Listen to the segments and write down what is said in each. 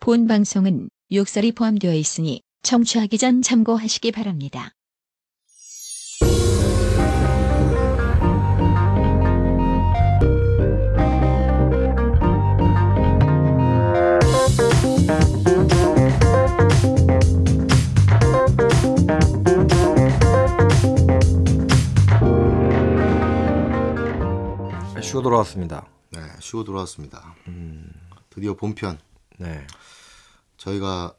본 방송은 욕설이 포함되어 있으니 청취하기 전 참고하시기 바랍니다. 쉬고 돌아왔습니다. 네, 쉬고 돌아왔습니다. 음, 드디어 본편. 네. 저희가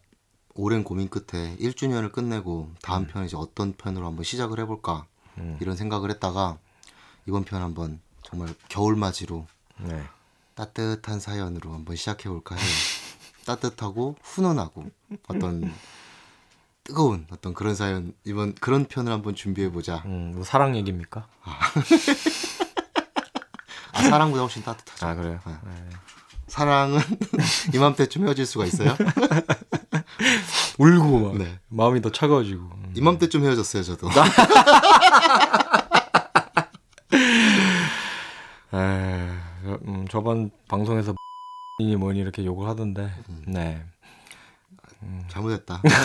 오랜 고민 끝에 1주년을 끝내고 다음 편 이제 어떤 편으로 한번 시작을 해볼까 음. 이런 생각을 했다가 이번 편 한번 정말 겨울맞이로 네. 따뜻한 사연으로 한번 시작해볼까 해요. 따뜻하고 훈훈하고 어떤 뜨거운 어떤 그런 사연 이번 그런 편을 한번 준비해보자. 음, 뭐 사랑 얘기입니까? 아, 사랑보다 훨씬 따뜻하죠. 아 그래요. 네. 네. 사랑은 이맘때쯤 헤어질 수가 있어요? 울고 막 네. 마음이 더 차가워지고. 음. 이맘때쯤 헤어졌어요, 저도. 에, 음, 저번 방송에서 이 뭐니 이렇게 욕을 하던데. 음. 네. 잘못했다. 다시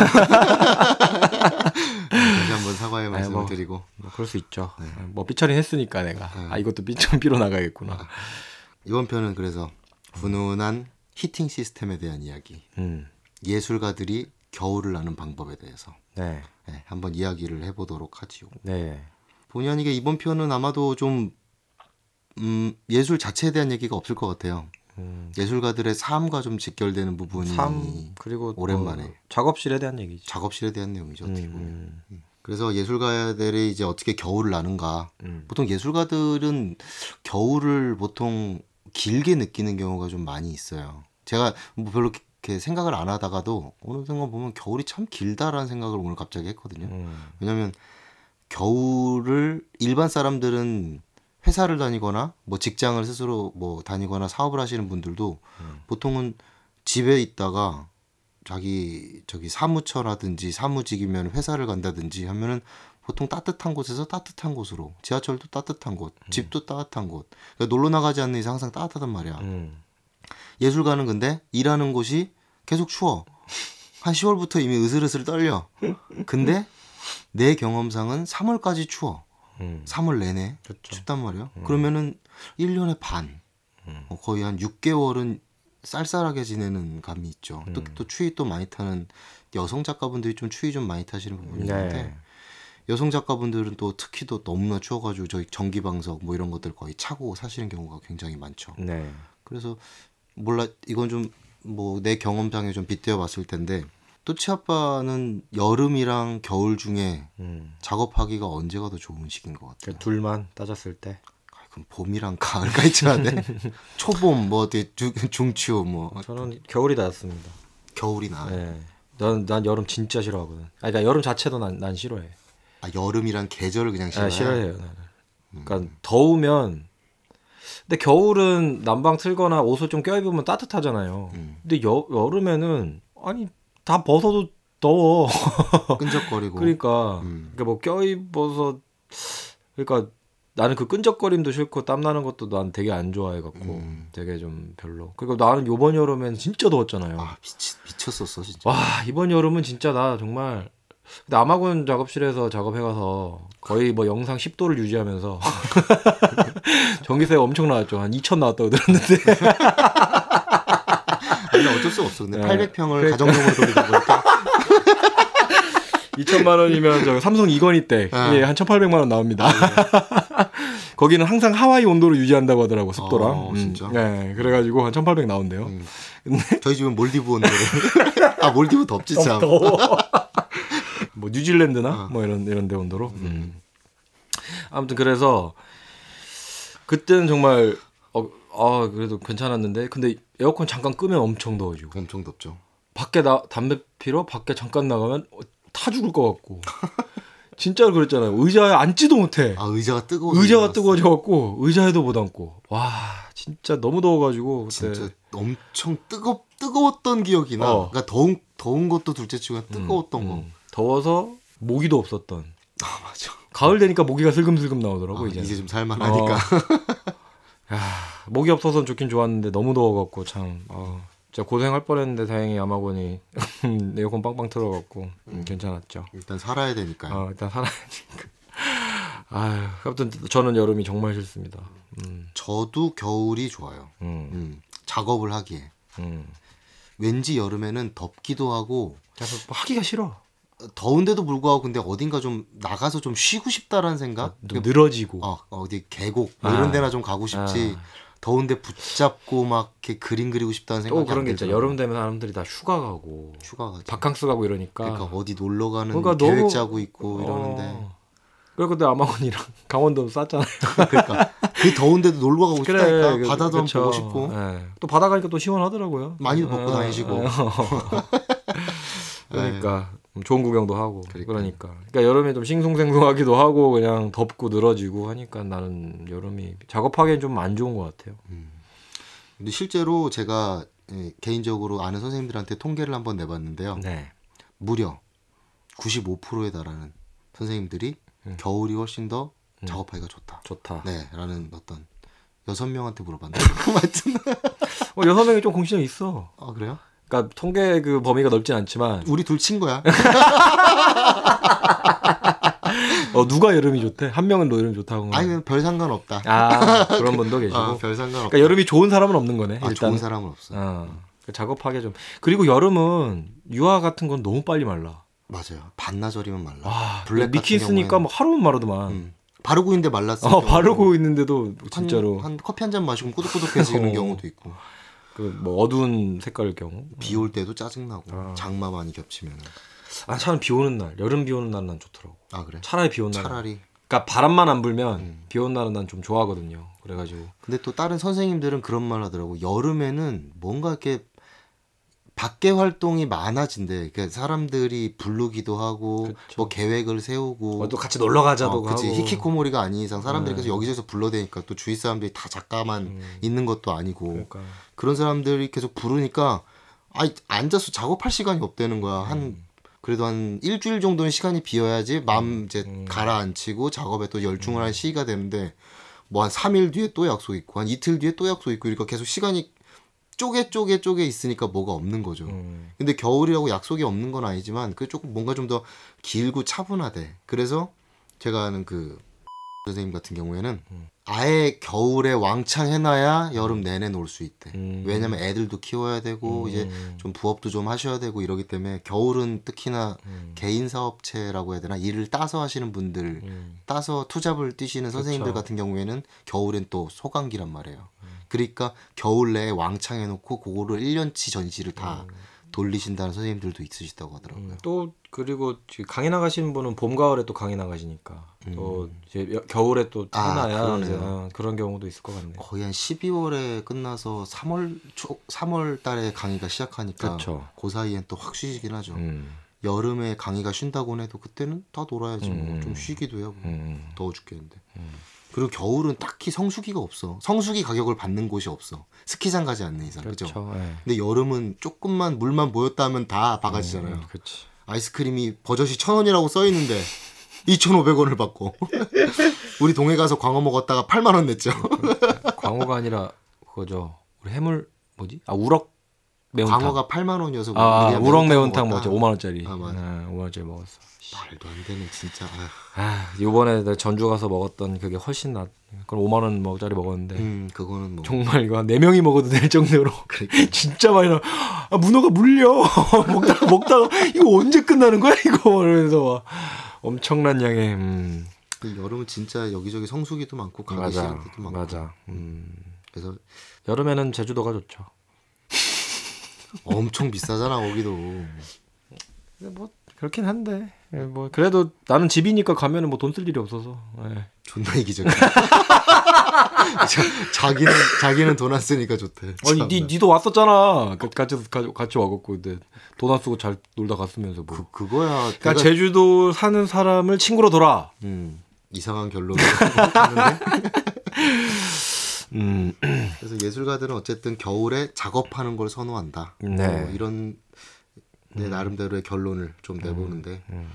한번 사과의 말씀을 뭐. 드리고 뭐 그럴 수 있죠. 네. 뭐 삐처리 했으니까 내가. 네. 아 이것도 삐처리 삐로 나가겠구나. 이번 편은 그래서 훈훈한 히팅 시스템에 대한 이야기, 음. 예술가들이 겨울을 나는 방법에 대해서 네. 네, 한번 이야기를 해보도록 하지요. 네. 본의 아니게 이번 편은 아마도 좀 음, 예술 자체에 대한 얘기가 없을 것 같아요. 음. 예술가들의 삶과 좀 직결되는 부분이 삶 그리고 또 오랜만에. 작업실에 대한 얘기죠. 작업실에 대한 내용이죠. 어떻게 보면. 음, 그래서 예술가들이 이제 어떻게 겨울을 나는가 음. 보통 예술가들은 겨울을 보통 길게 느끼는 경우가 좀 많이 있어요. 제가 뭐 별로 이렇게 생각을 안 하다가도 어느 순간 보면 겨울이 참 길다라는 생각을 오늘 갑자기 했거든요. 음. 왜냐하면 겨울을 일반 사람들은 회사를 다니거나 뭐 직장을 스스로 뭐 다니거나 사업을 하시는 분들도 음. 보통은 집에 있다가 자기 저기 사무처라든지 사무직이면 회사를 간다든지 하면은 보통 따뜻한 곳에서 따뜻한 곳으로 지하철도 따뜻한 곳, 집도 따뜻한 곳. 그러니까 놀러 나가지 않는 이상 항상 따뜻하단 말이야. 음. 예술가는 근데 일하는 곳이 계속 추워. 한 10월부터 이미 으슬으슬 떨려. 근데 내 경험상은 3월까지 추워. 음. 3월 내내 그렇죠. 춥단 말이야. 그러면은 1년에 반, 음. 어, 거의 한 6개월은 쌀쌀하게 지내는 감이 있죠. 또, 음. 또 추위 또 많이 타는 여성 작가분들이 좀 추위 좀 많이 타시는 부분이 있는데 네. 여성 작가분들은 또 특히 또 너무나 추워가지고 저희 전기 방석 뭐 이런 것들 거의 차고 사시는 경우가 굉장히 많죠. 네. 그래서 몰라 이건 좀 뭐 내 경험상에 좀 빗대어 봤을 텐데 또치 아빠는 여름이랑 겨울 중에 음. 작업하기가 언제가 더 좋은 시기인 것 같아요. 그 둘만 따졌을 때. 아, 그럼 봄이랑 가을까지 돼. 초봄 뭐 어디 중- 중추 뭐 저는 겨울이 낫습니다. 겨울이 나 네. 난, 난 여름 진짜 싫어하거든. 아, 그러니까 여름 자체도 난, 난 싫어해. 아, 여름이랑 계절을 그냥 아, 싫어해. 싫어해요. 나는. 그러니까 더우면 근데 겨울은 난방 틀거나 옷을 좀 껴입으면 따뜻하잖아요. 음. 근데 여, 여름에는 아니 다 벗어도 더워. 끈적거리고. 그러니까 음. 그러니까 뭐 껴입어서 그러니까 나는 그 끈적거림도 싫고 땀 나는 것도 난 되게 안 좋아해 갖고 음. 되게 좀 별로. 그리고 나는 요번 여름엔 진짜 더웠잖아요. 아 미치, 미쳤었어 진짜. 와 이번 여름은 진짜 나 정말 근데 아마곤 작업실에서 작업해가서 거의 뭐 영상 10도를 유지하면서 전기세가 엄청 나왔죠 한 2천 나왔다고 들었는데 아니 어쩔 수 없어. 근데 네. 800평을 그러니까. 가정용으로 돌리다 보니까 2천만 원이면 저 삼성 이건희 때 아. 예, 한 1,800만 원 나옵니다. 거기는 항상 하와이 온도로 유지한다고 하더라고 습도랑. 어, 진짜? 네, 그래가지고 한 1,800 나온대요. 음. 근데 저희 집은 몰디브 온도로. 아 몰디브 덥지 참. 더워. 뭐 뉴질랜드나 어. 뭐 이런 이런 데 온도로. 음. 아무튼 그래서 그때는 정말 어, 아 그래도 괜찮았는데 근데 에어컨 잠깐 끄면 엄청 더워지고 엄청 덥죠. 밖에 나 담배 피러 밖에 잠깐 나가면 어, 타 죽을 것 같고 진짜로 그랬잖아요 의자에 앉지도 못해 아 의자가 뜨거워. 의자가 뜨거워져 갖고 의자에도 못 앉고 와 진짜 너무 더워가지고 그때 진짜 엄청 뜨거 뜨거웠던 기억이 나. 어. 그러니까 더운 더운 것도 둘째치고 뜨거웠던 거. 음, 더워서 모기도 없었던 아 맞아. 가을 되니까 모기가 슬금슬금 나오더라고 아, 이제 이제 좀 살만하니까. 야, 모기 없어서는 좋긴 좋았는데 너무 더워갖고 참 어, 진짜 고생할 뻔했는데 다행히 아마곤이 에어컨 빵빵 틀어갖고 음, 괜찮았죠. 일단 살아야 되니까요. 어, 일단 살아야니까. 아유, 아무튼 저는 여름이 정말 싫습니다. 음, 저도 겨울이 좋아요. 음, 음, 작업을 하기에 음. 왠지 여름에는 덥기도 하고 그래서 뭐 하기가 싫어. 더운데도 불구하고 근데 어딘가 좀 나가서 좀 쉬고 싶다라는 생각. 좀 늘어지고. 어, 어디 계곡 뭐 아. 이런 데나 좀 가고 싶지. 더운데 붙잡고 막 이렇게 그림 그리고 싶다는 생각이 또 그런 안 게. 들더라고요. 여름 되면 사람들이 다 휴가 가고 휴가 가지. 바캉스 가고 이러니까. 그러니까 어디 놀러 가는 그러니까 계획 너무- 짜고 있고 이러는데 어. 그래 근데 아마곤이랑 강원도 쌌잖아요. 그러니까 그 더운데도 놀러 가고 싶다니까 그- 바다도 그쵸. 보고 싶고 예. 또 바다 가니까 또 시원하더라고요. 많이도 벗고 예, 다니시고. 예. 그러니까 좋은 구경도 하고 그러니까요. 그러니까 그러니까 여름에 좀 싱숭생숭하기도 하고 그냥 덥고 늘어지고 하니까 나는 여름이 작업하기엔 좀 안 좋은 것 같아요. 근데 실제로 제가 예, 개인적으로 아는 선생님들한테 통계를 한번 내봤는데요 네. 무려 95%에 달하는 선생님들이 음. 겨울이 훨씬 더 음. 작업하기가 좋다 좋다. 네 라는 어떤 여섯 명한테 물어봤는데 하여튼 어, 여섯 명이 좀 공신력 있어. 아 그래요? 그러니까 통계 그 범위가 넓진 않지만 우리 둘친 거야 어, 누가 여름이 좋대? 한 명은 너 여름 좋다고. 아니 별 상관 없다 아 그런 분도 계시고. 아, 별 상관없다 그러니까 여름이 좋은 사람은 없는 거네. 아, 일단. 좋은 사람은 없어 어. 그 작업하기 좀 그리고 여름은 유화 같은 건 너무 빨리 말라. 맞아요 반나절이면 말라 와, 블랙 쓰니까 경우에는- 뭐 하루만 마르더만. 음. 바르고 있는데 말랐을 어, 바르고 있는데도 한- 진짜로 한, 커피 한 잔 마시고 꾸덕꾸덕해지는 어. 경우도 있고 그 뭐 어두운 색깔일 경우. 비 올 때도 짜증나고 아. 장마 많이 겹치면 아, 차라리 비 오는 날, 여름 비 오는 날은 난 좋더라고. 아 그래 차라리 비 오는 날. 차라리 그러니까 바람만 안 불면 음. 비 오는 날은 난 좀 좋아하거든요. 그래가지고 근데 또 다른 선생님들은 그런 말 하더라고 여름에는 뭔가 이렇게 밖에 활동이 많아진대 그 사람들이 부르기도 하고 그쵸. 뭐 계획을 세우고 어, 또 같이 놀러 가자도 어, 그치 하고. 히키코모리가 아닌 이상 사람들이 네. 계속 여기저기서 불러대니까 또 주위 사람들이 다 작가만 음. 있는 것도 아니고 그러니까. 그런 사람들이 계속 부르니까 아 앉아서 작업할 시간이 없다는 거야 한 그래도 한 일주일 정도는 시간이 비어야지 마음 이제 음. 가라앉히고 작업에 또 열중을 할 시기가 되는데 뭐 한 3일 뒤에 또 약속 있고 한 이틀 뒤에 또 약속 있고 그러니까 계속 시간이 쪼개 쪼개 쪼개 있으니까 뭐가 없는 거죠. 음. 근데 겨울이라고 약속이 없는 건 아니지만 그 조금 뭔가 좀 더 길고 차분하대. 그래서 제가 아는 그 선생님 같은 경우에는 음. 아예 겨울에 왕창 해놔야 여름 내내 놀 수 있대. 음. 왜냐면 애들도 키워야 되고 음. 이제 좀 부업도 좀 하셔야 되고 이러기 때문에 겨울은 특히나 음. 개인 사업체라고 해야 되나 일을 따서 하시는 분들 음. 따서 투잡을 뛰시는 선생님들 그쵸. 같은 경우에는 겨울엔 또 소강기란 말이에요. 음. 그러니까 겨울 내에 왕창 해놓고 그거를 1년치 전시를 다 음. 돌리신다는 선생님들도 있으시다고 하더라고요. 음, 또 그리고 강의 나가시는 분은 봄 가을에 또 강의 나가시니까 또 음. 이제 여- 겨울에 또 아, 해놔야. 이제, 어, 그런 경우도 있을 것 같네요. 거의 한 12월에 끝나서 3월 초 3월 달에 강의가 시작하니까 그렇죠. 그 사이엔 또 확 쉬시긴 하죠. 음, 여름에 강의가 쉰다고 해도 그때는 다 놀아야지 뭐 음. 좀 쉬기도 해요. 뭐. 음, 더워 죽겠는데. 음. 그리고 겨울은 딱히 성수기가 없어. 성수기 가격을 받는 곳이 없어. 스키장 가지 않는 이상. 그죠? 그렇죠. 예. 근데 여름은 조금만 물만 모였다 하면 다 바가지잖아요. 음, 그렇지. 아이스크림이 버젓이 천 원이라고 써 있는데 2,500원을 받고 우리 동해 가서 광어 먹었다가 8만 원 냈죠. 광어가 아니라 그거죠. 우리 해물 뭐지? 아 우럭 매운탕. 광어가 8만 원이어서 아 우럭 매운탕. 먹었죠. 5만 원짜리. 아, 맞아. 5만 원짜리 먹었어. 말도 안 되네 진짜. 아 이번에 내가 전주 가서 먹었던 그게 훨씬 낫. 그럼 5만 원짜리 먹었는데 음 그거는 뭐 정말 이거 한 4명이 먹어도 될 정도로 그러니까. 진짜 많이 나. 아, 문어가 물려. 먹다가 먹다가 이거 언제 끝나는 거야 이거 이러면서 막 엄청난 양의 음, 그 여름은 진짜 여기저기 성수기도 많고 가기 싫은 데도 많고. 맞아. 음. 그래서 여름에는 제주도가 좋죠. 엄청 비싸잖아 거기도. 뭐 그렇긴 한데 예, 뭐 그래도 나는 집이니까 가면은 뭐 돈 쓸 일이 없어서. 예. 존나 이기적이야. 자, 자기는 자기는 돈 안 쓰니까 좋대. 아니. 니 니도 왔었잖아. 그- 같이 같이, 와갖고 근데 돈 안 쓰고 잘 놀다 갔으면서 뭐. 그 그거야. 그러니까 내가 제주도 사는 사람을 친구로 둬라. 음, 이상한 결론을 했는데 음. 그래서 예술가들은 어쨌든 겨울에 작업하는 걸 선호한다. 네. 어, 이런 내 나름대로의 결론을 좀 내보는데 음.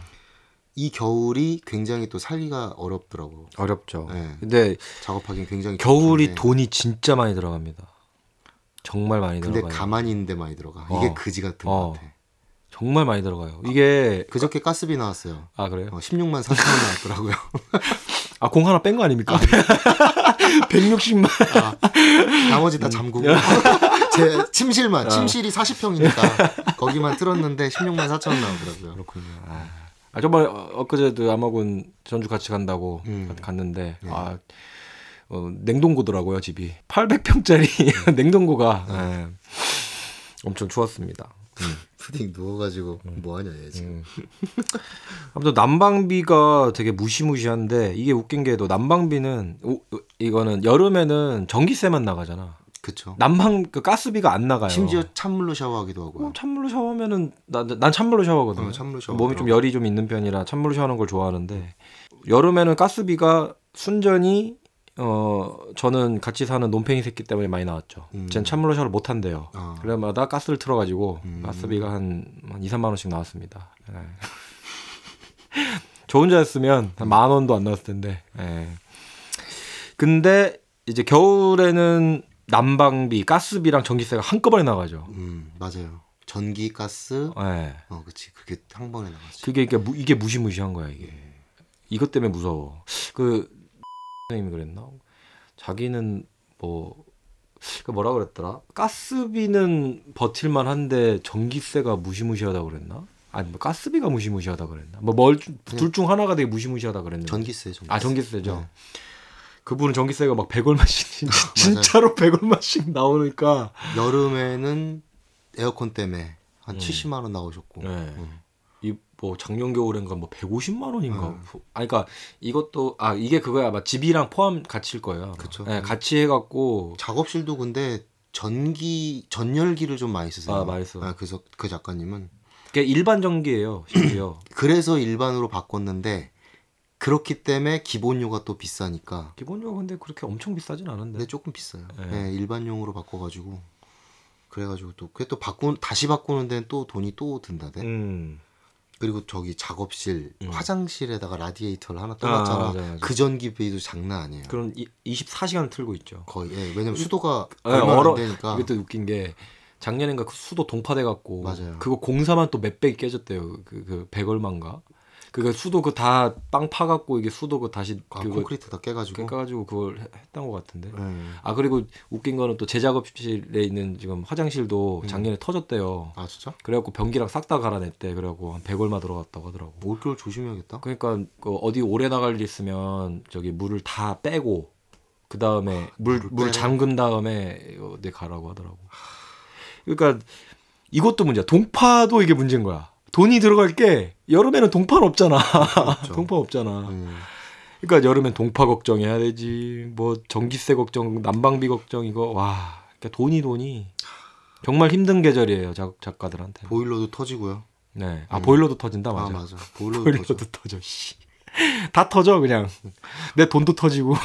이 겨울이 굉장히 또 살기가 어렵더라고. 어렵죠. 네. 근데 작업하기는 굉장히 겨울이 좋은데 돈이 진짜 많이 들어갑니다. 정말 많이 근데 들어가요. 가만히 있는데 많이 들어가. 어. 이게 그지 같은 어. 것 같아. 정말 많이 들어가요. 이게 그저께 가스비 나왔어요. 아 그래요? 어, 16만 4천 원 나왔더라고요. 아 공 하나 뺀 거 아닙니까? 160만. 아, 나머지 다 잠그고 제 침실만 침실이 40평이니까 거기만 틀었는데 16만 4천 원 나오더라고요. 그렇군요. 아, 아 정말 어, 엊그제도 아마군 전주 같이 간다고 음. 갔는데 네. 아 어, 냉동고더라고요 집이 800평짜리 냉동고가 예. 엄청 추웠습니다. 음. 푸딩 누워가지고 뭐 하냐 얘 지금. 음. 아무튼 난방비가 되게 무시무시한데 이게 웃긴 게또 난방비는 우- 우- 이거는 여름에는 전기세만 나가잖아. 그쵸. 난방 그 가스비가 안 나가요. 심지어 찬물로 샤워하기도 어, 하고요. 찬물로 샤워하면은 난, 난 찬물로 샤워하거든. 어, 찬물로 샤워. 몸이 좀 열이 좀 있는 편이라 찬물로 샤워하는 걸 좋아하는데 여름에는 가스비가 순전히 어 저는 같이 사는 논팽이 새끼 때문에 많이 나왔죠. 음. 쟨 찬물로 샤워를 못 한대요. 아. 그래마다 가스를 틀어가지고 음. 가스비가 한, 한 2, 3만 원씩 나왔습니다. 예. 저 혼자였으면 한만 원도 안 나왔을 텐데. 예. 근데 이제 겨울에는 난방비, 가스비랑 전기세가 한꺼번에 나가죠. 음 맞아요. 전기 가스 예. 어 그치 그게 한 번에 나가지. 그게 이게, 무, 이게 무시무시한 거야 이게. 이것 때문에 무서워. 그 선생님이 그랬나? 자기는 뭐. 그 뭐라 그랬더라? 가스비는 버틸만 한데 전기세가 무시무시하다 그랬나? 아니 뭐 가스비가 무시무시하다 그랬나? 뭐뭘둘 중 하나가 되게 무시무시하다 그랬는데. 전기세 전기세. 아 전기세죠. 네. 그분은 전기세가 막 100얼마씩 진짜로 100얼마씩 나오니까 여름에는 에어컨 때문에 한 음. 70만 원 나오셨고. 네. 음. 이뭐 작년 겨울엔가 뭐 150만 원인가. 음. 아 그러니까 이것도 아 이게 그거야. 아마 집이랑 포함 같이일 거예요. 그쵸. 네, 같이 해 갖고 작업실도 근데 전기 전열기를 좀 많이 쓰세요. 아, 많이 써. 아, 그래서 그 작가님은 그게 일반 전기예요. 심지어. 그래서 일반으로 바꿨는데 그렇기 때문에 기본료가 또 비싸니까. 기본적으로 근데 그렇게 엄청 비싸진 않은데. 근데 조금 비싸요. 네. 네, 일반용으로 바꿔가지고 그래가지고 또 그게 또 바꾸 다시 바꾸는 데는 또 돈이 또 든다대. 음. 그리고 저기 작업실 음. 화장실에다가 라디에이터를 하나 아, 떠놨잖아. 맞아, 맞아. 그 전기비도 장난 아니에요. 이, 24시간 틀고 있죠. 거의 예, 왜냐면 수도가 네, 얼어- 안 되니까. 이게 또 웃긴 게 작년엔가 그 수도 동파돼 갖고 맞아요. 그거 공사만 또 몇백이 깨졌대요. 그 그 백얼마인가? 그거 수도 그 다 빵 파갖고 이게 수도 그 다시 아, 콘크리트 다 깨가지고. 깨가지고 그걸 해- 했던 것 같은데. 예. 아 그리고 웃긴 거는 또 제 작업실에 있는 지금 화장실도 음. 작년에 터졌대요. 아 진짜? 그래갖고 변기랑 싹 다 갈아냈대. 그래갖고 한 100얼마 들어갔다고 하더라고. 올겨울 조심해야겠다. 그러니까 그 어디 오래 나갈 일 있으면 저기 물을 다 빼고 그 다음에 물 물을 물 빼래? 잠근 다음에 어디 가라고 하더라고. 그러니까 이것도 문제야. 동파도 이게 문제인 거야. 돈이 들어갈 게 여름에는 동파는 없잖아. 없죠. 동파 없잖아. 음. 그러니까 여름엔 동파 걱정해야 되지. 뭐 전기세 걱정, 난방비 걱정 이거 와. 그러니까 돈이 돈이 정말 힘든 계절이에요 작, 작가들한테. 보일러도 터지고요. 네. 아 음. 보일러도 터진다 아 맞아. 맞아. 보일러도, 보일러도 터져. 터져. 씨. 다 터져 그냥. 내 돈도 터지고.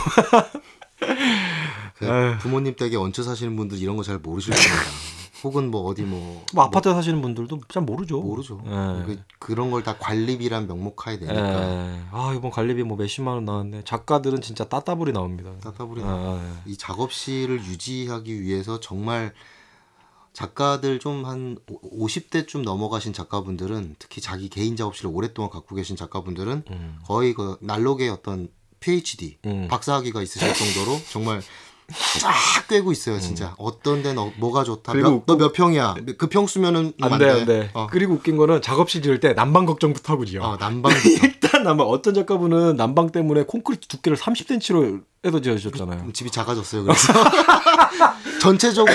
그. 부모님 댁에 얹혀 사시는 분들 이런 거 잘 모르실 겁니다. 혹은 뭐 어디 뭐, 뭐 아파트 사시는 분들도 잘 모르죠. 모르죠. 예. 그, 그런 걸 다 관리비란 명목하에 내니까 예. 아 이번 관리비 뭐 몇십만 원 나왔네. 작가들은 진짜 따따블이 나옵니다. 따따블이 아, 나와요. 아, 예. 이 작업실을 유지하기 위해서 정말 작가들 좀 한 50대쯤 넘어가신 작가분들은 특히 자기 개인 작업실을 오랫동안 갖고 계신 작가분들은 음. 거의 그 난록의 어떤 PhD 음. 박사학위가 있으실 정도로 정말 쫙 꿰고 있어요 진짜 어떤 데는 어- 뭐가 좋다 그리고 너몇 평이야 그 평수면은 안 돼, 안 돼. 어, 그리고 웃긴 거는 작업실 지을 때 난방 걱정부터 하고 지어. 어, 난방 일단 난방 어떤 작가분은 난방 때문에 콘크리트 두께를 30cm로 해서 지으셨잖아요. 집이 작아졌어요 그래서 전체적으로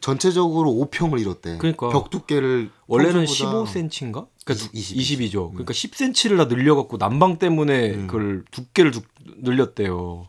전체적으로 5평을 잃었대 그러니까. 벽 두께를 원래는 평소보다 15cm인가? 그러니까 20, 20이죠. 그러니까 10cm를 다 늘려갖고 난방 때문에 음. 그걸 두께를 두- 늘렸대요.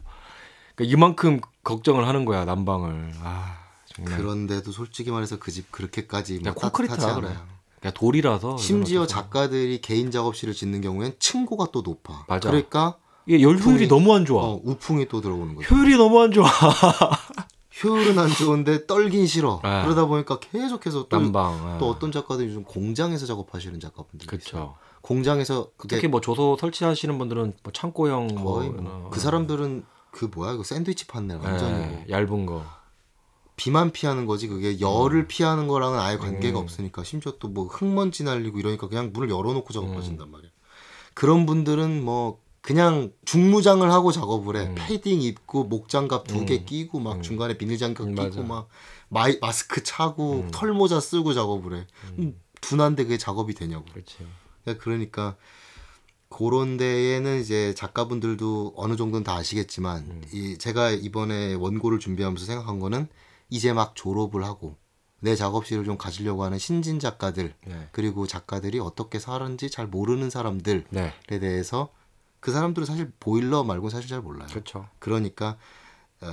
그러니까 이만큼 걱정을 하는 거야 난방을. 아 정말. 그런데도 솔직히 말해서 그 집 그렇게까지 뭐 그래. 않아요. 그냥 돌이라서. 심지어. 작가들이 개인 작업실을 짓는 경우엔 층고가 또 높아. 맞아. 그러니까 이게 열 효율이 너무 안 좋아. 어, 우풍이 또 들어오는 거죠. 효율이 너무 안 좋아. 효율은 안 좋은데 떨긴 싫어. 아. 그러다 보니까 계속해서 또, 난방. 또 어떤 작가들이 요즘 공장에서 작업하시는 작가분들이. 그렇죠. 공장에서 그게 특히 뭐 조소 설치하시는 분들은 뭐 창고형 거의 뭐, 뭐, 어, 그 사람들은 그 뭐야 이거 샌드위치 판넬 완전히 예, 뭐 얇은 거. 비만 피하는 거지 그게 열을 피하는 거랑은 아예 관계가 음. 없으니까 심지어 또 뭐 흙먼지 날리고 이러니까 그냥 문을 열어놓고 음. 작업하신단 말이야. 그런 분들은 뭐 그냥 중무장을 하고 작업을 해. 음. 패딩 입고 목장갑 두개 음. 끼고 막 음. 중간에 비닐장갑 음, 끼고 맞아. 막 마이, 마스크 차고 음. 털모자 쓰고 작업을 해. 음. 둔한데 그게 작업이 되냐고. 그렇지. 그러니까 그런 데에는 이제 작가분들도 어느 정도는 다 아시겠지만 음. 이 제가 이번에 원고를 준비하면서 생각한 거는 이제 막 졸업을 하고 내 작업실을 좀 가지려고 하는 신진 작가들 네. 그리고 작가들이 어떻게 사는지 잘 모르는 사람들에 네. 대해서 그 사람들은 사실 보일러 말고 사실 잘 몰라요. 그렇죠. 그러니까 어,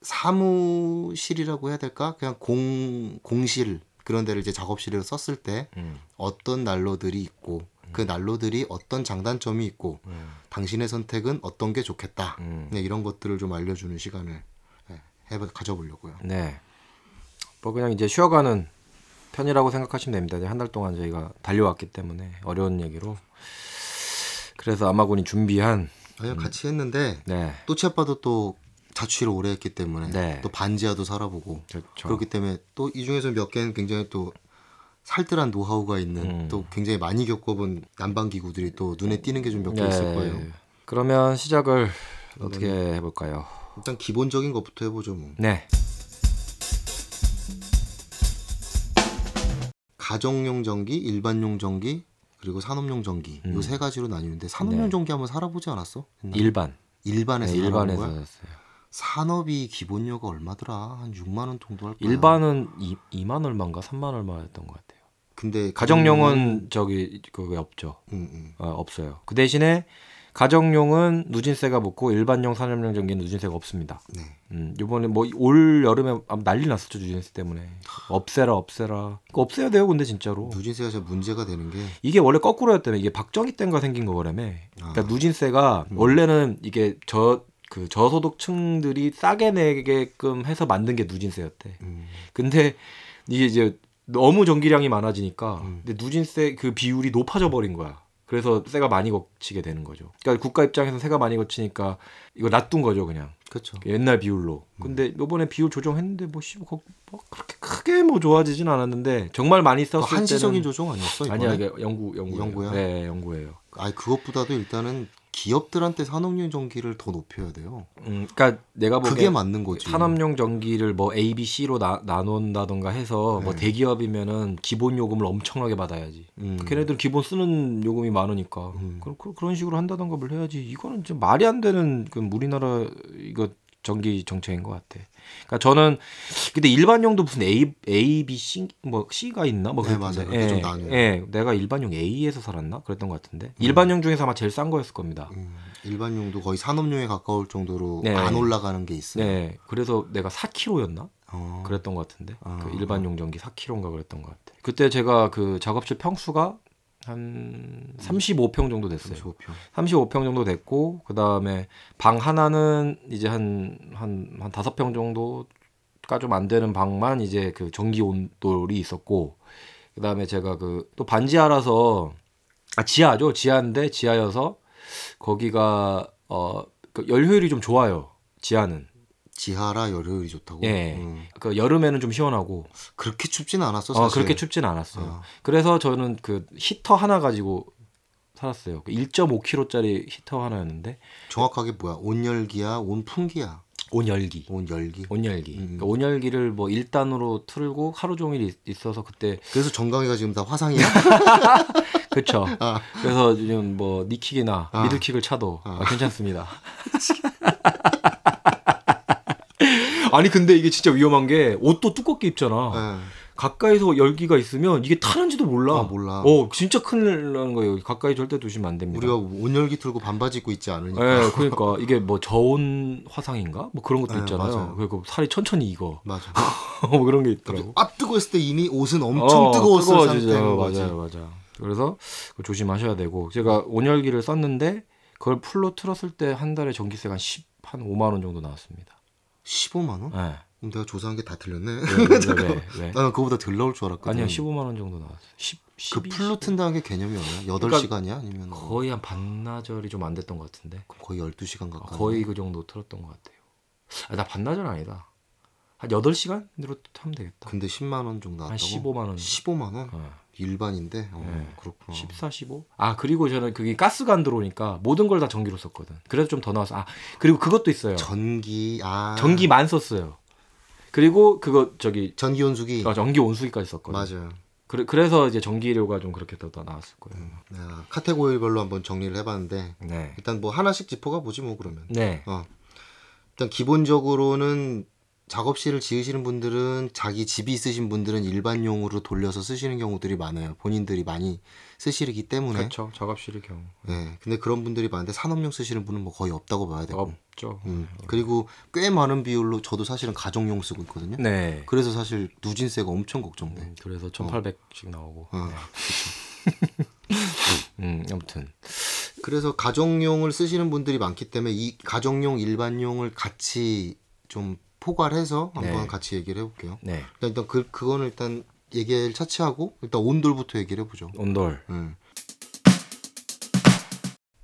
사무실이라고 해야 될까? 그냥 공 공실 그런 데를 이제 작업실로 썼을 때 음. 어떤 난로들이 있고 그 난로들이 어떤 장단점이 있고 음. 당신의 선택은 어떤 게 좋겠다. 음. 네, 이런 것들을 좀 알려주는 시간을 네, 해 가져보려고요. 네. 뭐 그냥 이제 쉬어가는 편이라고 생각하시면 됩니다. 한달 동안 저희가 달려왔기 때문에 어려운 얘기로. 그래서 아마군이 준비한 아니 같이 했는데 네. 또 치아빠도 또 자취를 오래 했기 때문에 네. 또 반지하도 살아보고 그렇죠. 그렇기 때문에 또 이 중에서 몇 개는 굉장히 또 살뜰한 노하우가 있는 음. 또 굉장히 많이 겪어본 난방 기구들이 또 눈에 띄는 게 좀 몇개 네. 있을 거예요. 그러면 시작을 어떻게 해볼까요? 일단 기본적인 것부터 해보죠 뭐. 네. 가정용 전기, 일반용 전기, 그리고 산업용 전기 음. 요세 가지로 나뉘는데 산업용 네. 전기 한번 살아보지 않았어? 옛날에? 일반. 일반에서 네, 일반에서 거야? 산업이 기본료가 얼마더라? 한 6만 원 정도 할 거야. 일반은 2, 2만 얼마인가 3만 얼마였던 것 같아요. 근데 가정용은 저기 그게 없죠. 음, 음. 어, 없어요. 그 대신에 가정용은 누진세가 붙고 일반용 산업용 전기는 누진세가 없습니다. 네. 음, 요번에 뭐 올 여름에 난리 났었죠 누진세 때문에 없애라 없애라. 없애야 돼요 근데 진짜로. 누진세가 진짜 문제가 되는 게 이게 원래 거꾸로였다며 이게 박정희 때인가 생긴 거라며. 그러니까 아. 누진세가 음. 원래는 이게 저 그 저소득층들이 싸게 내게끔 해서 만든 게 누진세였대. 음, 근데 이게 이제 너무 전기량이 많아지니까 음. 근데 누진세 그 비율이 높아져 버린 거야. 그래서 세가 많이 거치게 되는 거죠. 그러니까 국가 입장에서 세가 많이 거치니까 이거 놔둔 거죠, 그냥 그렇죠. 옛날 비율로. 근데 요번에 비율 조정했는데 뭐, 씨, 뭐, 뭐 그렇게 크게 뭐 좋아지진 않았는데 정말 많이 썼을 그 한시적인 때는 조정 아니었어 이번에? 아니야 이게 연구 연구 연구야? 네, 연구예요. 아니 그것보다도 일단은 기업들한테 산업용 전기를 더 높여야 돼요. 음, 그러니까 내가 보기엔 그게 맞는 거지. 산업용 전기를 뭐 A, B, C로 나, 나눈다던가 해서 뭐 네. 대기업이면은 기본 요금을 엄청나게 받아야지. 음. 걔네들 기본 쓰는 요금이 많으니까 음. 그런 그런 식으로 한다던가 뭘 해야지. 이거는 좀 말이 안 되는 그 우리나라 이거 전기 정책인 것 같아. 그러니까 저는 근데 일반용도 무슨 A, A, B, C 뭐 C가 있나 뭐 네. 맞아요. 좀 나뉘어요. 예, 내가 일반용 A에서 살았나 그랬던 것 같은데. 일반용 중에서 아마 제일 싼 거였을 겁니다. 음, 일반용도 거의 산업용에 가까울 정도로 네. 안 올라가는 게 있어요. 네, 그래서 내가 4kg였나? 어. 그랬던 것 같은데 아. 그 일반용 전기 4kg인가 그랬던 것 같아. 그때 제가 그 작업실 평수가 한 35평 정도 됐어요. 35평. 35평 정도 됐고 그 다음에 방 하나는 이제 한 한한 다섯 평 정도가 좀 안 되는 방만 이제 그 전기 온돌이 있었고 그 다음에 제가 그 또 반지하라서 아 지하죠 지하인데 지하여서 거기가 어 그 열효율이 좀 좋아요 지하는 지하라 열효율이 좋다고. 예. 음. 그 여름에는 좀 시원하고 그렇게 춥진 않았어 사실. 어, 그렇게 춥진 않았어요. 어. 그래서 저는 그 히터 하나 가지고 살았어요. 그 1.5kg짜리 히터 하나였는데 정확하게 뭐야? 온열기야, 온풍기야, 온열기. 온열기. 온열기. 음. 그러니까 온열기를 뭐 1단으로 틀고 하루 종일 있- 있어서 그때 그래서 정강이가 지금 다 화상이야? 그쵸. 아. 그래서 지금 뭐 니킥이나 아. 미들킥을 차도 아. 아, 괜찮습니다. 아니 근데 이게 진짜 위험한 게 옷도 두껍게 입잖아. 예. 가까이서 열기가 있으면 이게 타는지도 몰라. 아, 몰라. 어, 진짜 큰일 나는 거예요. 가까이 절대 두시면 안 됩니다. 우리가 온열기 틀고 반바지 입고 있지 않으니까. 예, 그러니까 이게 뭐 저온 화상인가? 뭐 그런 것도 네, 있잖아요. 맞아요. 그리고 살이 천천히 익어. 맞아. 뭐 그런 게 있더라고. 아 뜨거웠을 때 이미 옷은 엄청 어, 뜨거웠을. 상태인 거지. 맞아요, 맞아. 그래서 조심하셔야 되고 제가 온열기를 썼는데 그걸 풀로 틀었을 때 한 달에 전기세가 한 10, 한 5만 원 정도 나왔습니다. 15만 원? 예. 그럼 내가 조사한 게 다 틀렸네. 왜, 왜? 나는 그거보다 덜 나올 줄 알았거든. 아니요, 15만 원 정도 나왔어요. 10, 그 12, 풀로 튼다는 게 개념이 뭐야? 그러니까 8시간이야? 아니면 뭐 거의 한 반나절이 좀 안 됐던 것 같은데. 거의 12 시간 가까이. 거의 그 정도 틀었던 것 같아요. 아, 나 반나절 아니다. 한 8 시간으로 하면 되겠다. 근데 10만 원 정도 한 나왔다고? 15만 원. 15만 원? 어. 일반인데. 어, 네. 그렇구나. 14, 15? 아, 그리고 저는 그게 가스가 안 들어오니까 모든 걸 다 전기로 썼거든. 그래서 좀 더 나왔어. 아, 그리고 그것도 있어요. 전기 아 전기만 썼어요. 그리고 그거 저기 전기 온수기 아, 전기 온수기까지 썼거든. 맞아요. 그래, 그래서 이제 전기료가 좀 그렇게 더 나왔을 거예요. 네, 카테고리별로 한번 정리를 해봤는데 네. 일단 뭐 하나씩 짚어가 보지 뭐 그러면. 네. 어. 일단 기본적으로는 작업실을 지으시는 분들은 자기 집이 있으신 분들은 일반용으로 돌려서 쓰시는 경우들이 많아요. 본인들이 많이 쓰시기 때문에. 그렇죠. 작업실의 경우. 네. 근데 그런 분들이 많은데 산업용 쓰시는 분은 뭐 거의 없다고 봐야 되고. 없죠. 음. 그리고 꽤 많은 비율로 저도 사실은 가정용 쓰고 있거든요. 네. 그래서 사실 누진세가 엄청 걱정돼. 음, 그래서 1,800씩 나오고. 어. 네. 음, 아무튼. 그래서 가정용을 쓰시는 분들이 많기 때문에 이 가정용 일반용을 같이 좀 포괄해서 한번 네. 같이 얘기를 해볼게요. 네. 일단, 일단 그 그거는 일단 얘기를 차치하고 일단 온돌부터 얘기를 해보죠. 온돌. 음.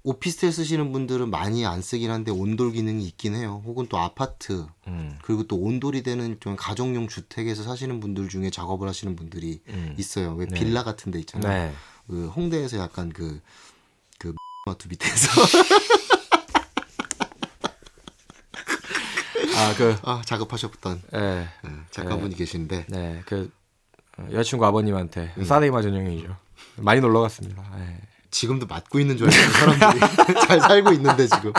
오피스텔 쓰시는 분들은 많이 안 쓰긴 한데 온돌 기능이 있긴 해요. 혹은 또 아파트 음. 그리고 또 온돌이 되는 좀 가정용 주택에서 사시는 분들 중에 작업을 하시는 분들이 음. 있어요. 왜 네. 빌라 같은 데 있잖아요. 네. 그 홍대에서 약간 그, 그, 마트 밑에서. 아, 그 아, 작업하셨던 예. 예, 작가분이 계시는데. 네. 그 어, 여자친구 아버님한테 음. 사데이마 전용이죠. 많이 놀러 갔습니다. 예. 지금도 맞고 있는 줄 알고 사람들이 잘 살고 있는데 지금.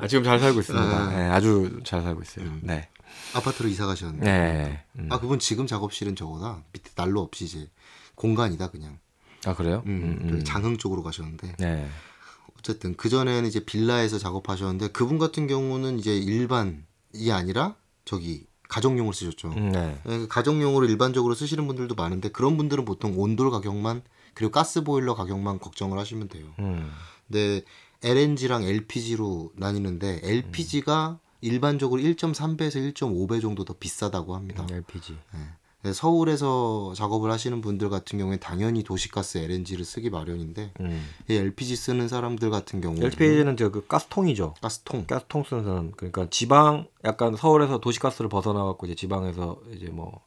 아, 지금 잘 살고 있습니다. 아. 네, 아주 잘 살고 있어요. 음. 네. 아파트로 이사 가셨는데. 네. 음. 아, 그분 지금 작업실은 저거다. 밑에 난로 없이 이제 공간이다, 그냥. 아, 그래요? 음, 음, 음. 그 장흥 쪽으로 가셨는데. 네. 어쨌든 그 전에는 이제 빌라에서 작업하셨는데 그분 같은 경우는 이제 일반 이 아니라 저기 가정용을 쓰셨죠. 음, 네. 예, 그 가정용으로 일반적으로 쓰시는 분들도 많은데 그런 분들은 보통 온돌 가격만 그리고 가스 보일러 가격만 걱정을 하시면 돼요. 음. 근데 LNG랑 LPG로 나뉘는데 LPG가 일반적으로 1.3배에서 1.5배 정도 더 비싸다고 합니다. 음, LPG. 네, 서울에서 작업을 하시는 분들 같은 경우에 당연히 도시가스 LNG를 쓰기 마련인데 음. 이 LPG 쓰는 사람들 같은 경우는 LPG는 저그 가스통이죠. 가스통 가스통 쓰는 사람 그러니까 지방 약간 서울에서 도시가스를 벗어나 갖고 이제 지방에서 이제 뭐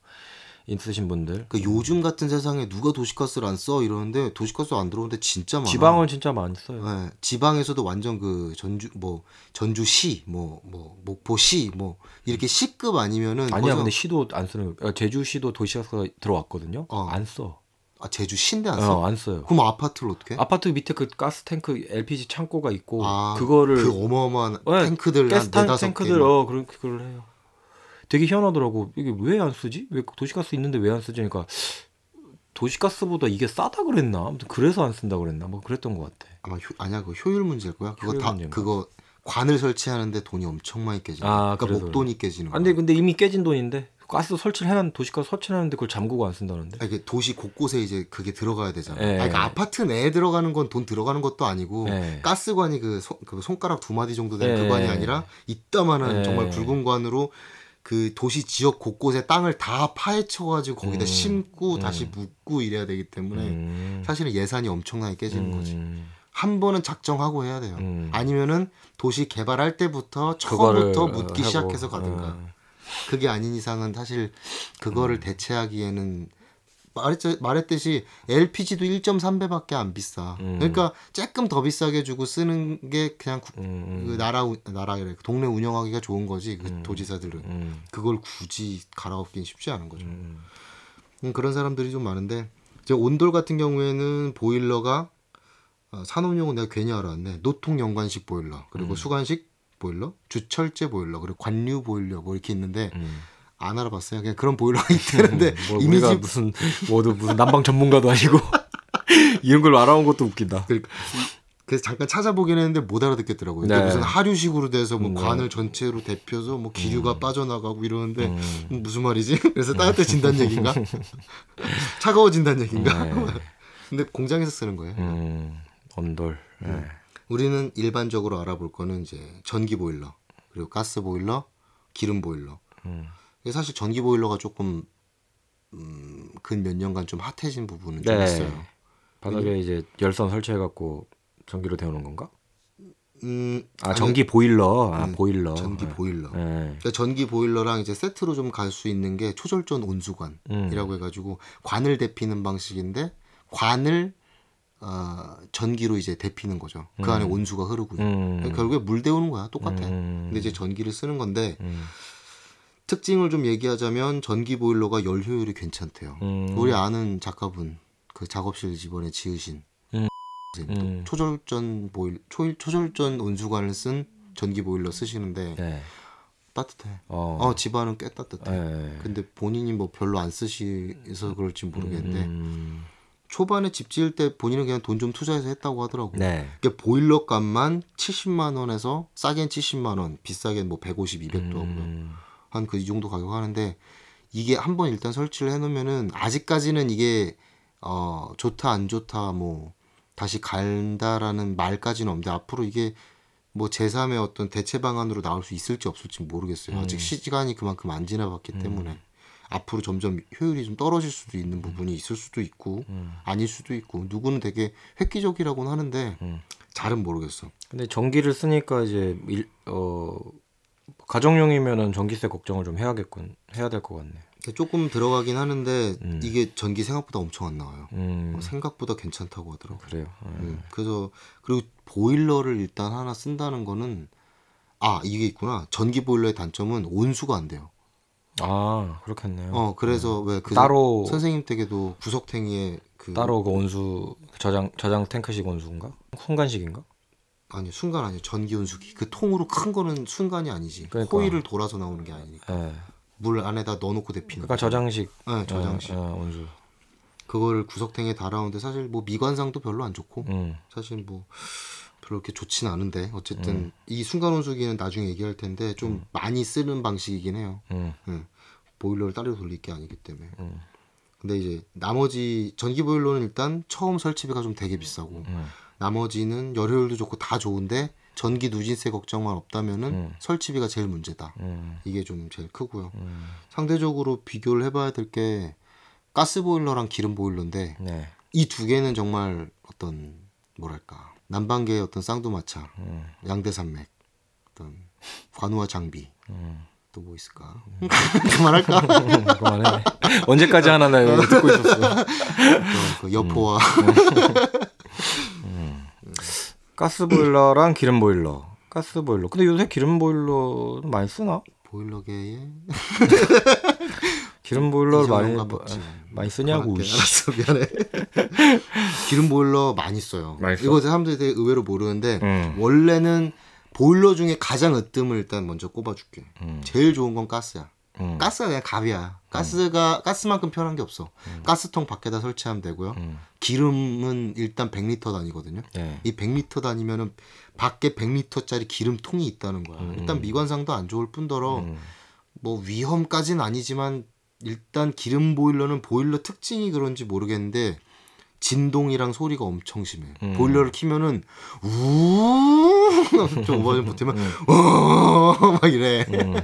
있으신 분들 그 요즘 같은 세상에 누가 도시가스를 안 써 이러는데 도시가스 안 들어오는데 진짜 많아. 지방은 진짜 많이 써요. 네, 지방에서도 완전 그 전주 뭐 전주시 뭐 뭐 목포시 뭐 이렇게 시급 아니면은 아니야 근데 시도 안 쓰는 거. 제주시도 도시가스가 들어왔거든요. 어. 안 써. 아 제주 시인데 안 써? 어, 안 써요. 그럼 아파트를 어떻게? 아파트 밑에 그 가스 탱크 LPG 창고가 있고 아, 그거를 그 어마어마한 네, 탱크들 한 가스 개. 탱크들 어 그런 그걸 해요. 되게 희한하더라고. 이게 왜 안 쓰지? 왜 도시가스 있는데 왜 안 쓰지? 그러니까 도시가스보다 이게 싸다 그랬나? 아무튼 그래서 안 쓴다 그랬나? 뭐 그랬던 것 같아. 아마 효, 아니야 그 효율 문제일 거야. 그거 효율 다 문제인가? 그거 관을 설치하는데 돈이 엄청 많이 깨지는 아, 거야. 그러니까 그래서 목돈이 깨지는 아, 거야. 근데 근데 이미 깨진 돈인데 가스 설치를 해놨 도시가스 설치를 했는데 그걸 잠그고 안 쓴다는데. 아, 이게 도시 곳곳에 이제 그게 들어가야 되잖아. 예. 아니, 그러니까 아파트 내에 들어가는 건 돈 들어가는 것도 아니고 예. 가스관이 그, 손, 그 손가락 두 마디 정도 되는 예. 그 관이 아니라 이따만한 예. 정말 붉은 관으로 그 도시 지역 곳곳에 땅을 다 파헤쳐가지고 거기다 음. 심고 음. 다시 묻고 이래야 되기 때문에 음. 사실은 예산이 엄청나게 깨지는 거지. 음. 한 번은 작정하고 해야 돼요. 음. 아니면은 도시 개발할 때부터 처음부터 어, 묻기 하고, 시작해서 가든가. 어. 그게 아닌 이상은 사실 그거를 음. 대체하기에는 말했, 말했 듯이 LPG도 1.3배밖에 안 비싸. 음. 그러니까 조금 더 비싸게 주고 쓰는 게 그냥 구- 음. 그 나라 우- 나라래 동네 운영하기가 좋은 거지. 그 음. 도지사들은 음. 그걸 굳이 갈아엎긴 쉽지 않은 거죠. 음. 음, 그런 사람들이 좀 많은데 이제 온돌 같은 경우에는 보일러가 어, 산업용은 내가 괜히 알았네. 노통 연관식 보일러 그리고 음. 수관식 보일러, 주철제 보일러 그리고 관류 보일러 뭐 이렇게 있는데 음. 안 알아봤어요. 그냥 그런 보일러가 있다는데 뭐 이미지 우리가 무슨 뭐도 무슨 난방 전문가도 아니고 이런 걸 알아온 것도 웃긴다. 그러니까 그래서 잠깐 찾아보긴 했는데 못 알아듣겠더라고요. 네. 무슨 하류식으로 돼서 뭐 네. 관을 전체로 데펴서 뭐 기류가 빠져나가고 이러는데 음. 음, 무슨 말이지? 그래서 따뜻해진다는 얘기인가? 차가워진다는 얘기인가? 네. 근데 공장에서 쓰는 거예요. 음. 온돌. 네. 우리는 일반적으로 알아볼 거는 이제 전기 보일러 그리고 가스 보일러, 기름 보일러. 음. 사실 전기 보일러가 조금 음, 근 몇 년간 좀 핫해진 부분은 좀 네. 있어요. 바닥에 이제 열선 설치해 갖고 전기로 데우는 건가? 음, 아 아니, 전기 보일러. 아 음, 보일러. 전기 네. 보일러. 네. 그러니까 전기 보일러랑 이제 세트로 좀 갈 수 있는 게 초절전 온수관이라고 음. 해가지고 관을 데피는 방식인데 관을 어, 전기로 이제 데피는 거죠. 그 안에 온수가 흐르고요. 음. 그러니까 결국에 물 데우는 거야. 똑같아. 음. 근데 이제 전기를 쓰는 건데 음. 특징을 좀 얘기하자면 전기 보일러가 열 효율이 괜찮대요. 음. 우리 아는 작가분 그 작업실 집원에 지으신 음. 음. 초절전 보일 초, 초절전 온수관을 쓴 전기 보일러 쓰시는데 네. 따뜻해. 어. 어 집안은 꽤 따뜻해. 네. 근데 본인이 뭐 별로 안 쓰시서 그럴지 모르겠는데 음. 초반에 집 지을 때 본인은 그냥 돈 좀 투자해서 했다고 하더라고. 네. 이게 보일러 값만 70만 원에서 싸겐 70만 원, 비싸겐 뭐 150, 200도 하고요. 음. 한그 이 정도 가격 하는데 이게 한번 일단 설치를 해놓으면은 아직까지는 이게 어 좋다 안 좋다 뭐 다시 간다라는 말까지는 없는데 앞으로 이게 뭐 제3의 어떤 대체 방안으로 나올 수 있을지 없을지 모르겠어요. 아직 시간이 그만큼 안 지나봤기 때문에 앞으로 점점 효율이 좀 떨어질 수도 있는 부분이 있을 수도 있고 아닐 수도 있고 누구는 되게 획기적이라고는 하는데 음. 잘은 모르겠어. 근데 전기를 쓰니까 이제 일, 어 가정용이면은 전기세 걱정을 좀 해야겠군. 해야 될 것 같네. 조금 들어가긴 하는데 음. 이게 전기 생각보다 엄청 안 나와요. 음. 어, 생각보다 괜찮다고 하더라고. 그래요. 네. 음, 그래서 그리고 보일러를 일단 하나 쓴다는 거는 아 이게 있구나. 전기 보일러의 단점은 온수가 안 돼요. 아 그렇겠네요. 어 그래서 왜그 따로 선생님 댁에도 구석탱이에 그 따로 그 온수 저장 저장 탱크식 온수인가? 순간식인가? 아니 순간 아니에요. 전기 온수기 그 통으로 큰 거는 순간이 아니지. 그러니까. 코일을 돌아서 나오는 게 아니니까 예. 물 안에다 넣어놓고 데피는. 그러니까 저장식. 네, 저장식. 예, 예, 온수. 그거를 구석탱이에 달아오는데 사실 뭐 미관상도 별로 안 좋고 음. 사실 뭐 별로 그렇게 좋진 않은데 어쨌든 음. 이 순간 온수기는 나중에 얘기할 텐데 좀 많이 쓰는 방식이긴 해요. 음. 응. 보일러를 따로 돌릴 게 아니기 때문에. 음. 근데 이제 나머지 전기 보일러는 일단 처음 설치비가 좀 되게 비싸고 음. 나머지는 열효율도 좋고 다 좋은데 전기 누진세 걱정만 없다면은 음. 설치비가 제일 문제다. 음. 이게 좀 제일 크고요. 음. 상대적으로 비교를 해봐야 될 게 가스 보일러랑 기름 보일러인데 네. 이두 개는 정말 어떤 뭐랄까 남방계의 어떤 쌍두마차, 음. 양대산맥, 어떤 관우와 장비 음. 또뭐 있을까? 그만할까? 그만해. 언제까지 하나 나 이거 듣고 있었어. 또그 여포와 가스 보일러랑 기름 보일러. 가스 보일러. 근데 요새 기름 보일러 많이 쓰나? 보일러계의 기름 보일러를 많이 먹지. 많이 쓰냐고. 알았어 미안해. 기름 보일러 많이 써요. 많이 써? 이거 사람들이 되게 의외로 모르는데 음. 원래는 보일러 중에 가장 으뜸을 일단 먼저 꼽아줄게. 음. 제일 좋은 건 가스야. 음. 가스가 그냥 갑이야. 가스가 가스만큼 편한 게 없어. 가스통 밖에다 설치하면 되고요. 음. 기름은 일단 100리터 단위거든요. 네. 이 100리터 단위면은 밖에 100리터짜리 기름통이 있다는 거야. 음. 일단 미관상도 안 좋을 뿐더러 음. 뭐 위험까지는 아니지만 일단 기름 보일러는 보일러 특징이 그런지 모르겠는데 진동이랑 소리가 엄청 심해. 음. 보일러를 키면은 우좀 오버 좀 보태면 어막 이래. 음.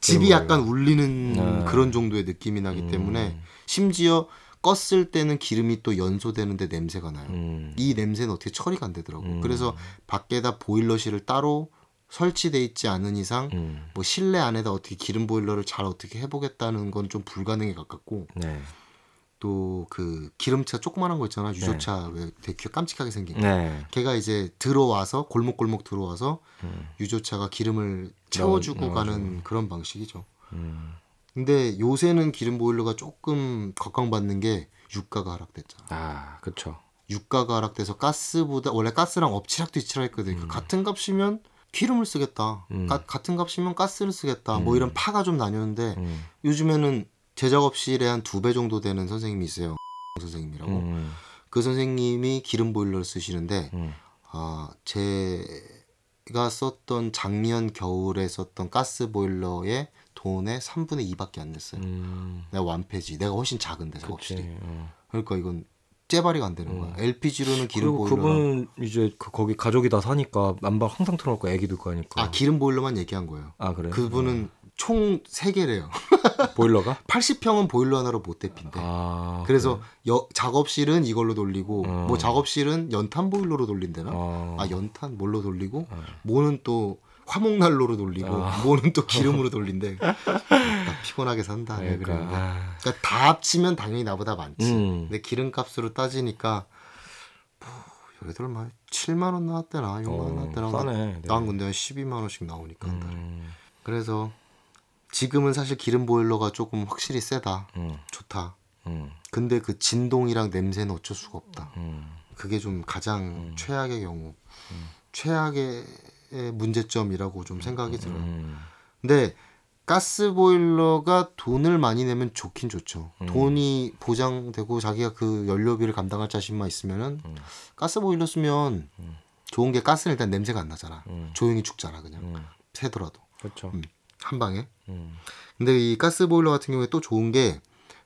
집이 약간 울리는 아. 그런 정도의 느낌이 나기 음. 때문에 심지어 껐을 때는 기름이 또 연소되는데 냄새가 나요. 음. 이 냄새는 어떻게 처리가 안 되더라고. 음. 그래서 밖에다 보일러실을 따로 설치돼 있지 않은 이상 음. 뭐 실내 안에다 어떻게 기름 보일러를 잘 어떻게 해보겠다는 건 좀 불가능에 가깝고 네. 또 그 기름차 조그만한 거 있잖아 유조차 왜 되게 귀- 깜찍하게 생긴 거. 네. 걔가 이제 들어와서 골목골목 들어와서 음. 유조차가 기름을 채워주고 넣어- 가는 그런 방식이죠. 음. 근데 요새는 기름 보일러가 조금 각광받는 게 유가가 하락됐잖아. 아, 그쵸. 유가가 하락돼서 가스보다 원래 가스랑 엎치락 뒤치락 했거든. 요 같은 값이면 기름을 쓰겠다. 음. 가- 같은 값이면 가스를 쓰겠다. 뭐 이런 파가 좀 나뉘었는데 음. 요즘에는 제 작업실에 한 두 배 정도 되는 선생님이 있어요. 선생님이라고. 음. 그 선생님이 기름 보일러를 쓰시는데 음. 아 제가 썼던 작년 겨울에 썼던 가스 보일러의 돈의 3분의 2밖에 안 냈어요. 음. 내가 완패지. 내가 훨씬 작은데. 작업실이. 어. 그러니까 이건 째발이가 안 되는 거야. 음. LPG로는 기름 보일러. 그분 이제 그 거기 가족이 다 사니까 난방 항상 틀어놓고 애기 둘 거니까. 아 기름 보일러만 얘기한 거예요. 아, 그래. 그분은 총 3개래요. 보일러가? 80평은 보일러 하나로 못 대핀대. 아. 그래서 여, 작업실은 이걸로 돌리고 어. 뭐 작업실은 연탄 보일러로 돌린대나? 어. 아 연탄 뭘로 돌리고 어. 뭐는 또 화목난로로 돌리고 아. 뭐는 또 기름으로 돌린대. 나 피곤하게 산다. 그러니까. 그래. 아. 그러니까 다 합치면 당연히 나보다 많지. 음. 근데 기름값으로 따지니까 뭐, 얘들 막 7만 원 나왔대나 6만 원 어, 나왔대나. 싸네. 난 근데 한 12만 원씩 나오니까 한 달에. 음. 그래서 지금은 사실 기름 보일러가 조금 확실히 세다. 음. 좋다. 음. 근데 그 진동이랑 냄새는 어쩔 수가 없다. 음. 그게 좀 가장 음. 최악의 경우. 최악의 문제점이라고 좀 생각이 들어요. 음. 근데 가스 보일러가 돈을 많이 내면 좋긴 좋죠. 음. 돈이 보장되고 자기가 그 연료비를 감당할 자신만 있으면은 음. 가스 보일러 쓰면 음. 좋은 게 가스는 일단 냄새가 안 나잖아. 음. 조용히 죽잖아 그냥 음. 새더라도 그렇죠. 음. 한 방에. 음. 근데 이 가스 보일러 같은 경우에 또 좋은 게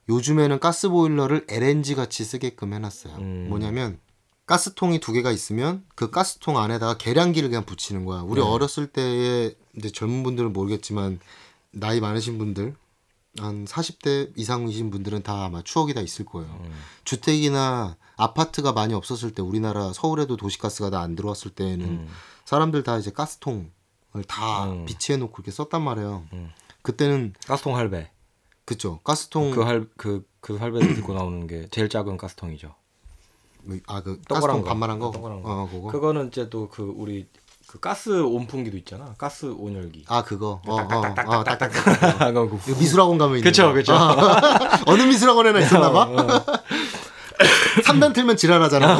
요즘에는 가스 보일러를 LNG 같이 쓰게끔 해놨어요. 음. 뭐냐면 가스통이 두 개가 있으면 그 가스통 안에다가 계량기를 그냥 붙이는 거야. 우리 네. 어렸을 때에 이제 젊은 분들은 모르겠지만 나이 많으신 분들 한 40대 이상이신 분들은 다 아마 추억이 다 있을 거예요. 음. 주택이나 아파트가 많이 없었을 때 우리나라 서울에도 도시가스가 다 안 들어왔을 때에는 음. 사람들 다 이제 가스통을 다 음. 비치해 놓고 이렇게 썼단 말이에요. 음. 그때는 가스통 할배. 그쵸 가스통 그할그그 할배를 듣고 나오는 게 제일 작은 가스통이죠. 아그 동그란 가스통 거. 반만한 거. 동그란 거. 어 그거. 그거는 이제 또 그 우리 그 가스 온풍기도 있잖아. 가스 온열기. 아 그거. 어, 어, 어, 딱딱딱딱딱딱. 그 이거 미술학원 가면 있는. 그쵸. 아, 어느 미술학원에나 있었나 봐. 어, 어. 3단 틀면 지랄하잖아.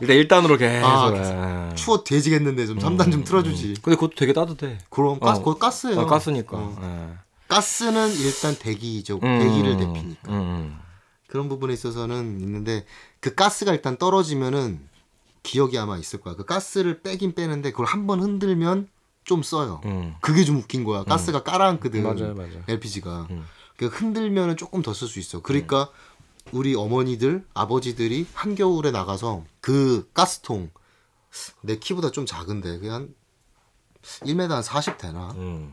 일단 일단으로 계속. 아, 예. 추워 돼지겠는데 좀 3단 좀 틀어주지. 근데 그것도 되게 따뜻해. 그럼 가스, 어. 그거 가스예요. 아, 가스니까. 어. 예. 가스는 일단 대기죠. 음, 대기를 대피니까. 음, 음. 그런 부분에 있어서는 있는데 그 가스가 일단 떨어지면은 기억이 아마 있을 거야. 그 가스를 빼긴 빼는데 그걸 한 번 흔들면 좀 써요. 음. 그게 좀 웃긴 거야. 가스가 깔아앉거든. 맞아요, 맞아요. LPG가. 음. 그 흔들면은 조금 더 쓸 수 있어. 그러니까 우리 어머니들, 아버지들이 한겨울에 나가서 그 가스통 내 키보다 좀 작은데 한 1m 한 40 되나? 음.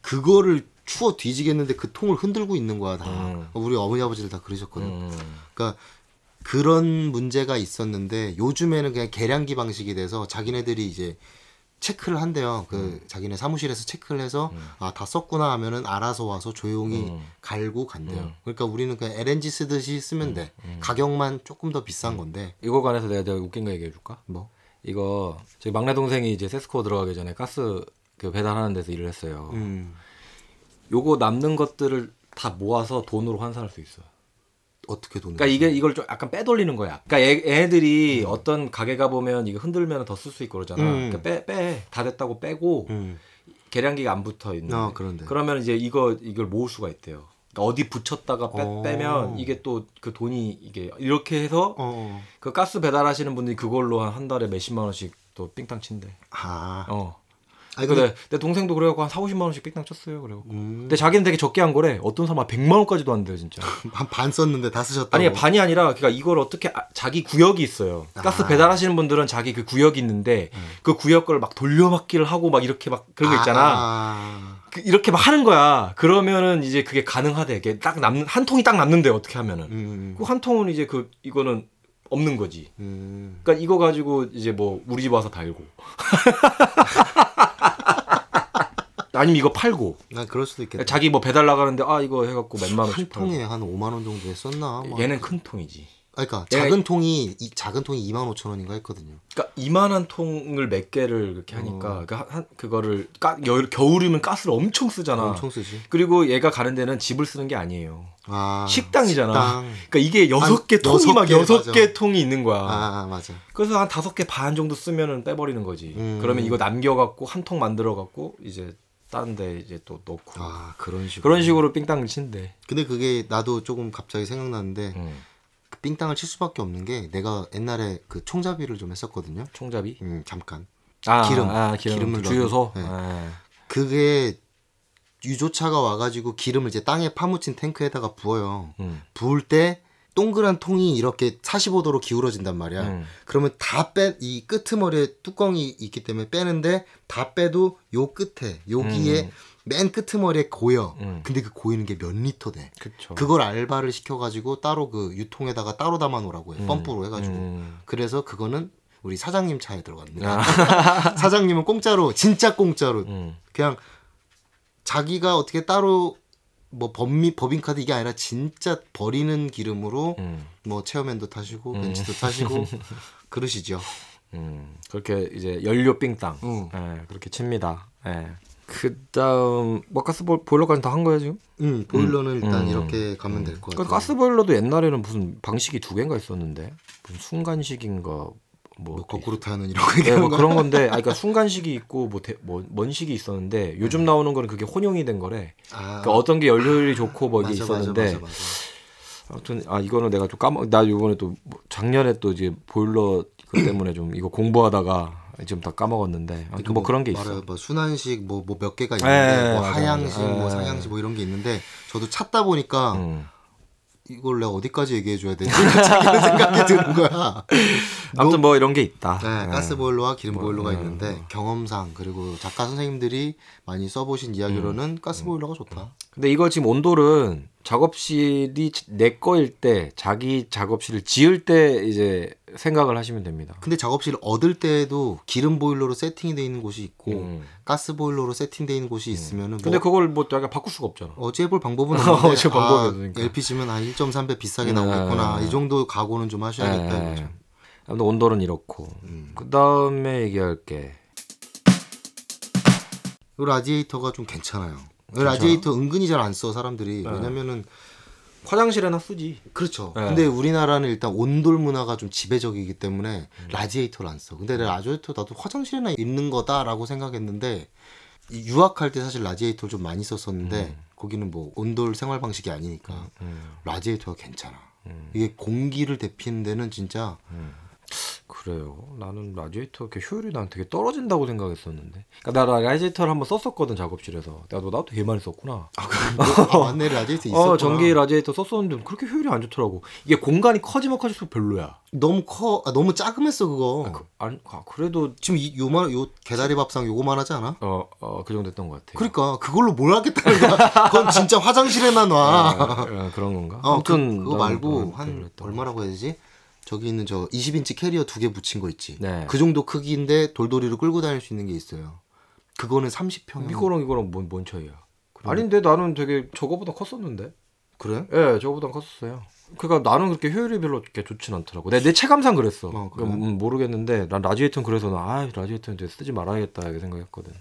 그거를 추워 뒤지겠는데 그 통을 흔들고 있는 거야 다. 음. 우리 어머니 아버지들 다 그러셨거든. 음. 그러니까 그런 문제가 있었는데 요즘에는 그냥 계량기 방식이 돼서 자기네들이 이제 체크를 한대요. 그 음. 자기네 사무실에서 체크를 해서 아다 썼구나 하면은 알아서 와서 조용히 음. 갈고 간대요. 음. 그러니까 우리는 그냥 LNG 쓰듯이 쓰면 돼. 가격만 조금 더 비싼 건데 이거 관해서 내가, 내가 웃긴 거 얘기해 줄까? 뭐 이거 저희 막내 동생이 이제 세스코 들어가기 전에 가스 그 배달하는 데서 일을 했어요. 음, 요거 남는 것들을 다 모아서 돈으로 환산할 수 있어. 어떻게 돈? 그러니까 이게 이걸 좀 약간 빼돌리는 거야. 그러니까 애, 들이 어떤 가게 가 보면 이거 흔들면 더 쓸 수 있고 그러잖아. 음. 그러니까 빼 빼. 다 됐다고 빼고 음. 계량기가 안 붙어 있는. 아, 그런데. 그러면 이제 이거 이걸 모을 수가 있대요. 그러니까 어디 붙였다가 빼, 어. 빼면 이게 또 그 돈이 이게 이렇게 해서 어. 그 가스 배달하시는 분들이 그걸로 한, 한 달에 몇십만 원씩 또 삥땅 친대. 아. 어. 아니 근데 근데 내, 내 동생도 그래갖고 한 4, 50만 원씩 삥땅 쳤어요. 그래갖고. 음, 근데 자기는 되게 적게 한 거래. 어떤 사람 한 100만 원까지도 안 돼요, 진짜. 한 반 썼는데 다 쓰셨다고. 아니 반이 아니라 그러니까 이걸 어떻게 아- 자기 구역이 있어요. 가스 아. 배달하시는 분들은 자기 그 구역이 있는데 그 구역 걸 막 돌려막기를 하고 막 이렇게 막 그런 거 있잖아. 아, 그 이렇게 막 하는 거야. 그러면은 이제 그게 가능하대. 이게 딱 남는 한 통이 딱 남는데 어떻게 하면은 음, 그한 통은 이제 그 이거는 없는 거지. 음. 그러니까 이거 가지고 이제 뭐 우리 집 와서 달고 아니면 이거 팔고 난 그럴 수도 있겠다. 자기 뭐 배달 나가는데 아 이거 해갖고 몇만 한 원씩 팔고 통에 한 5만 원 정도 했었나? 막. 얘는 큰 통이지. 그러니까 얘가 작은 통이 이 작은 통이 2만 5천 원인가 했거든요. 그러니까 이만한 통을 몇 개를 그렇게 하니까 어. 그 한, 한- 그거를 까, 여, 겨울이면 가스를 엄청 쓰잖아. 엄청 쓰지. 그리고 얘가 가는 데는 집을 쓰는 게 아니에요. 아, 식당이잖아. 식당. 그러니까 이게 여섯 개 통이 여섯 막 개, 여섯 맞아. 개 통이 있는 거야. 아, 맞아. 그래서 한 다섯 개 반 정도 쓰면은 빼버리는 거지. 음. 그러면 이거 남겨갖고 한 통 만들어갖고 이제 다른 데 이제 또 넣고 아, 그런 식으로. 그런 식으로 삥땅을 친대. 근데 그게 나도 조금 갑자기 생각나는데 음. 그 삥땅을 칠 수밖에 없는 게 내가 옛날에 그 총잡이를 좀 했었거든요. 총잡이. 음, 잠깐. 아, 기름. 아, 기름. 기름을 주유소. 네. 아. 그게 유조차가 와가지고 기름을 이제 땅에 파묻힌 탱크에다가 부어요. 음. 부을 때 동그란 통이 이렇게 45도로 기울어진단 말이야. 음. 그러면 다 빼, 이 끄트머리에 뚜껑이 있기 때문에 빼는데 다 빼도 요 끝에, 여기에 음. 맨 끄트머리에 고여. 음. 근데 그 고이는 게 몇 리터 돼. 그쵸. 그걸 알바를 시켜가지고 따로 그 유통에다가 따로 담아놓으라고 해. 음. 펌프로 해가지고. 음. 그래서 그거는 우리 사장님 차에 들어갑니다. 아. 사장님은 공짜로 진짜 공짜로 음. 그냥 자기가 어떻게 따로 뭐 법미 법인카드 이게 아니라 진짜 버리는 기름으로 음. 뭐 체어맨도 타시고 음. 벤츠도 타시고 그러시죠. 음. 그렇게 이제 연료 삥땅. 응. 예, 그렇게 칩니다. 예. 그 다음 뭐 가스 보- 보일러까지 다 한 거야 지금? 음, 보일러는 일단 음. 이렇게 가면 될것그 같아요. 가스 보일러도 옛날에는 무슨 방식이 두 개인가 있었는데 무슨 순간식인가 뭐, 뭐 거꾸로 타는 이런 거 네, 뭐 거. 그런 건데, 아, 그러니까 순간식이 있고 뭐, 대, 뭐 먼식이 있었는데 요즘 나오는 거는 그게 혼용이 된 거래. 아, 그러니까 어떤 게 연료율이 좋고 뭐 이게 맞아, 맞아, 있었는데 맞아, 맞아. 아무튼 아 이거는 내가 좀 까먹. 나 이번에 또뭐 작년에 또 이제 보일러 그 때문에 좀 이거 공부하다가 지금 다 까먹었는데 아무튼 뭐 그런 게 있어. 말해요. 뭐 순환식 뭐 뭐 몇 개가 예, 있는데 뭐 맞아, 하향식 맞아. 뭐 예. 상향식 뭐 이런 게 있는데 저도 찾다 보니까 음. 이걸 내가 어디까지 얘기해 줘야 되지? 이런 생각이 드는 거야. 아무튼 뭐 이런 게 있다. 네, 예. 가스 보일러와 기름 뭐, 보일러가 네, 있는데 경험상 그리고 작가 선생님들이 많이 써보신 이야기로는 음. 가스 보일러가 좋다. 근데 이거 지금 온돌은 작업실이 내 거일 때 자기 작업실을 지을 때 이제 생각을 하시면 됩니다. 근데 작업실 얻을 때에도 기름 보일러로 세팅이 돼 있는 곳이 있고 음. 가스 보일러로 세팅돼 있는 곳이 있으면은 근데 뭐 그걸 뭐 내가 바꿀 수가 없잖아. 어찌 해볼 방법은 없는데 해볼 방법이 아, 없으니까. LPG면 한 1.3배 비싸게 음, 나오겠구나 음. 이 정도 각오는 좀 하셔야겠다 예. 이거죠. 아무튼 온돌은 이렇고 음. 그 다음에 얘기할 게 이 라디에이터가 좀 괜찮아요. 이 라디에이터 은근히 잘 안 써 사람들이 네. 왜냐면은 화장실에나 쓰지. 그렇죠. 네. 근데 우리나라는 일단 온돌 문화가 좀 지배적이기 때문에 음. 라디에이터를 안 써. 근데 라디에이터 나도 화장실에나 있는 거다라고 생각했는데 이 유학할 때 사실 라디에이터를 좀 많이 썼었는데 거기는 뭐 온돌 생활 방식이 아니니까 음, 라디에이터가 괜찮아. 음, 이게 공기를 데피는 데는 진짜 음. 그래요. 나는 라디에이터 이렇게 효율이 난 되게 떨어진다고 생각했었는데. 그러니까 나 라디에이터를 한번 썼었거든 작업실에서. 나도 나도 되게 많이 썼구나. 아, 맞네 라디에이터 있었구나. 어 전기 라디에이터 썼었는데 그렇게 효율이 안 좋더라고. 이게 공간이 커지면 커질수록 별로야. 너무 커, 아, 너무 자그마했어 그거. 그, 아니 아, 그래도 지금 이 요만 요 개다리 밥상 요거만 하지 않아? 어 어 그 정도 됐던 것 같아. 그러니까 그걸로 뭘 하겠다는 거야. 그건 진짜 화장실에만 와. 아, 그런 건가? 어, 그, 아무튼 그거 나는 말고 한 얼마라고 해야 되지? 저기 있는 저 20인치 캐리어 두 개 붙인 거 있지. 네. 그 정도 크기인데 돌돌이로 끌고 다닐 수 있는 게 있어요. 그거는 30평. 이거랑 이거랑 뭔, 뭔 차이야? 아닌데 나는 되게 저거보다 컸었는데. 그래? 예, 저거보다 컸었어요. 그러니까 나는 그렇게 효율이 별로 그렇게 좋진 않더라고. 내, 내 체감상 그랬어. 어, 그래? 음, 모르겠는데 난 라디에이터는 그래서 나 아, 라디에이터는 이제 쓰지 말아야겠다 이렇게 생각했거든.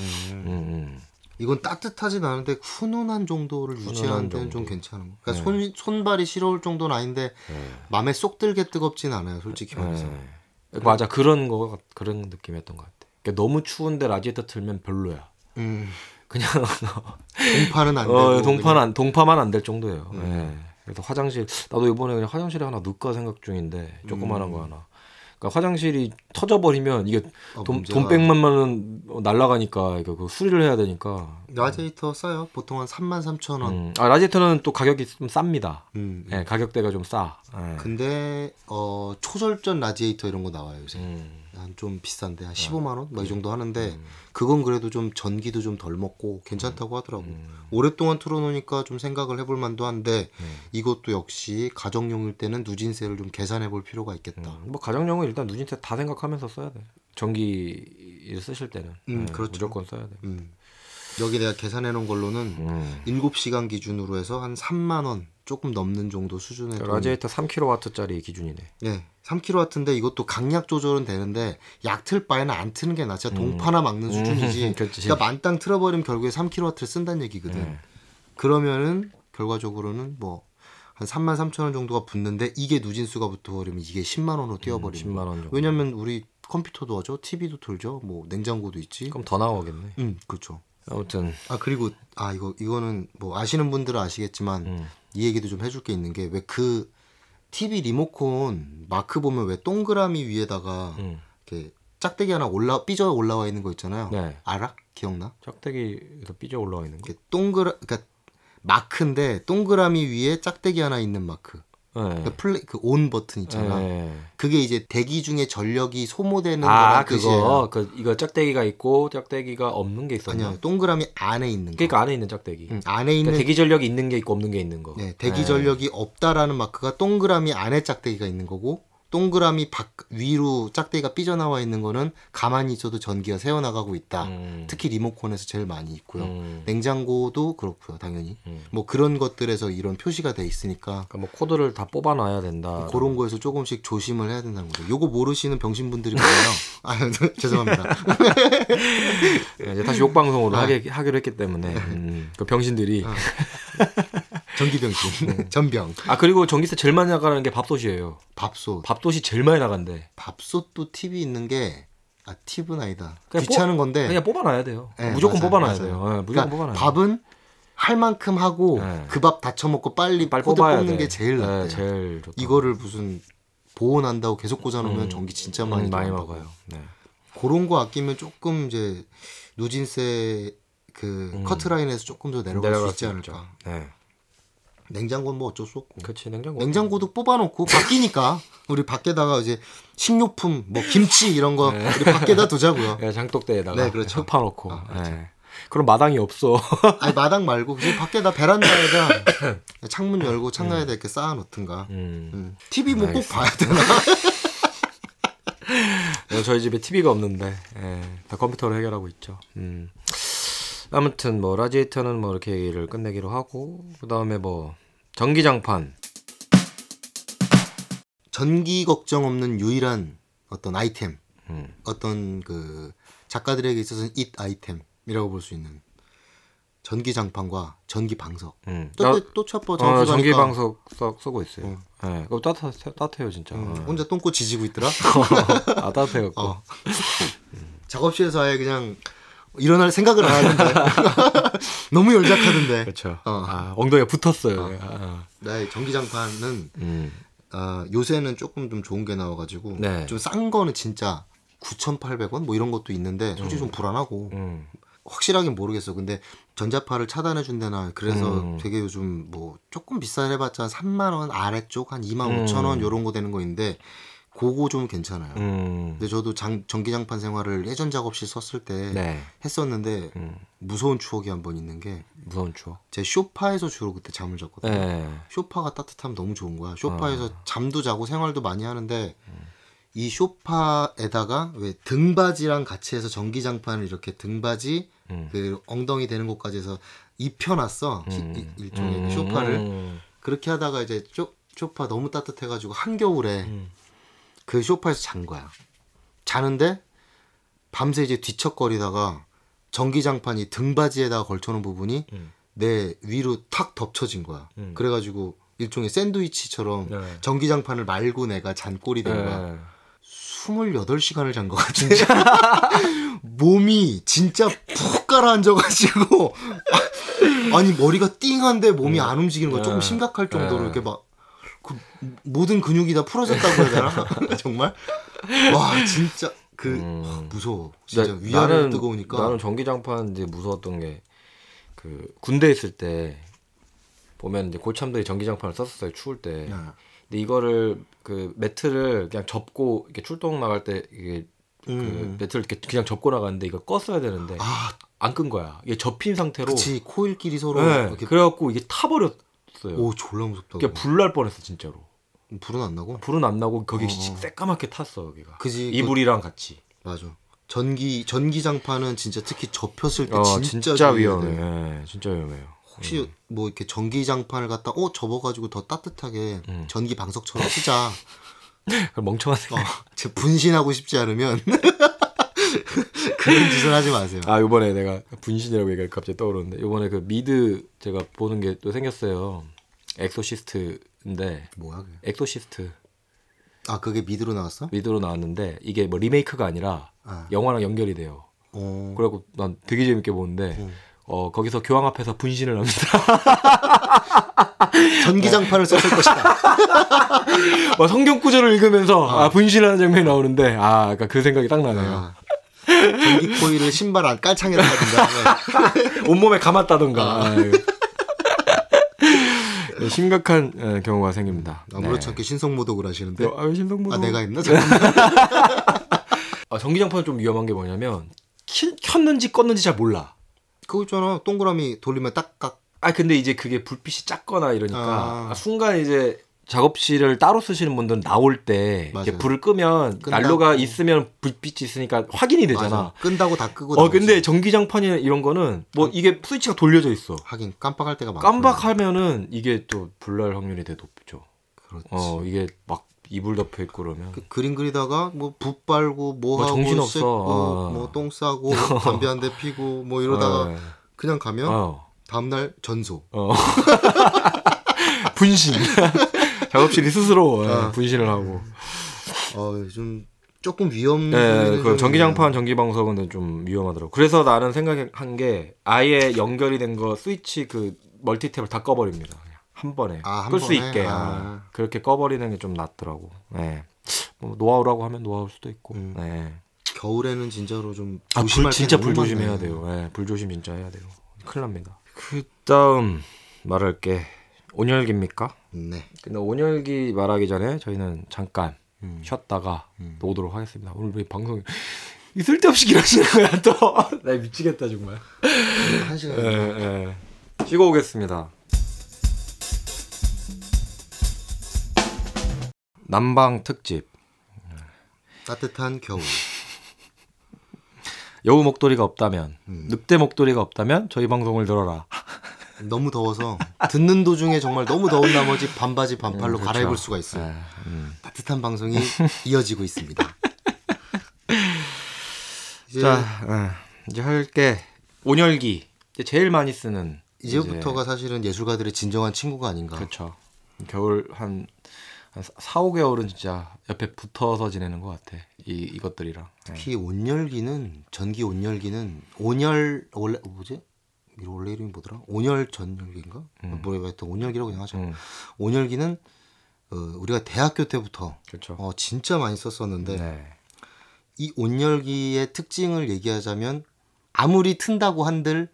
음, 음. 이건 따뜻하진 않은데 훈훈한 정도를 훈훈한 유지하는 데는 정도. 좀 괜찮은 거. 그러니까 네. 손 손발이 시려울 정도는 아닌데 예. 마음에 쏙 들게 뜨겁진 않아요, 솔직히 말해서. 예. 맞아 그런 거 같- 그런 느낌이었던 것 같아. 그러니까 너무 추운데 라디에이터 틀면 별로야. 음. 그냥 동파는 안 되고. 어, 동파는. 안, 동파만 안 될 정도예요. 음. 예. 그래서 화장실 나도 이번에 그냥 화장실에 하나 넣을까 생각 중인데 조그만한 음. 거 하나. 그러니까 화장실이 터져버리면 이게 어, 돈, 문제가- 돈 100만만은 날라가니까 이거 그 수리를 해야 되니까. 라디에이터 싸요. 보통 한 3만 3천 원. 음. 아 라디에이터는 또 가격이 좀 쌉니다. 음. 예, 가격대가 좀 싸. 예. 근데 어 초절전 라디에이터 이런 거 나와요 요새. 음. 한 좀 비싼데 한 15만 원? 막 이 정도 하는데 음. 그건 그래도 좀 전기도 좀 덜 먹고 괜찮다고 하더라고. 음. 오랫동안 틀어놓으니까 좀 생각을 해볼 만도 한데 음. 이것도 역시 가정용일 때는 누진세를 좀 계산해 볼 필요가 있겠다. 음. 뭐 가정용은 일단 누진세 다 생각하면서 써야 돼. 전기를 쓰실 때는 음, 예, 그렇죠. 무조건 써야 돼. 음. 여기 내가 계산해 놓은 걸로는 음. 7시간 기준으로 해서 한 3만 원 조금 넘는 정도 수준의 돈. 라디에이터 3kW짜리 기준이네. 네. 3kW인데 이것도 강약 조절은 되는데 약 틀 바에는 안 트는 게 나. 진짜 음. 동파나 막는 수준이지. 음, 그렇지. 그러니까 만땅 틀어버리면 결국에 3kW를 쓴다는 얘기거든. 예. 그러면은 결과적으로는 뭐 한 3만 3천 원 정도가 붙는데 이게 누진세가 붙어버리면 이게 10만 원으로 10만 거야. 원 정도. 왜냐면 우리 컴퓨터도 하죠, TV도 돌죠, 뭐 냉장고도 있지. 그럼 더 나오겠네. 음, 그렇죠. 아무튼 아 그리고 아 이거 이거는 뭐 아시는 분들은 아시겠지만 음. 이 얘기도 좀 해줄 게 있는 게 왜 그 TV 리모컨 마크 보면 왜 동그라미 위에다가 음. 이렇게 짝대기 하나 올라 삐져 올라와 있는 거 있잖아요. 네. 알아? 기억나? 짝대기에서 삐져 올라와 있는 거. 동그라 그러니까 마크인데 동그라미 위에 짝대기 하나 있는 마크. 네. 그 플레이 그 온 버튼 있잖아. 네. 그게 이제 대기 중에 전력이 소모되는 아 거란 그거. 그 이거 짝대기가 있고 짝대기가 없는 게 있었나? 아니요, 동그라미 안에 있는 거. 그러니까 안에 있는 짝대기. 음, 안에 있는 그러니까 대기 전력이 있는 게 있고 없는 게 있는 거. 네, 대기 네. 전력이 없다라는 마크가 동그라미 안에 짝대기가 있는 거고 동그라미 밖 위로 짝대기가 삐져나와 있는 거는 가만히 있어도 전기가 새어나가고 있다. 음. 특히 리모컨에서 제일 많이 있고요. 음. 냉장고도 그렇고요, 당연히. 음. 뭐 그런 것들에서 이런 표시가 돼 있으니까 그러니까 뭐 코드를 다 뽑아놔야 된다. 그런 거에서 조금씩 조심을 해야 된다는 거죠. 요거 모르시는 병신분들이 많아요. 아, 죄송합니다. 네, 이제 다시 욕 방송으로 아. 하게 하기로 했기 때문에 음, 그 병신들이 아. 전기 병신, 전병, 아 그리고 전기세 제일 많이 나가는 게 밥솥이에요. 밥솥. 밥솥이 제일 많이 나간대. 밥솥도 팁이 있는 게 아, 팁은 아니다. 귀찮은 건데 그냥 뽑아놔야 돼요. 네, 무조건 맞아요, 뽑아놔야 맞아요. 돼요. 네, 무조건 그러니까 뽑아놔야 돼요. 밥은 할 만큼 하고 네. 그밥 다 처먹고 빨리 빨리 뽑는 돼. 게 제일 네, 낫대요. 제일 좋다. 이거를 무슨 보온한다고 계속 꽂아놓으면 음, 전기 진짜 많이 음, 많이. 먹어요. 네. 그런 거 아끼면 조금 이제 누진세 그 음. 커트라인에서 조금 더 내려갈 수 있지 수 않을까. 네. 냉장고는 뭐 어쩔 수 없고. 그렇지 냉장고. 냉장고도 뽑아놓고 바뀌니까 우리 밖에다가 이제 식료품 뭐 김치 이런 거 네. 우리 밖에다 두자고요. 네, 장독대에다가 네, 그렇죠. 흙 파놓고. 아, 그렇죠. 네. 그럼 마당이 없어. 아니 마당 말고 그냥 밖에다 베란다에다 창문 열고 창가에다 이렇게 쌓아놓든가. 음. 음. TV 뭐 꼭. 봐야 되나? 네, 저희 집에 TV가 없는데 예, 다 컴퓨터로 해결하고 있죠. 음. 아무튼 뭐 라지에이터는 뭐 이렇게 얘기를 끝내기로 하고 그 다음에 뭐 전기장판. 전기 걱정 없는 유일한 어떤 아이템, 음. 어떤 그 작가들에게 있어서는 잇 아이템이라고 볼 수 있는 전기 장판과 전기 방석. 음. 나- 또또 첩보 어, 전기 방석 써, 쓰고 있어요. 예, 그거 따뜻 따뜻해요 진짜. 음, 어. 혼자 똥꼬 지지고 있더라. 아 따뜻해갖고. 어. 작업실에서 아예 그냥 일어날 생각을 안 하는데 너무 열작하던데. 그렇죠. 어. 아, 엉덩이가 붙었어요. 아, 나의 전기 장판은 음. 아, 요새는 조금 좀 좋은 게 나와가지고 네. 좀싼 거는 진짜 9,800원 뭐 이런 것도 있는데 솔직히 좀 불안하고 음. 확실하게 모르겠어. 근데 전자파를 차단해 준다나 그래서 음. 되게 요즘 뭐 조금 비싸게 해봤자 3만 원 아래쪽 한 2만 5천 원 음. 요런 거 되는 거 있는데 그거 좀 괜찮아요. 음. 근데 저도 장, 전기장판 생활을 예전 작업실 썼을 때 네. 했었는데 음. 무서운 추억이 한 번 있는 게제 무서운 추억. 쇼파에서 주로 그때 잠을 잤거든요. 네. 쇼파가 따뜻하면 너무 좋은 거야. 쇼파에서 어. 잠도 자고 생활도 많이 하는데 이 쇼파에다가 왜 등받이랑 같이 해서 전기장판을 이렇게 등받이 음. 그 엉덩이 되는 곳까지 해서 입혀놨어 기- 음. 이- 일종의 음. 쇼파를 음. 그렇게 하다가 이제 쇼, 쇼파 너무 따뜻해가지고 한겨울에 음. 그 쇼파에서 잔 거야. 자는데 밤새 이제 뒤척거리다가 전기장판이 등받이에다가 걸쳐놓은 부분이 음. 내 위로 탁 덮쳐진 거야. 음. 그래가지고 일종의 샌드위치처럼 네. 전기장판을 말고 내가 잔 꼴이 된 거야. 네. 28시간을 잔 것 같은데. 몸이 진짜 푹 가라앉아가지고. 아니, 머리가 띵한데 몸이 안 움직이는 거 조금 네. 심각할 정도로 네. 이렇게 막. 그 모든 근육이 다 풀어졌다고 해야 되나? 정말? 와, 진짜. 그, 음. 와, 무서워. 진짜 나- 위아래 나는- 뜨거우니까. 나는 전기장판 이제 무서웠던 게 그 군대 있을 때 보면 이제 고참들이 전기장판을 썼었어요 추울 때. 야. 근데 이거를 그 매트를 그냥 접고 이렇게 출동 나갈 때 이게 그 음. 매트를 이렇게 그냥 접고 나가는데 이걸 껐어야 되는데 아, 안끈 거야. 이게 접힌 상태로. 그치. 코일끼리 서로 네, 이렇게. 그래갖고 이게 타버렸 어요. 오, 졸라 무섭다. 그게 불날 뻔했어 진짜로. 불은 안 나고? 불은 안 나고 거기 어. 새까맣게 탔어 여기가. 그지. 그- 이불이랑 같이. 맞아. 전기 전기장판은 진짜 특히 접혔을 때 어, 진짜, 진짜, 위험해. 돼. 예, 진짜 위험해요. 혹시 뭐 이렇게 전기장판을 갖다 어 접어가지고 더 따뜻하게 음. 전기 방석처럼 쓰자. 멍청한 어, 분신하고 싶지 않으면 그런 짓을 하지 마세요. 아 요번에 내가 분신이라고 얘기가 갑자기 떠오르는데 요번에 그 미드 제가 보는 게 또 생겼어요. 엑소시스트인데 뭐야 그게? 엑소시스트 아 그게 미드로 나왔어? 미드로 나왔는데 이게 뭐 리메이크가 아니라 아. 영화랑 연결이 돼요. 어. 그래갖고 난 되게 재밌게 보는데 음. 어 거기서 교황 앞에서 분신을 합니다. 전기장판을 썼을 것이다. 막 성경 구절을 읽으면서 아 분신하는 장면이 나오는데 아 그러니까 그 생각이 딱 나네요. 아. 전기 코일을 신발 안 깔창에다 네. 둔다. 온몸에 감았다던가. 아유. 네, 심각한 예, 경우가 생깁니다. 아무렇지 않게 신성 모독을 하시는데. 네. 아, 신성모도. 아 내가 했나? 아, 전기장판은 좀 위험한 게 뭐냐면 키, 켰는지 껐는지 잘 몰라. 그거 있잖아. 동그라미 돌리면 딱딱. 아 근데 이제 그게 불빛이 작거나 이러니까 아. 아, 순간 이제 작업실을 따로 쓰시는 분들은 나올 때. 불을 끄면 끈다고. 난로가 있으면 불빛이 있으니까 확인이 되잖아. 맞아. 끈다고 다 끄고. 어. 근데 전기장판이 이런 거는 뭐 이게 스위치가 돌려져 있어. 하긴 깜빡할 때가 많고. 깜박하면은 이게 또 불날 확률이 되게 높죠. 그렇지. 어 이게 막 이불 덮여 있고 그러면 그 그림 그리다가 뭐 붓 빨고 뭐, 뭐 하고 정신 없어. 씻고 어. 뭐똥 싸고 담배 한 대 피고 뭐 이러다가 어, 그냥 가면 어. 다음날 전소. 어. 분신. 작업실이 스스로 예, 아. 분신을 하고. 어 좀 조금 위험. 네, 그 전기장판, 전기방석은 좀 위험하더라고. 그래서 나는 생각한 게 아예 연결이 된 거 스위치 그 멀티탭을 다 꺼버립니다. 한 번에 아, 한끌수 번에? 있게 아. 아, 그렇게 꺼버리는 게 좀 낫더라고. 네. 뭐 노하우라고 하면 노하우일 수도 있고. 음. 네. 겨울에는 진짜로 좀 아, 불 진짜 게불 조심해야. 돼요. 예, 불 조심 진짜 해야 돼요. 큰일 납니다. 그 다음 말할 게 온열기입니까? 네. 근데 온열기 말하기 전에 저희는 잠깐 음. 쉬었다가 음. 또 오도록 하겠습니다. 오늘 왜 방송이 이 쓸데없이 길어지는 거야 또? 나 미치겠다 정말. 한 시간. 예, 예. 쉬고 오겠습니다. 남방 특집 따뜻한 겨울. 여우 목도리가 없다면 음. 늑대 목도리가 없다면 저희 방송을 들어라. 너무 더워서 듣는 도중에 정말 너무 더운 나머지 반바지 반팔로 음, 그렇죠. 갈아입을 수가 있어요. 예, 음. 따뜻한 방송이 이어지고 있습니다. 이제 자 예, 이제 할 게 온열기 이제 제일 많이 쓰는 이제부터가 사실은 예술가들의 진정한 친구가 아닌가. 그렇죠. 겨울 한, 한 4, 5개월은 진짜 옆에 붙어서 지내는 것 같아. 이 이것들이랑. 예. 특히 온열기는 전기 온열기는 온열 원래 뭐지? 이 원래 이름이 뭐더라? 온열 전열기인가? 음. 뭐야 하여튼 온열기라고 그냥 하죠. 음, 온열기는 어, 우리가 대학교 때부터 그렇죠. 어, 진짜 많이 썼었는데 네. 이 온열기의 특징을 얘기하자면 아무리 튼다고 한들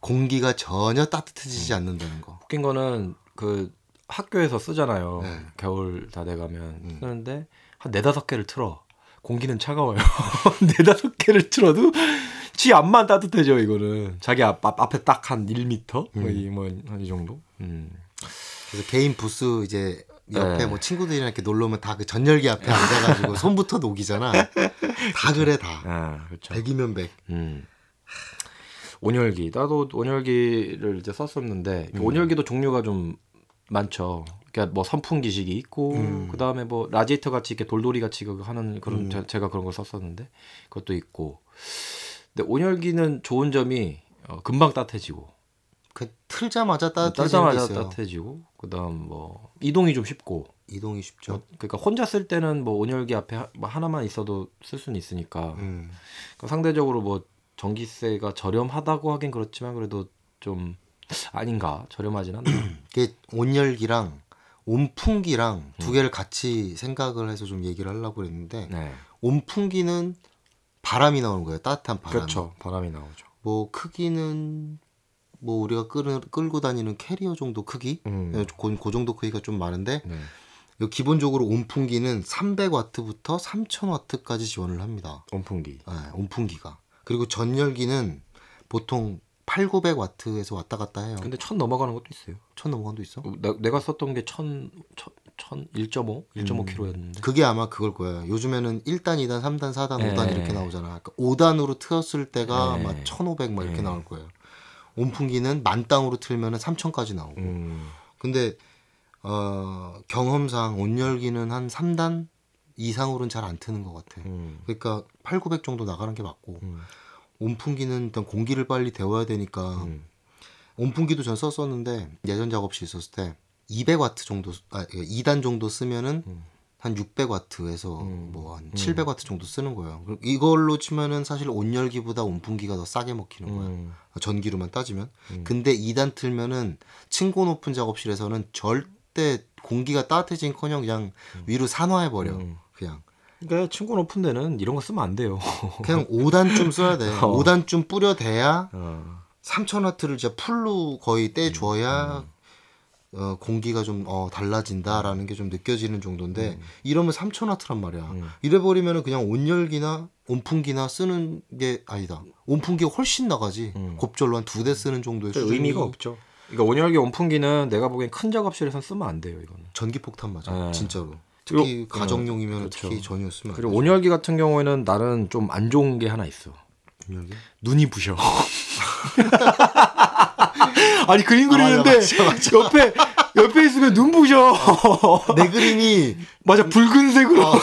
공기가 전혀 따뜻해지지 음. 않는다는 거. 웃긴 거는 그 학교에서 쓰잖아요. 네. 겨울 다 돼가면 음. 쓰는데 한 네다섯 개를 틀어. 공기는 차가워요. 네다섯 개를 틀어도 지 앞만 따뜻해져 이거는. 자기 앞, 앞 앞에 딱 한 1m 음. 뭐이뭐한 이 정도. 음. 그래서 개인 부스 이제 옆에 네. 뭐 친구들이랑 이렇게 놀러 오면 다 그 전열기 앞에 앉아가지고 손부터 녹이잖아. 다 그래 다. 아 그렇죠. 백이면 백. 음. 온열기 나도 온열기를 이제 썼었는데 음. 온열기도 종류가 좀 많죠. 그러니까 뭐 선풍기식이 있고 음. 그 다음에 뭐 라디에이터 같이 이렇게 돌돌이 같이 그 하는 그런 음. 제, 제가 그런 걸 썼었는데 그것도 있고. 근데 온열기는 좋은 점이 어, 금방 따뜻해지고 그 틀자마자 있어요. 따뜻해지고 그다음 뭐 이동이 좀 쉽고 이동이 쉽죠. 어, 그러니까 혼자 쓸 때는 뭐 온열기 앞에 하, 뭐 하나만 있어도 쓸 수는 있으니까 음. 그러니까 상대적으로 뭐 전기세가 저렴하다고 하긴 그렇지만 그래도 좀 아닌가 저렴하진 않나. 이게 온열기랑 온풍기랑 음. 두 개를 같이 생각을 해서 좀 얘기를 하려고 그랬는데 네, 온풍기는 바람이 나오는 거예요. 따뜻한 바람. 그렇죠. 바람이 나오죠. 뭐 크기는 뭐 우리가 끌, 끌고 다니는 캐리어 정도 크기, 음. 네, 그, 그 정도 크기가 좀 많은데 네. 이 기본적으로 온풍기는 300와트부터 3000와트까지 지원을 합니다. 온풍기. 네, 온풍기가. 그리고 전열기는 보통 8, 900와트에서 왔다 갔다 해요. 근데 천 넘어가는 것도 있어요. 천 넘어간도 있어? 나, 내가 썼던 게 천, 천, 천 1.5, 1.5kg였는데. 그게 아마 그걸 거예요. 요즘에는 1단, 2단, 3단, 4단, 네. 5단 이렇게 나오잖아. 그러니까 5단으로 틀었을 때가 네. 아마 1500 막 이렇게 네. 나올 거예요. 온풍기는 만 땅으로 틀면은 3000까지 나오고. 음, 근데 어, 경험상 온열기는 한 3단 이상으로는 잘 안 트는 것 같아. 음, 그러니까 8, 900 정도 나가는 게 맞고 음, 온풍기는 일단 공기를 빨리 데워야 되니까 음. 온풍기도 전 썼었는데 예전 작업실 있었을 때 200와트 정도 아 2단 정도 쓰면은 음. 한 600와트에서 음. 뭐한 음. 700와트 정도 쓰는 거예요. 이걸로 치면은 사실 온열기보다 온풍기가 더 싸게 먹히는 거야. 음, 전기로만 따지면. 음. 근데 2단 틀면은 층고 높은 작업실에서는 절대 공기가 따뜻해진커녕 그냥 위로 산화해 버려. 음. 그냥 그러니까 친구 높은 데는 이런 거 쓰면 안 돼요. 그냥 5단쯤 써야 돼. 어. 5단쯤 뿌려대야 어, 3000와트를 진짜 풀로 거의 떼줘야 음. 어, 공기가 좀 어, 달라진다라는 게 좀 느껴지는 정도인데 이러면 3000와트란 말이야. 음. 이래 버리면은 그냥 온열기나 온풍기나 쓰는 게 아니다. 온풍기가 훨씬 나가지. 음. 곱절로 한 두 대 쓰는 정도의 수준이 의미가 없죠. 그러니까 온열기 온풍기는 내가 보기엔 큰 작업실에선 쓰면 안 돼요 이거는. 전기 폭탄 맞아. 네. 진짜로. 특히 가정용이면 그렇죠. 특히 전혀 쓰면 안 그리고. 온열기 같은 경우에는 나는 좀 안 좋은 게 하나 있어. 온열기? 눈이 부셔. 아니 그림 아, 맞아, 그리는데 맞아, 옆에 옆에 있으면 눈 부셔. 내 그림이 맞아 붉은색으로 어,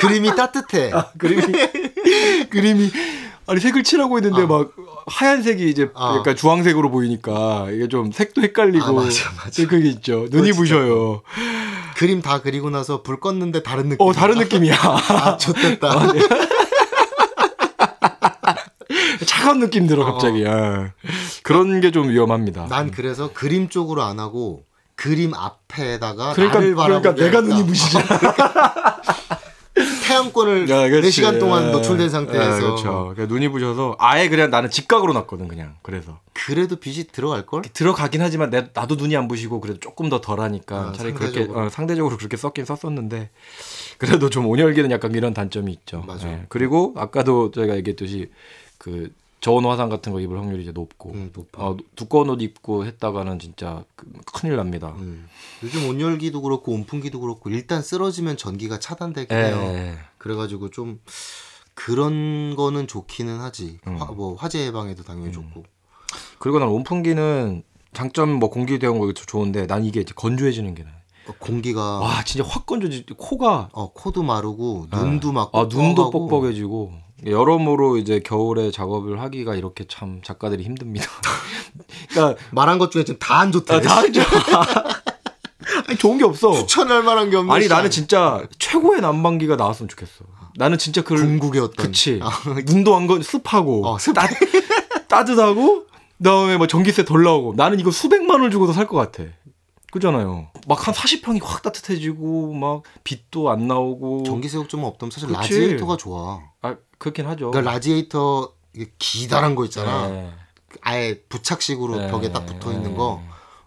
그림이 따뜻해. 그림이 그림이 아니 색을 칠하고 있는데 어. 막 하얀색이 이제 어. 약간 주황색으로 보이니까 이게 좀 색도 헷갈리고 아, 맞아, 맞아. 그게 있죠. 눈이. 부셔요. 그림 다 그리고 나서 불 껐는데 다른 느낌. 어 다른 느낌이야. 아, 좋됐다. 차가운 느낌 들어 갑자기. 어. 아. 그런 게 좀 위험합니다. 난 그래서 그림 쪽으로 안 하고 그림 앞에다가 그러니까 그러니까 내가. 눈이 부시잖아. 태양권을 야, 그렇지. 4시간 동안 예. 노출된 상태에서 예, 그렇죠. 그러니까 눈이 부셔서 아예 그냥 나는 직각으로 났거든 그냥. 그래서 그래도 빛이 들어갈 걸? 들어가긴 하지만 내, 나도 눈이 안 부시고 그래도 조금 더 덜하니까 아, 차라리 상대적으로. 그렇게 어, 상대적으로 그렇게 썼긴 썼었는데 그래도 좀 온열기는 약간 이런 단점이 있죠. 맞아. 예. 그리고 아까도 저희가 얘기했듯이 그 저온 화상 같은 거 입을 확률이 이제 높고 음. 어, 두꺼운 옷 입고 했다가는 진짜 그- 큰일 납니다. 음. 요즘 온열기도 그렇고 온풍기도 그렇고 일단 쓰러지면 전기가 차단되긴 예. 해요. 그래가지고 좀 그런 거는 좋기는 하지. 음. 화, 뭐 화재 예방에도 당연히 좋고. 그리고 난 온풍기는 장점 뭐 공기 대용 거 좋은데 난 이게 이제 건조해지는 게 나아. 어, 공기가 와 진짜 확 건조지 코가 어 코도 마르고 눈도 막 아 눈도. 뻑뻑해지고 여러모로 이제 겨울에 작업을 하기가 이렇게 참 작가들이 힘듭니다. 그러니까 말한 것 중에 지금 다 안 좋대. 아, 다 알죠. 아니 좋은 게 없어. 추천할 만한 게 없는. 아니. 나는 진짜 최고의 난방기가 나왔으면 좋겠어. 나는 진짜 그 궁극의 어떤 그치 아, 눈도 안 건 습하고 어, 습- 따, 따뜻하고 그다음에 뭐 전기세 덜 나오고 나는 이거 수백만 원을 주고도 살 것 같아. 그잖아요. 막 한 40평이 확 따뜻해지고 막 빛도 안 나오고 전기세 걱정 없다면 사실 그치. 라지에이터가 좋아. 아 그렇긴 하죠. 그러니까 라지에이터 이게 기다란 거 있잖아. 네. 아예 부착식으로 네. 벽에 딱 붙어 있는 거.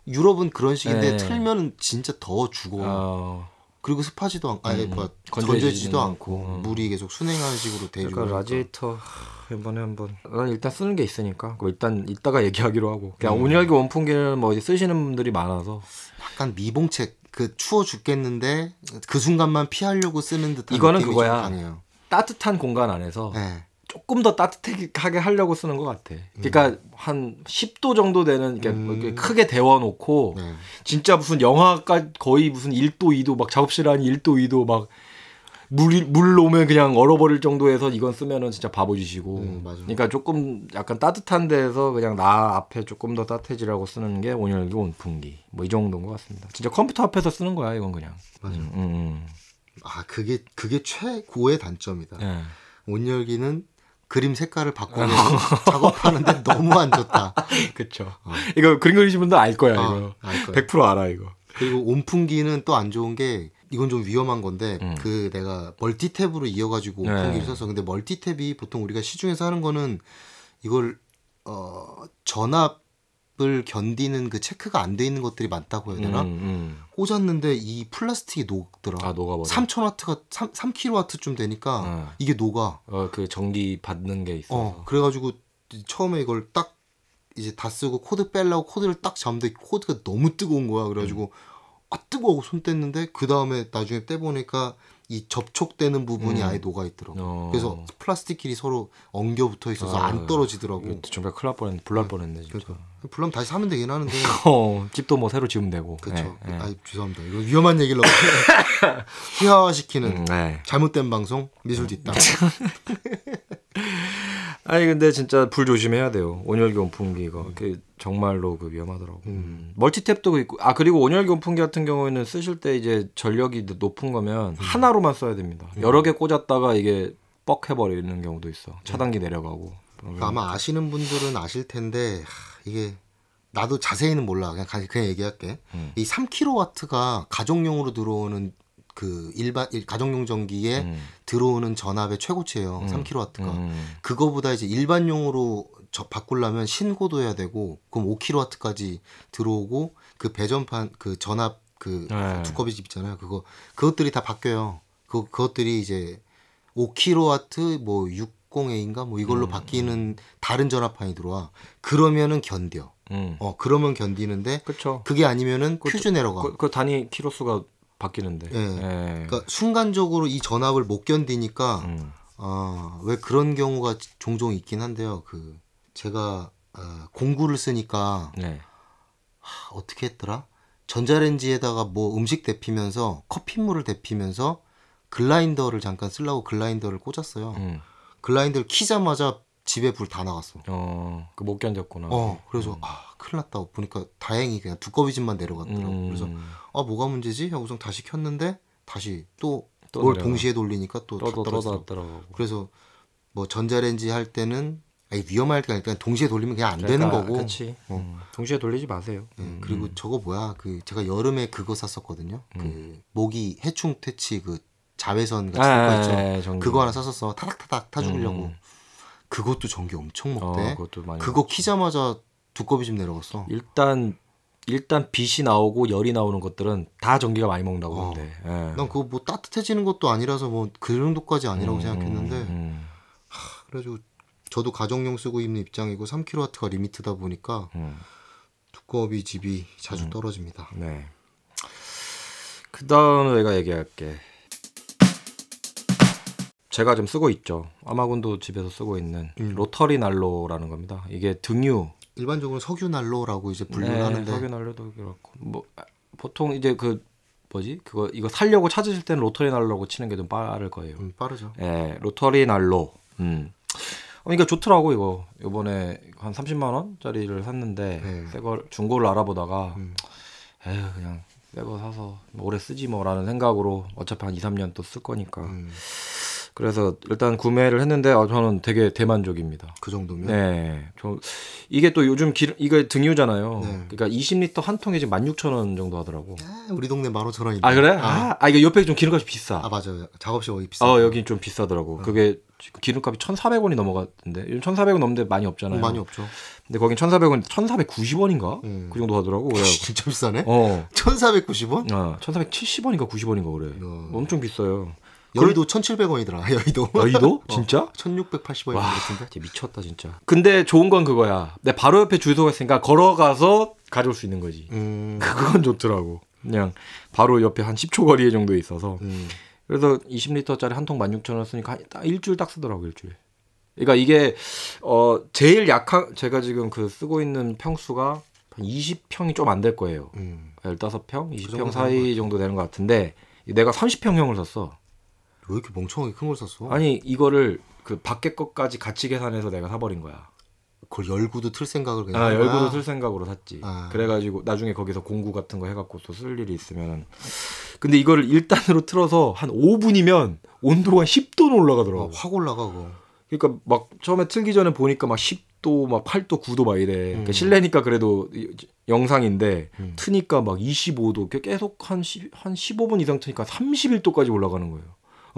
유럽은 그런 식인데 네. 틀면은 진짜 더워 죽어. 어, 그리고 습하지도 않고, 아예 음, 뭐 건조해지지도 않고. 음. 물이 계속 순환하는 식으로 돼주고. 그러니까 라지에이터 하, 이번에 한번 난 일단 쓰는 게 있으니까 일단 이따가 얘기하기로 하고 그냥 음. 온열기 온풍기는 뭐 이제 쓰시는 분들이 많아서 약간 미봉책 그 추워 죽겠는데 그 순간만 피하려고 쓰는 듯한 이거는 그거야. 따뜻한 공간 안에서 네. 조금 더 따뜻하게 하려고 쓰는 것 같아. 그러니까 한 10도 정도 되는 뭐 음. 이렇게 크게 데워놓고 네. 진짜 무슨 영하까 거의 무슨 1도 2도 막 작업실 안이 1도 2도 막 물이 물 오면 그냥 얼어버릴 정도에서 이건 쓰면은 진짜 바보짓이고. 음. 그러니까 조금 약간 따뜻한 데에서 그냥 나 앞에 조금 더 따뜻해지라고 쓰는 게 온열기 온풍기. 뭐 이 정도인 것 같습니다. 진짜 컴퓨터 앞에서 쓰는 거야 이건 그냥. 맞아. 음, 음, 아 그게 그게 최고의 단점이다. 음. 예. 온열기는 그림 색깔을 바꿔내고 작업하는데 너무 안 좋다. 그쵸. 어. 이거 그림 그리신 분들 알 거야 어, 이거. 알 거야. 100% 알아 이거. 그리고 온풍기는 또 안 좋은 게 이건 좀 위험한 건데 음. 그 내가 멀티탭으로 이어가지고 네. 온풍기를 써서 근데 멀티탭이 보통 우리가 시중에서 하는 거는 이걸 어 전압을 견디는 그 체크가 안 돼 있는 것들이 많다고 해야 되나? 음, 음. 꽂았는데 이 플라스틱이 녹더라. 아 녹아버려. 3000와트가 3, 3kW쯤 되니까 어. 이게 녹아. 어, 그 전기 받는 게 있어서. 어, 그래 가지고 처음에 이걸 딱 이제 다 쓰고 코드 빼려고 코드를 딱 잡는데 코드가 너무 뜨거운 거야. 그래 가지고 아 뜨거워 손 뗐는데 그 다음에 나중에 떼 보니까 이 접촉되는 부분이 음. 아예 녹아 있더라고. 어. 그래서 플라스틱끼리 서로 엉겨 붙어 있어서 아, 안 떨어지더라고. 정말 큰일 날 뻔했네. 불날 뻔했네 진짜. 그러니까 불나면 다시 사면 되긴 하는데. 어, 집도 뭐 새로 지으면 되고. 그렇죠. 예, 예. 아 죄송합니다. 이거 위험한 얘기를 너무 희화화시키는 음, 네. 잘못된 방송 미술 뒷담. 아니 근데 진짜 불 조심해야 돼요. 온열기 온풍기 이거 그 정말로 그 위험하더라고. 음. 멀티탭도 있고 아 그리고 온열기 온풍기 같은 경우에는 쓰실 때 이제 전력이 높은 거면 하나로만 써야 됩니다. 여러 개 꽂았다가 이게 뻑 해버리는 경우도 있어. 차단기 내려가고. 그러니까 아마 아시는 분들은 아실 텐데 하, 이게 나도 자세히는 몰라. 그냥 가- 그냥 얘기할게. 음. 이 3kW가 가정용으로 들어오는 그 일반 일- 가정용 전기에 음. 들어오는 전압의 최고치예요. 3kW가. 음. 그거보다 이제 일반용으로 저 바꾸려면 신고도 해야 되고 그럼 5kW까지 들어오고 그 배전판 그 전압 그 네. 두꺼비 집 있잖아요. 그거 그것들이 다 바뀌어요. 그 그것들이 이제 5kW 뭐 60A인가 뭐 이걸로 음. 바뀌는 다른 전압판이 들어와. 그러면은 견뎌. 음. 어 그러면 견디는데 그쵸. 그게 아니면은 그것도- 퓨즈 내려가. 그, 그 단위 키로수가 바뀌는데. 예. 예. 그러니까 순간적으로 이 전압을 못 견디니까 음. 아, 왜 그런 경우가 종종 있긴 한데요. 그 제가 아, 공구를 쓰니까 네. 하, 어떻게 했더라? 전자레인지에다가 뭐 음식 데피면서 커피물을 데피면서 글라인더를 잠깐 쓰려고 글라인더를 꽂았어요. 음. 글라인더를 키자마자 집에 불 다 나갔어. 어, 그 못 견뎠구나. 어, 그래서 음. 아, 큰일 났다. 보니까 다행히 그냥 두꺼비 집만 내려갔더라고. 음. 그래서 아, 뭐가 문제지? 하고서 다시 켰는데 다시 또또 뭘. 동시에 돌리니까 또 다. 떨어졌더라고. 그래서 뭐 전자레인지 할 때는 아니 위험할 때가 아니라 동시에 돌리면 그냥 안 되는 거고. 그렇지. 어. 음. 동시에 돌리지 마세요. 예, 음. 그리고 저거 뭐야 그 제가 여름에 그거 샀었거든요. 그 모기 해충 퇴치 그 자외선 같은 아, 거 있죠. 아, 전기. 그거 하나 샀었어. 타닥타닥 타주려고. 음. 그것도 전기 엄청 어, 먹대. 그것도 많이. 그거 먹지. 키자마자 두꺼비 집 내려갔어. 일단 일단 빛이 나오고 열이 나오는 것들은 다 전기가 많이 먹는다고 어. 하는데. 예. 난 그거 뭐 따뜻해지는 것도 아니라서 뭐 그 정도까지 아니라고 음, 생각했는데 음, 그래가지고 저도 가정용 쓰고 있는 입장이고 3kW가 리미트다 보니까 음, 두꺼비 집이 자주 음. 떨어집니다. 네. 그 다음 내가 얘기할게. 제가 좀 쓰고 있죠. 아마군도 집에서 쓰고 있는 음. 로터리 난로라는 겁니다. 이게 등유 일반적으로 석유 난로라고 이제 분류를 하는데 석유 난로도 그렇고 뭐 아, 보통 이제 그 뭐지 그거 이거 살려고 찾으실 때는 로터리 난로라고 치는 게 좀 빠를 거예요. 음, 빠르죠. 예, 로터리 난로. 음. 어, 이거 좋더라고 이거. 요번에 한 30만 원짜리를 샀는데 네. 새거 중고를 알아보다가 음. 에휴 그냥 새거 사서 뭐 오래 쓰지 뭐라는 생각으로 어차피 한 2, 3년 또 쓸 거니까. 음, 그래서 일단 구매를 했는데 어, 저는 되게 대만족입니다. 그 정도면 네. 저 이게 또 요즘 기 이거 등유잖아요. 네. 그러니까 20리터 한 통에 지금 16,000원 정도 하더라고. 아, 우리 동네 15,000원인데. 아, 그래? 아, 아, 아 이거 옆에 좀 기름값이 비싸. 아, 맞아요. 작업실 여기 비싸. 어, 여긴 좀 비싸더라고. 그게 지금 기름값이 1,400원이 넘어갔는데 요즘 1,400원 넘는데 많이 없잖아요. 많이 없죠. 근데 거긴 1,400원, 1,490원인가? 음. 그 정도 하더라고. 그래. 진짜 비싸네. 어. 1,490원? 어, 1,470원인가 90원인가 그래. 어. 엄청 비싸요. 여의도 1,700원이더라. 여의도. 여의도? 진짜? 1,680원 와, 같은데. 진짜 미쳤다 진짜. 근데 좋은 건 그거야. 내 바로 옆에 주소가 있으니까 걸어가서 가져올 수 있는 거지. 음. 그건 좋더라고. 그냥 바로 옆에 한 10초 거리에 정도 있어서. 음. 그래서 20리터짜리 한 통 16,000원 쓰니까 한- 딱 일주일 딱 쓰더라고 일주일. 그러니까 이게 어 제일 약한 제가 지금 그 쓰고 있는 평수가 한 20평이 좀 안 될 거예요. 음. 15평, 그 20평 정도 사이 정도 되는 것 같은데 내가 30평형을 샀어. 왜 이렇게 멍청하게 큰 걸 샀어? 아니 이거를 그 밖에 것까지 같이 계산해서 내가 사버린 거야. 그걸 열구도 틀 생각을 그냥. 아? 열고도 쓸 생각으로 샀지. 아. 그래가지고 나중에 거기서 공구 같은 거 해갖고 또 쓸 일이 있으면. 근데 이거를 1단으로 틀어서 한 5분이면 온도가 10도는 올라가더라고. 어, 확 올라가 그거. 그러니까 막 처음에 틀기 전에 보니까 막 10도, 막 8도, 9도 막 이래. 그러니까 음. 실내니까 그래도 이- 영상인데 음. 트니까 막 25도, 계속 한, 10, 한 15분 이상 트니까 31도까지 올라가는 거예요.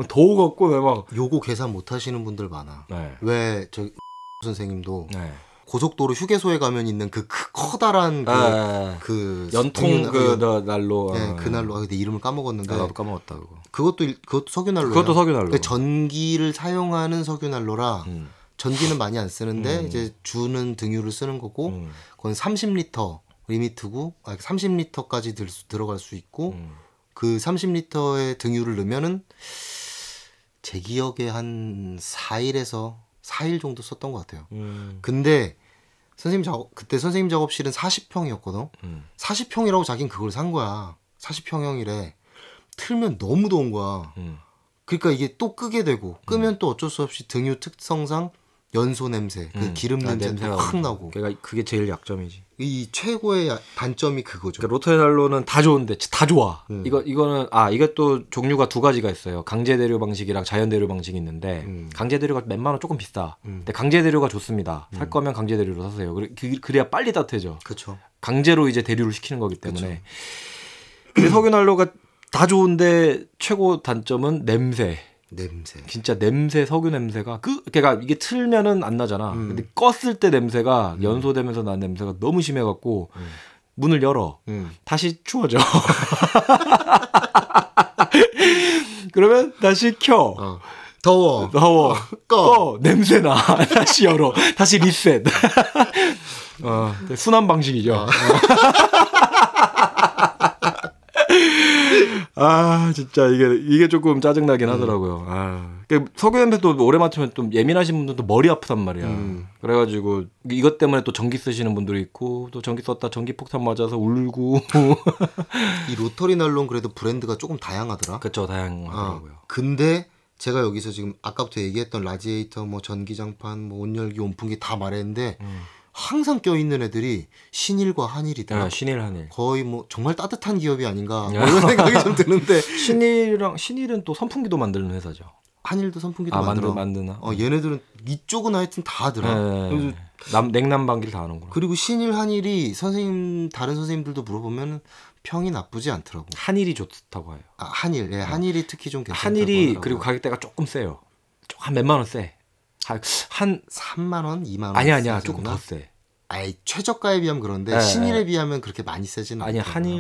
더워 갖고 내가 막. 요거 계산 못 하시는 분들 많아. 네. 왜저 선생님도 네. 고속도로 휴게소에 가면 있는 그 크- 커다란 그, 아, 그 연통 스팅- 그 나- 난로. 네, 아. 그 난로 아, 근데 이름을 까먹었는데 아, 나도 까먹었다 그거. 그것도 일- 그것도 석유 난로예요. 그것도 석유 난로. 전기를 사용하는 석유 난로라 음. 전기는 많이 안 쓰는데 음. 이제 주는 등유를 쓰는 거고 음. 그건 30리터 리미트고 아, 30리터까지 들, 수- 들어갈 수 있고 음. 그 30리터의 등유를 넣으면은 제 기억에 한 4일에서 4일 정도 썼던 것 같아요. 음. 근데 선생님 작업 그때 선생님 작업실은 40평이었거든. 음. 40평이라고 자긴 그걸 산 거야. 40평형이래. 틀면 너무 더운 거야. 음. 그러니까 이게 또 끄게 되고 끄면 또 어쩔 수 없이 등유 특성상 연소 냄새, 그 음. 기름 아, 냄새가 확 나고. 그러니까 그게 제일 약점이지. 이 최고의 단점이 그거죠. 그러니까 로터날로는 다 좋은데 다 좋아. 음. 이거 이거는 아 이게 또 종류가 두 가지가 있어요. 강제 대류 방식이랑 자연 대류 방식이 있는데 음. 강제 대류가 몇만 원 조금 비싸. 음. 근데 강제 대류가 좋습니다. 살 음. 거면 강제 대류로 사세요. 그래, 그, 그래야 빨리 따뜻해져. 그렇죠. 강제로 이제 대류를 시키는 거기 때문에. 석유난로가 다 좋은데 최고 단점은 냄새. 냄새. 진짜 냄새 석유 냄새가 그 그러니까 이게 틀면은 안 나잖아. 음. 근데 껐을 때 냄새가 음. 연소되면서 난 냄새가 너무 심해 갖고 음. 문을 열어 음. 다시 추워져. 그러면 다시 켜. 어. 더워. 더워. 꺼. 꺼. 냄새 나. 다시 열어. 다시 리셋. 어, 순환 방식이죠. 어. 아, 진짜 이게 이게 조금 짜증 나긴 음. 하더라고요. 아. 그 석유 냄새도 오래 맡으면 좀 예민하신 분들도 머리 아프단 말이야. 음. 그래가지고 이것 때문에 또 전기 쓰시는 분들이 있고 또 전기 썼다 전기 폭탄 맞아서 울고. 이 로터리 난로는 그래도 브랜드가 조금 다양하더라. 그쵸 다양하더라고요. 어. 근데 제가 여기서 지금 아까부터 얘기했던 라지에이터, 뭐 전기장판, 뭐 온열기, 온풍기 다 말했는데 음. 항상 껴있는 애들이 신일과 한일이더라. 아, 신일 한일. 거의 뭐 정말 따뜻한 기업이 아닌가 뭐 야. 이런 생각이 좀 드는데 신일랑 신일은 또 선풍기도 만드는 회사죠. 한일도 선풍기도 아 만들 만들어. 만드나? 어 얘네들은 이쪽은 하여튼 다 하더라. 네. 그래서 남 냉난방기를 다 하는구나. 그리고 신일 한일이 선생님 다른 선생님들도 물어보면 평이 나쁘지 않더라고. 한일이 좋다고 해요. 아, 한일, 예, 한일이 특히 좀 괜찮다고 한일이 하더라고요. 그리고 가격대가 조금 세요. 좀한 몇만 원 세. 한, 한 3만 원, 2만 원. 아니 아니야? 조금 더 세. 아이 최저가에 비하면 그런데 네, 신일에 네. 비하면 그렇게 많이 세지는 아니 않더라고요.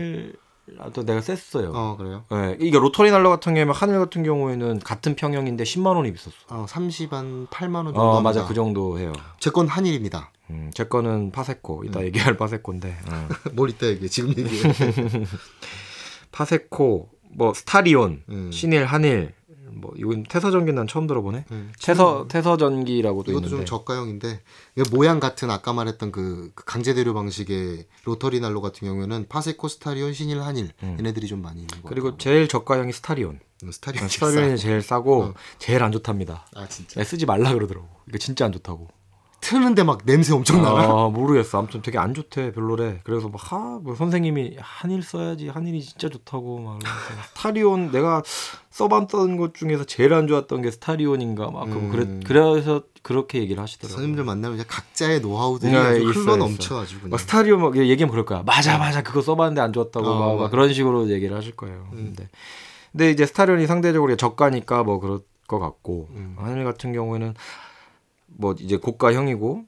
한일 난로 내가 썼어요. 어 그래요? 네, 이게 로터리 난로 같은 경우에 한일 같은 경우에는 같은 평형인데 10만 원이 비쌌어. 어 30한 8만 원 정도. 어 맞아 그 정도 해요. 제 건 한일입니다. 음, 제 거는 파세코 음. 이따 얘기할 파세코인데 어. 뭘 이따 얘기해. 지금 얘기해. 파세코 뭐 스타리온 음. 신일 한일 뭐 이건 태서 전기 난 처음 들어보네. 음, 태서 태서 전기라고도 이것도 있는데 좀 저가형인데 모양 같은 아까 말했던 그, 그 강제 대류 방식의 로터리 난로 같은 경우에는 파세코 스타리온 신일 한일 음. 얘네들이 좀 많이 있는 거 그리고 제일 저가형이 스타리온. 스타리온 스타리온이 제일 싸고 어. 제일 안 좋답니다. 아 진짜 야, 쓰지 말라 그러더라고. 이거 진짜 안 좋다고. 트는데 막 냄새 엄청 나나? 아, 모르겠어. 아무튼 되게 안 좋대 별로래. 그래서 막 하, 뭐 선생님이 한일 써야지. 한일이 진짜 좋다고 막. 스타리온 내가 써봤던 것 중에서 제일 안 좋았던 게 스타리온인가 막 음. 그래 그래서 그렇게 얘기를 하시더라고. 선생님들 만나면 이제 각자의 노하우들이 네, 아주 흘러. 넘쳐가지고. 막 스타리온 막 얘기하면 그럴 거야. 맞아 맞아 그거 써봤는데 안 좋았다고 어, 막, 막. 그런 식으로 얘기를 하실 거예요. 음. 근데 근데 이제 스타리온이 상대적으로 저가니까 뭐 그럴 것 같고 음. 한일 같은 경우에는 뭐 이제 고가형이고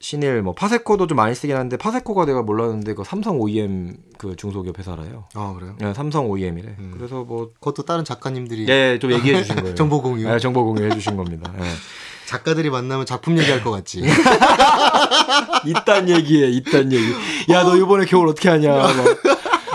신일 뭐 파세코도 좀 많이 쓰긴 하는데 파세코가 내가 몰랐는데 그 삼성 OEM 그 중소기업 회사래요. 아 그래요? 네, 삼성 OEM이래. 음. 그래서 뭐 그것도 다른 작가님들이 예, 좀 얘기해 주신 거예요. 정보 공유. 네, 정보 공유해 주신 겁니다. 예. 작가들이 만나면 작품 얘기할 것 같지. 이딴 얘기해, 이딴 얘기. 야, 너 이번에 겨울 어떻게 하냐. 막.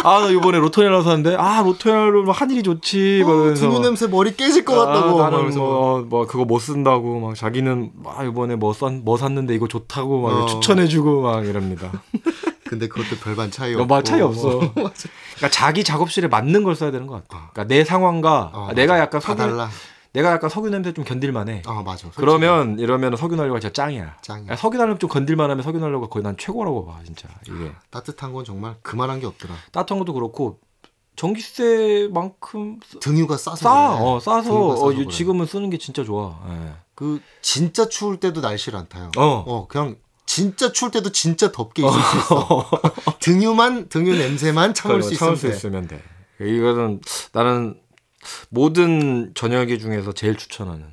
아, 나 이번에 로토넬로 샀는데, 아, 로토넬로 막 한일이 좋지. 막 어, 이러면서. 두부 냄새 머리 깨질 것 같다고. 아, 나는 그러면서 뭐, 뭐, 그거 못 쓴다고, 막, 자기는, 아, 이번에 뭐, 썼, 뭐 샀는데 이거 좋다고, 막, 어. 추천해주고, 막, 이럽니다. 근데 그것도 별반 차이 어, 없고. 막 차이 없어. 어, 그러니까 자기 작업실에 맞는 걸 써야 되는 것 같아. 어. 그러니까 내 상황과, 어, 아, 내가. 약간 다 달라. 내가 약간 석유 냄새 좀 견딜만해. 아 맞아. 솔직히. 그러면, 이러면 석유 난로가 진짜 짱이야. 짱이야. 야, 석유 난로 좀 건들만하면 석유 난로가 거의 난 최고라고 봐, 진짜. 이게. 따뜻한 건 정말 그만한 게 없더라. 따뜻한 것도 그렇고 전기세만큼 쓰- 등유가 싸서. 싸, 그래. 어, 싸서 싸서 어, 그래. 지금은 쓰는 게 진짜 좋아. 예. 그 진짜 추울 때도 날씨를 안 타요. 어. 어 그냥 진짜 추울 때도 진짜 덥게 있을 수 있어. 등유만 등유 냄새만 참을 수 참을 있으면 수 돼. 있으면 돼. 이거는 나는 모든 저녁이 중에서 제일 추천하는.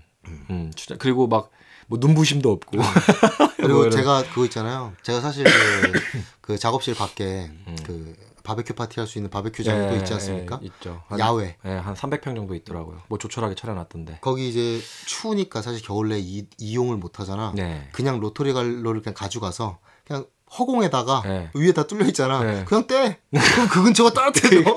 음, 추천. 그리고 막 뭐 눈부심도 없고. 그리고 뭐 제가 그거 있잖아요. 제가 사실 그, 그 작업실 밖에 음. 그 바베큐 파티 할 수 있는 바베큐 장도 예, 있지 않습니까? 예, 있죠. 한, 야외. 예, 한 300평 정도 있더라고요. 뭐 조촐하게 차려놨던데. 거기 이제 추우니까 사실 겨울 내 이, 이용을 못 하잖아. 네. 그냥 로터리 갈로를 그냥 가져가서 그냥 허공에다가 네. 위에다 뚫려 있잖아. 네. 그냥 떼. 그럼 그 근처가 따뜻해져.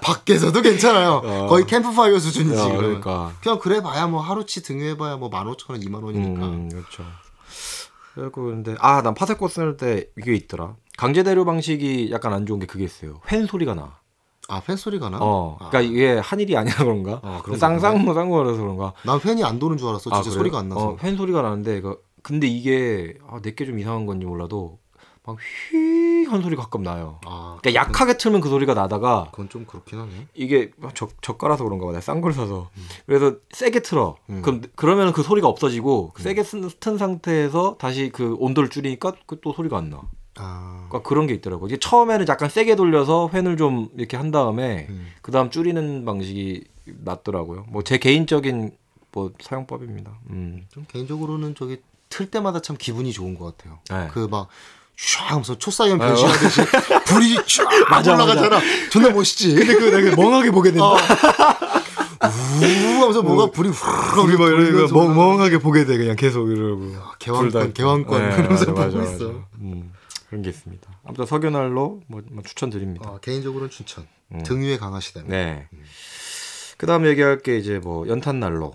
밖에서도 괜찮아요. 어. 거의 캠프파이어 수준이지. 어. 그러니까. 그냥 그래 봐야 뭐 하루치 등유해봐야 뭐 15,000원, 2만 원이니까. 음, 그렇죠. 그리고 근데 아 난 파세코 쓸 때 이게 있더라. 강제 대류 방식이 약간 안 좋은 게 그게 있어요. 팬 소리가 나. 아, 팬 소리가 나? 어, 아, 그러니까 이게 한일이 아니라 그런가? 어, 그런 쌍쌍 뭐 그런가? 난 팬이 안 도는 줄 알았어. 진짜 그래요? 소리가 안 나서. 어, 팬 소리가 나는데 그 근데 이게 아, 내게 좀 이상한 건지 몰라도 막 휘한 소리 가끔 나요. 아, 그러니까 약하게 틀면 그 소리가 나다가 그건 좀 그렇긴 하네. 이게 적 저가라서 그런가 봐. 내가 싼 걸 사서. 그래서 세게 틀어. 음. 그럼 그러면 그 소리가 없어지고 세게 쓴- 튼 상태에서 다시 그 온도를 줄이니까 그 또 소리가 안 나. 아. 그러니까 그런 게 있더라고. 이게 처음에는 약간 세게 돌려서 팬을 좀 이렇게 한 다음에 음. 그 다음 줄이는 방식이 낫더라고요. 뭐 제 개인적인 뭐 사용법입니다. 음. 좀 개인적으로는 저기 틀 때마다 참 기분이 좋은 것 같아요. 네. 그막 슈 하면서 초사이언 변신하듯이 불이 쫙 맞아, 올라가잖아. 존나 멋있지. 근데 그 내가 멍하게 보게 된다. 우 하면서 불이 후 우리 뭐 이러고 돌면서 멍, 멍하게 보게 돼 그냥 계속 이러고 개왕권, 불 다- 개왕권 네, 이러면서 맞아, 보고 맞아, 있어. 맞아. 음, 그런 게 있습니다. 아무튼 석유날로 뭐, 뭐 추천드립니다. 어, 개인적으로는 추천. 음. 등 위에 강하시다면. 네. 그다음 얘기할 게 이제 뭐 연탄난로.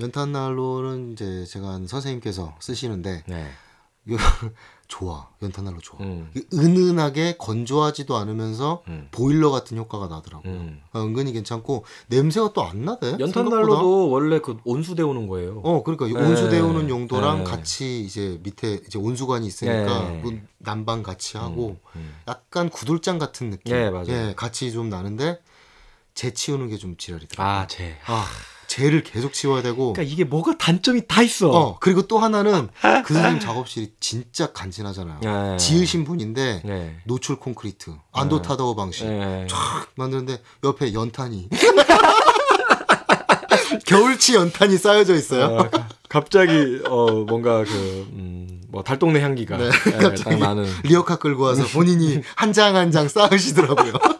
연탄난로는 이제 제가 선생님께서 쓰시는데 네. 이거 좋아. 연탄난로 좋아. 음. 은은하게 건조하지도 않으면서 음. 보일러 같은 효과가 나더라고요. 음. 아, 은근히 괜찮고 냄새가 또 안 나대. 연탄난로도 원래 그 온수 데우는 거예요. 어 그러니까 이 네. 온수 데우는 용도랑 네. 같이 이제 밑에 이제 온수관이 있으니까 네. 뭐 난방 같이 하고 음. 약간 구들장 같은 느낌. 예, 맞아요. 예, 같이 좀 나는데 재 치우는 게 좀 지랄이더라고. 아, 제. 아, 재를 계속 치워야 되고. 그러니까 이게 뭐가 단점이 다 있어. 어 그리고 또 하나는 그 선생님 작업실이 진짜 간지나잖아요. 네. 지으신 분인데 네. 노출 콘크리트 안도 타다워 방식 네. 탁 만드는데 옆에 연탄이 겨울치 연탄이 쌓여져 있어요. 어, 가- 갑자기 어 뭔가 그뭐 달동네 향기가 네, 예, 갑자기. 딱 나는 리어카 끌고 와서 본인이 한 장 한 장 쌓으시더라고요.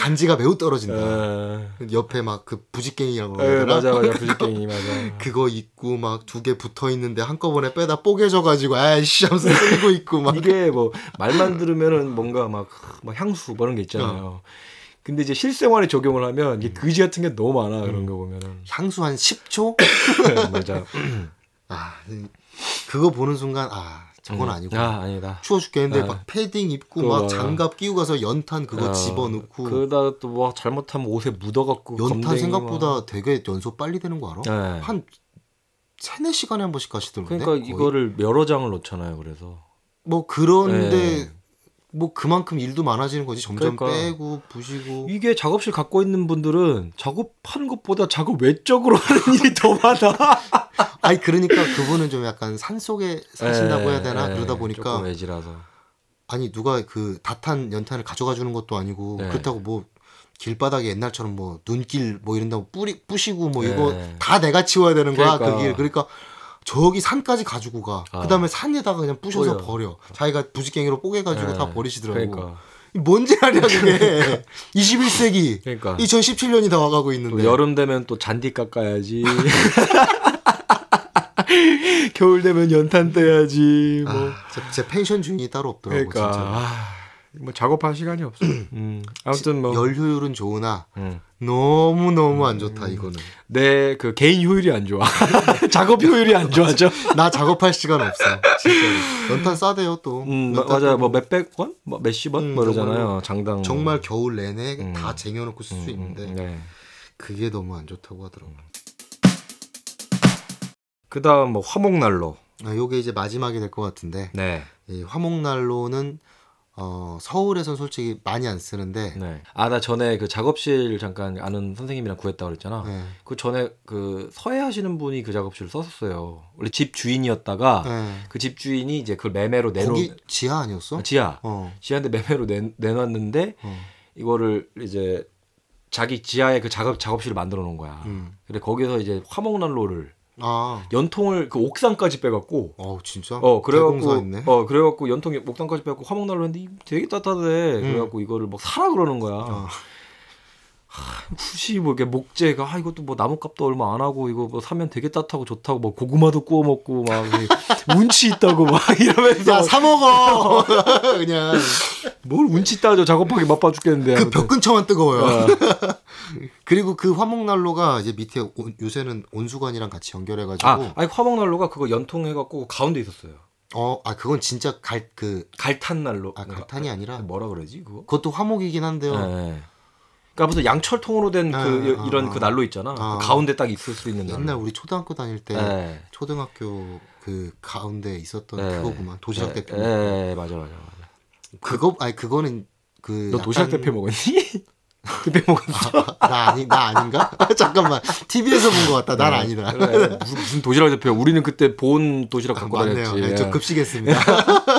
간지가 매우 떨어진다. 어, 옆에 막 그 부직갱이라고 예, 그러더라. 맞아 맞아 부직갱이 맞아 그거 있고 막 두 개 붙어 있는데 한꺼번에 빼다 뽀개져 가지고 아이씨 하면서 쓸고 있고 막 이게 뭐 말만 들으면은 뭔가 막, 막 향수 뭐 이런 게 있잖아요. 근데 이제 실생활에 적용을 하면 이게 그지 같은 게 너무 많아 그런 거 보면은 향수 한 10초? 맞아. 아, 그거 보는 순간 아, 저건 음. 아니고. 아 아니다. 추워 죽겠는데 아. 막 패딩 입고 막. 장갑 끼고 가서 연탄 그거 어, 집어넣고 그러다 또뭐 잘못하면 옷에 묻어갖고 연탄 생각보다 되게 연소 빨리 되는 거 알아? 막. 네. 한 세네 시간에 한 번씩 가시던데. 그러니까 거의? 이거를 여러 장을 놓잖아요. 그래서 뭐 그런데 네. 뭐 그만큼 일도 많아지는 거지. 점점 그러니까. 빼고 부시고. 이게 작업실 갖고 있는 분들은 작업하는 것보다 작업 외적으로 하는 일이 더 많아. 아니 그러니까 그분은 좀 약간 산 속에 사신다고 해야 되나? 예, 그러다 예, 보니까 조금 외지라서. 아니 누가 그 다탄 연탄을 가져가 주는 것도 아니고 네. 그렇다고 뭐 길바닥에 옛날처럼 뭐 눈길 뭐 이런다고 뿌리 부시고 뭐 네. 이거 다 내가 치워야 되는 거야 그러니까. 그 길. 그러니까 저기 산까지 가지고 가. 아. 그다음에 산에다가 그냥 부셔서 뿌려. 버려. 자기가 부직갱이로 뽀개가지고 네. 다 버리시더라고. 그러니까. 뭔 지랄이야 그게. 21세기. 그러니까. 2017년이 다 와가고 있는데. 또 여름 되면 또 잔디 깎아야지. 겨울 되면 연탄 떼야지. 뭐. 아, 제, 제 펜션 주인이 따로 없더라고 그러니까 진짜. 아, 뭐 작업할 시간이 없어. 음. 아무튼 뭐 열 효율은 좋으나 음. 너무 너무 안 좋다 이거는. 내 그 개인 효율이 안 좋아. 작업 효율이 안 좋아져. 나 작업할 시간 없어. 진짜로. 연탄 싸대요 또. 음. 또뭐 몇백 원? 뭐 몇십 원? 음, 뭐 이러잖아요. 장당. 뭐. 정말 겨울 내내 음. 다 쟁여놓고 쓸수 음, 있는데 음, 네. 그게 너무 안 좋다고 하더라고. 그다음 뭐 화목난로. 아, 요게 이제 마지막이 될 것 같은데 네. 이 화목난로는 어, 서울에선 솔직히 많이 안 쓰는데 네. 아, 나 전에 그 작업실 잠깐 아는 선생님이랑 구했다 그랬잖아. 네. 그 전에 그 서해 하시는 분이 그 작업실을 썼었어요. 원래 집 주인이었다가 네. 그집 주인이 이제 그걸 매매로 내놓 거기 지하 아니었어? 아, 지하. 어. 지하인데 매매로 내, 내놨는데 어. 이거를 이제 자기 지하에 그 작업 작업실을 만들어 놓은 거야. 음. 근데 거기서 이제 화목난로를 아. 연통을 그 옥상까지 빼갖고 어 진짜? 어 그래갖고. 어 그래갖고 연통 옥상까지 빼갖고 화목난로 했는데 이- 되게 따뜻하대. 그래갖고 이거를 막 사라 그러는 거야. 음. 어. 굳이 뭐 이게 목재가 아 이것도 뭐 나무값도 얼마 안 하고 이거 뭐 사면 되게 따뜻하고 좋다고 뭐 고구마도 구워 먹고 막 운치 있다고 막 이러면서 야, 사 먹어. 그냥 뭘 운치 따져 작업하기 바빠 죽겠는데. 그. 벽 근처만 뜨거워요. 어. 그리고 그 화목난로가 이제 밑에 온- 요새는 온수관이랑 같이 연결해가지고 아, 아니 화목난로가 그거 연통해갖고 가운데 있었어요. 어, 아 그건 진짜 갈 그 갈탄 난로. 아, 갈탄이 아니라? 뭐라 그러지 그거? 그것도 화목이긴 한데요. 네. 그러니까 무슨 양철통으로 된 그 네, 이런 아, 그 난로 있잖아. 아. 그 가운데 딱 있을 수 있는 난로. 옛날 우리 초등학교 다닐 때 네. 초등학교 그 가운데 있었던 네. 그거구만 도시락 네, 대표. 네, 맞아 맞아 맞아. 그거 아니 그거는 그너 도시락 약간- 대표 먹었니? 대표 먹었어. 나 아니 나 아닌가? 잠깐만 TV에서 본 것 같다. 난 아니다. 그래, 무슨, 도시락 대표? 우리는 그때 본 도시락 아, 갖고 맞네요. 다녔지. 네, 저 급식했습니다.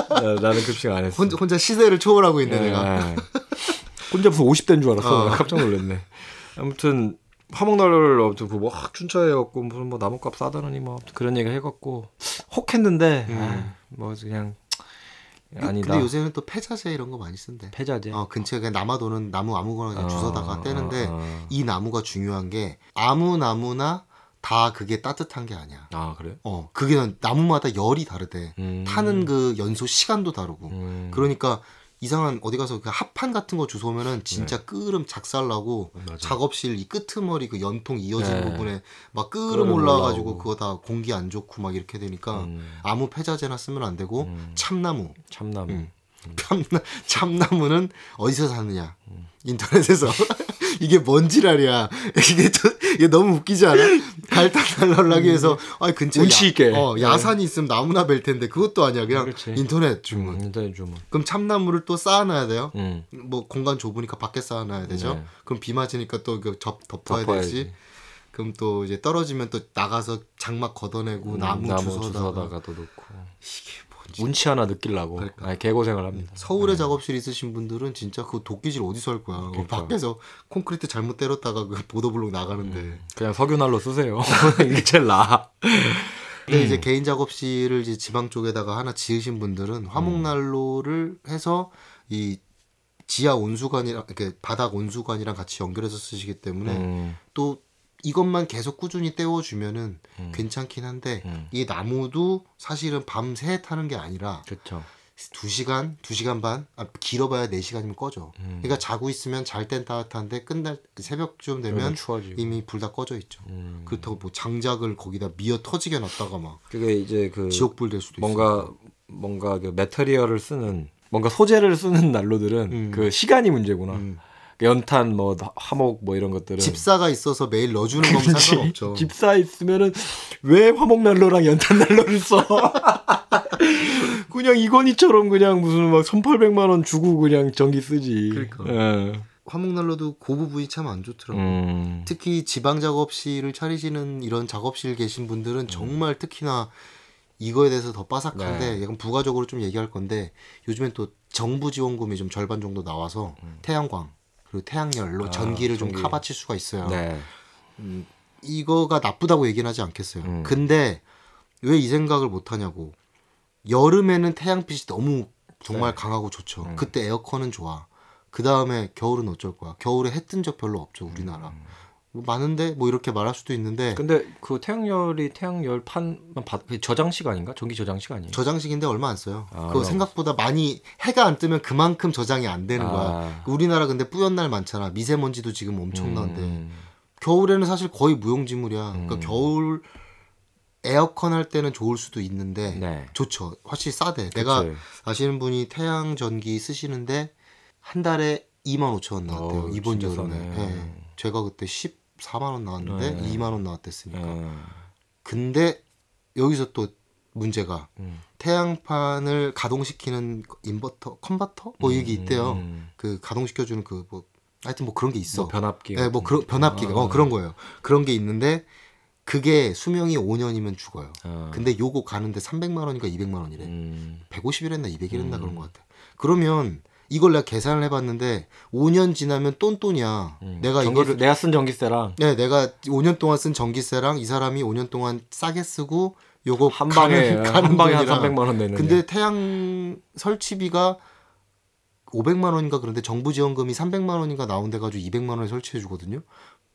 나- 나는 급식 안 했어. 혼자, 혼자 시대를 초월하고 있네 예, 내가. 예. 혼자 무슨 50대인 줄 알았어. 어. 나 깜짝 놀랐네. 아무튼 화목난로를 아무튼 그막 춘천해갖고 무슨 뭐 나무값 싸다느니 뭐 아무튼 그런 얘기 해갖고 혹했는데 음. 아, 뭐 그냥 아니다. 근데 요새는 또 폐자재 이런 거 많이 쓴대. 패자재. 어 근처에 그냥 남아도는 나무 아무거나 그냥 주워다가 어, 떼는데 어, 어. 이 나무가 중요한 게 아무 나무나 다 그게 따뜻한 게 아니야. 아 그래? 어 그게 난 나무마다 열이 다르대. 음. 타는 그 연소 시간도 다르고. 음. 그러니까 이상한 어디 가서 그 합판 같은 거 주워오면은 진짜 끄름 작살나고 네. 맞아. 작업실 이 끄트머리 그 연통 이어진 네. 부분에 막 끄름 올라와가지고 올라오고. 그거 다 공기 안 좋고 막 이렇게 되니까 음. 아무 폐자재나 쓰면 안 되고 음. 참나무 참나무. 음. 참나, 참나무는 어디서 사느냐 음. 인터넷에서 이게 뭔 지랄이야 이게, 저, 이게 너무 웃기지 않아 갈탄날라를 하기 위해서 아 근처에 운치 있게. 어, 네. 야산이 있으면 나무나 벨 텐데 그것도 아니야 그냥 그렇지. 인터넷 주문 음, 인터넷 주문. 그럼 참나무를 또 쌓아놔야 돼요 음. 뭐 공간 좁으니까 밖에 쌓아놔야 되죠. 네. 그럼 비 맞으니까 또그접 덮어야 덮어야지. 되지. 그럼 또 이제 떨어지면 또 나가서 장막 걷어내고 음, 나무, 주워다가 주워다가도 넣고. 이게 뭔지. 운치 하나 느끼려고. 그러니까. 아니, 개고생을 합니다. 서울에 네. 작업실 있으신 분들은 진짜 그 도끼질 어디서 할 거야. 그 그러니까. 밖에서 콘크리트 잘못 때렸다가 그 보도블록 나가는데. 그냥 석유난로 쓰세요. 이게 제일 나아. 근데 음. 이제 개인 작업실을 이제 지방 쪽에다가 하나 지으신 분들은 화목난로를 해서 이 지하 온수관이랑 이렇게 바닥 온수관이랑 같이 연결해서 쓰시기 때문에 음, 또 이것만 계속 꾸준히 떼워주면은 음. 괜찮긴 한데 음. 이 나무도 사실은 밤새 타는 게 아니라 그렇죠. 2시간, 2시간 반, 아, 길어봐야 4시간이면 꺼져. 음. 그러니까 자고 있으면 잘 땐 따뜻한데 끝날 새벽쯤 되면 추워지고. 이미 불 다 꺼져 있죠. 음. 그렇다고 뭐 장작을 거기다 미어 터지게 놨다가 막 그게 이제 그 지옥불 될 수도 뭔가 뭔가 그 메터리얼을 쓰는 뭔가 소재를 쓰는 난로들은 음. 그 시간이 문제구나. 음. 연탄 뭐 화목 뭐 이런 것들은 집사가 있어서 매일 넣어주는 그렇지. 상관없죠. 집사 있으면은 왜 화목 난로랑 연탄 난로를 써? 그냥 이건희처럼 그냥 무슨 막 1,800만 원 주고 그냥 전기 쓰지. 그러니까. 예. 화목난로도 그 부분이 참안 좋더라고. 요 음. 특히 지방 작업실을 차리시는 이런 작업실 계신 음. 분들은 정말 특히나 이거에 대해서 더 빠삭한데 네. 약간 부가적으로 좀 얘기할 건데 요즘엔 또 정부 지원금이 좀 절반 정도 나와서 태양광 그리고 태양열로 음. 아, 전기를 좀 전기. 카바칠 수가 있어요. 네. 음, 이거가 나쁘다고 얘기는 하지 않겠어요. 음. 근데 왜 이 생각을 못 하냐고. 여름에는 태양빛이 너무 정말 네. 강하고 좋죠. 음. 그때 에어컨은 좋아. 그 다음에 겨울은 어쩔 거야. 겨울에 해 뜬 적 별로 없죠, 우리나라. 음. 뭐 많은데 뭐 이렇게 말할 수도 있는데 근데 그 태양열이 태양열 판만 받 그게 저장식 아닌가? 전기 저장식 아니에요? 저장식인데 얼마 안 써요. 아, 얼마 생각보다 많이 해가 안 뜨면 그만큼 저장이 안 되는 거야. 아. 우리나라 근데 뿌연 날 많잖아. 미세먼지도 지금 엄청난데 음. 겨울에는 사실 거의 무용지물이야. 그러니까 음. 겨울 에어컨 할 때는 좋을 수도 있는데 네. 좋죠. 확실히 싸대. 내가 그치. 아시는 분이 태양 전기 쓰시는데 한 달에 2만 5천 원 나왔대요. 어우, 이번 여름에. 예. 제가 그때 14만 원 나왔는데 네. 2만 원 나왔댔으니까. 음. 근데 여기서 또 문제가 음. 태양판을 가동시키는 인버터, 컨버터 뭐 이게 있대요. 음. 그 가동시켜 주는 그 뭐 하여튼 뭐 그런 게 있어. 뭐 변압기. 네, 뭐 그런 거. 변압기가 어 아. 그런 거예요. 그런 게 있는데 그게 수명이 5년이면 죽어요. 아. 근데 요거 가는데 300만 원인가 200만 원이래. 음. 150이랬나 200이랬나 음. 그런 것 같아. 그러면 이걸 내가 계산을 해봤는데 5년 지나면 똔똔이야. 음. 내가 이거를 내가 쓴 전기세랑 네, 내가 5년 동안 쓴 전기세랑 이 사람이 5년 동안 싸게 쓰고 요거 한 방에 가는, 가는 한 방에 한 돈이랑 300만 원 내는. 근데 태양 설치비가 500만 원인가 그런데 정부 지원금이 300만 원인가 나온 데 가지고 200만 원에 설치해 주거든요.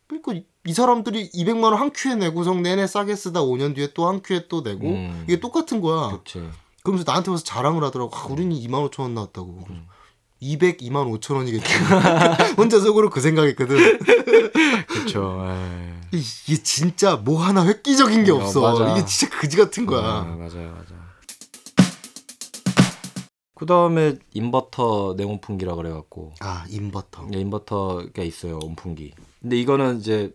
그러니까 이- 이 사람들이 200만 원 한 큐에 내고 성 내내 싸게 쓰다 5년 뒤에 또 한 큐에 또 내고 음. 이게 똑같은 거야. 그렇지. 그러면서 나한테 와서 자랑을 하더라고. 아, 우리는 2만 5천 원 나왔다고. 음. 200, 2만 5천 원이겠지. 혼자 속으로 그 생각했거든. 그렇죠. 이- 이게 진짜 뭐 하나 획기적인 게 어, 없어. 맞아. 이게 진짜 그지 같은 아, 거야. 맞아요, 맞아. 그 다음에 인버터 냉온풍기라 그래갖고 아, 인버터. 예, 인버터가 있어요, 온풍기. 근데 이거는 이제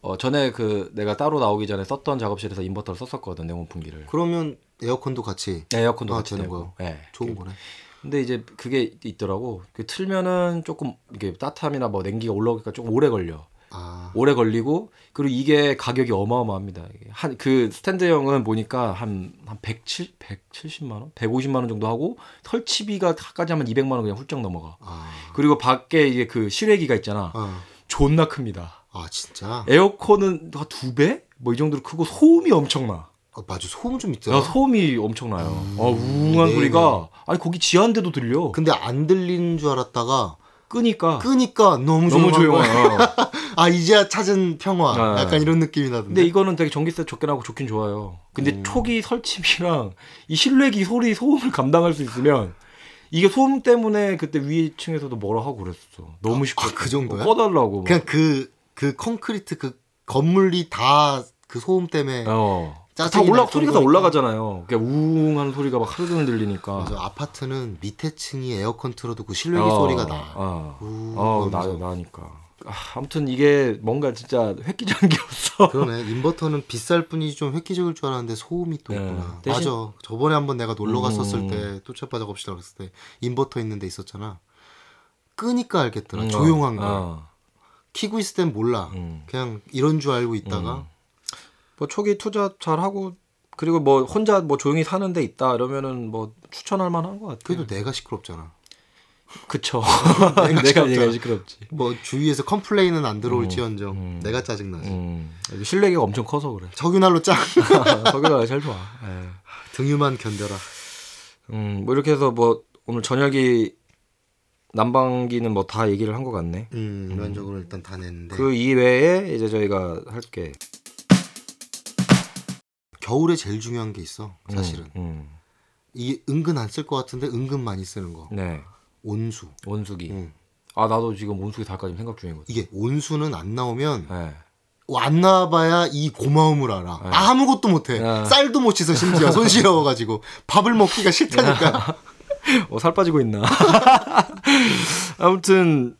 어, 전에 그 내가 따로 나오기 전에 썼던 작업실에서 인버터를 썼었거든, 냉온풍기를. 그러면 에어컨도 같이 에어컨도 아, 같이 되는 되고. 예. 좋은 거네. 근데 이제 그게 있더라고. 그 틀면은 조금 이게 따뜻함이나 뭐 냉기가 올라오기가 조금 오래 걸려. 아, 오래 걸리고 그리고 이게 가격이 어마어마합니다. 한 그 스탠드형은 보니까 한한 107, 170만 원, 150만 원 정도 하고 설치비가까지 하면 200만 원 그냥 훌쩍 넘어가. 아, 그리고 밖에 이게 그 실외기가 있잖아. 어. 존나 큽니다. 아 진짜. 에어컨은 한두 배? 뭐 이 정도로 크고 소음이 엄청나. 어, 맞아 소음 좀 있더라. 야, 소음이 엄청나요. 음, 어, 우웅한 네네. 소리가 아니 거기 지하인데도 들려. 근데 안 들리는 줄 알았다가 끄니까 끄니까 너무 너무. 조용해요. 아 이제야 찾은 평화. 아. 약간 이런 느낌이 나던데. 근데 이거는 되게 전기세 적게 나고 좋긴 좋아요. 근데 음. 초기 설치비랑 이 실외기 소리 소음을 감당할 수 있으면 이게 소음 때문에 그때 위층에서도 뭐라 하고 그랬어. 너무 시끄러. 아, 그 정도야? 꺼달라고. 막. 그냥 그그 콘크리트 그 건물이 다 그 소음 때문에 어. 다 짜증이 올라 날 소리가 다. 올라가잖아요. 그냥 우웅하는 소리가 막 하루 종일 들리니까. 맞아 아파트는 밑에 층이 에어컨 틀어도 그 실외기 어, 소리가 나. 어. 우 어, 나, 하면서. 나니까. 아, 아무튼 이게 뭔가 진짜 획기적이었어. 그러네 인버터는 비쌀 뿐이지 좀 획기적일 줄 알았는데 소음이 또 네. 있구나. 대신- 맞아. 저번에 한번 내가 놀러 갔었을 음. 때 또차바 작업실 갔을 때 인버터 있는 데 있었잖아. 끄니까 알겠더라. 음, 조용한 거. 어, 키고 있을 땐 몰라. 음. 그냥 이런 줄 알고 있다가 음. 뭐 초기 투자 잘 하고 그리고 뭐 혼자 뭐 조용히 사는 데 있다 이러면은 뭐 추천할 만한 것 같아요. 그래도 내가 시끄럽잖아. 그쵸. 내가 내가 시끄럽지. 뭐 주위에서 complain은 안 들어올지언정 음. 내가 짜증 나지. 음. 여기 실내기가 엄청 커서 그래. 석유난로 짱 거기가 제일 좋아. 예. 등유만 견뎌라. 음, 뭐 이렇게 해서 뭐 오늘 전열기 난방기는 뭐 다 얘기를 한 것 같네. 음, 일반적으로 일단 다 냈는데 그 이외에 이제 저희가 할 게. 겨울에 제일 중요한 게 있어. 사실은 음, 이게 은근 안 쓸 것 같은데 은근 많이 쓰는 거. 음. 네. 온수. 온수기. 응. 아 나도 지금 온수기 달까 지금 생각 중이거든. 이게 온수는 안 나오면 네. 안 나와봐야 이 고마움을 알아. 네. 아무것도 못해. 네. 쌀도 못 씻어 심지어 손 시려워가지고 밥을 먹기가 싫다니까. 어, 살 빠지고 있나? 아무튼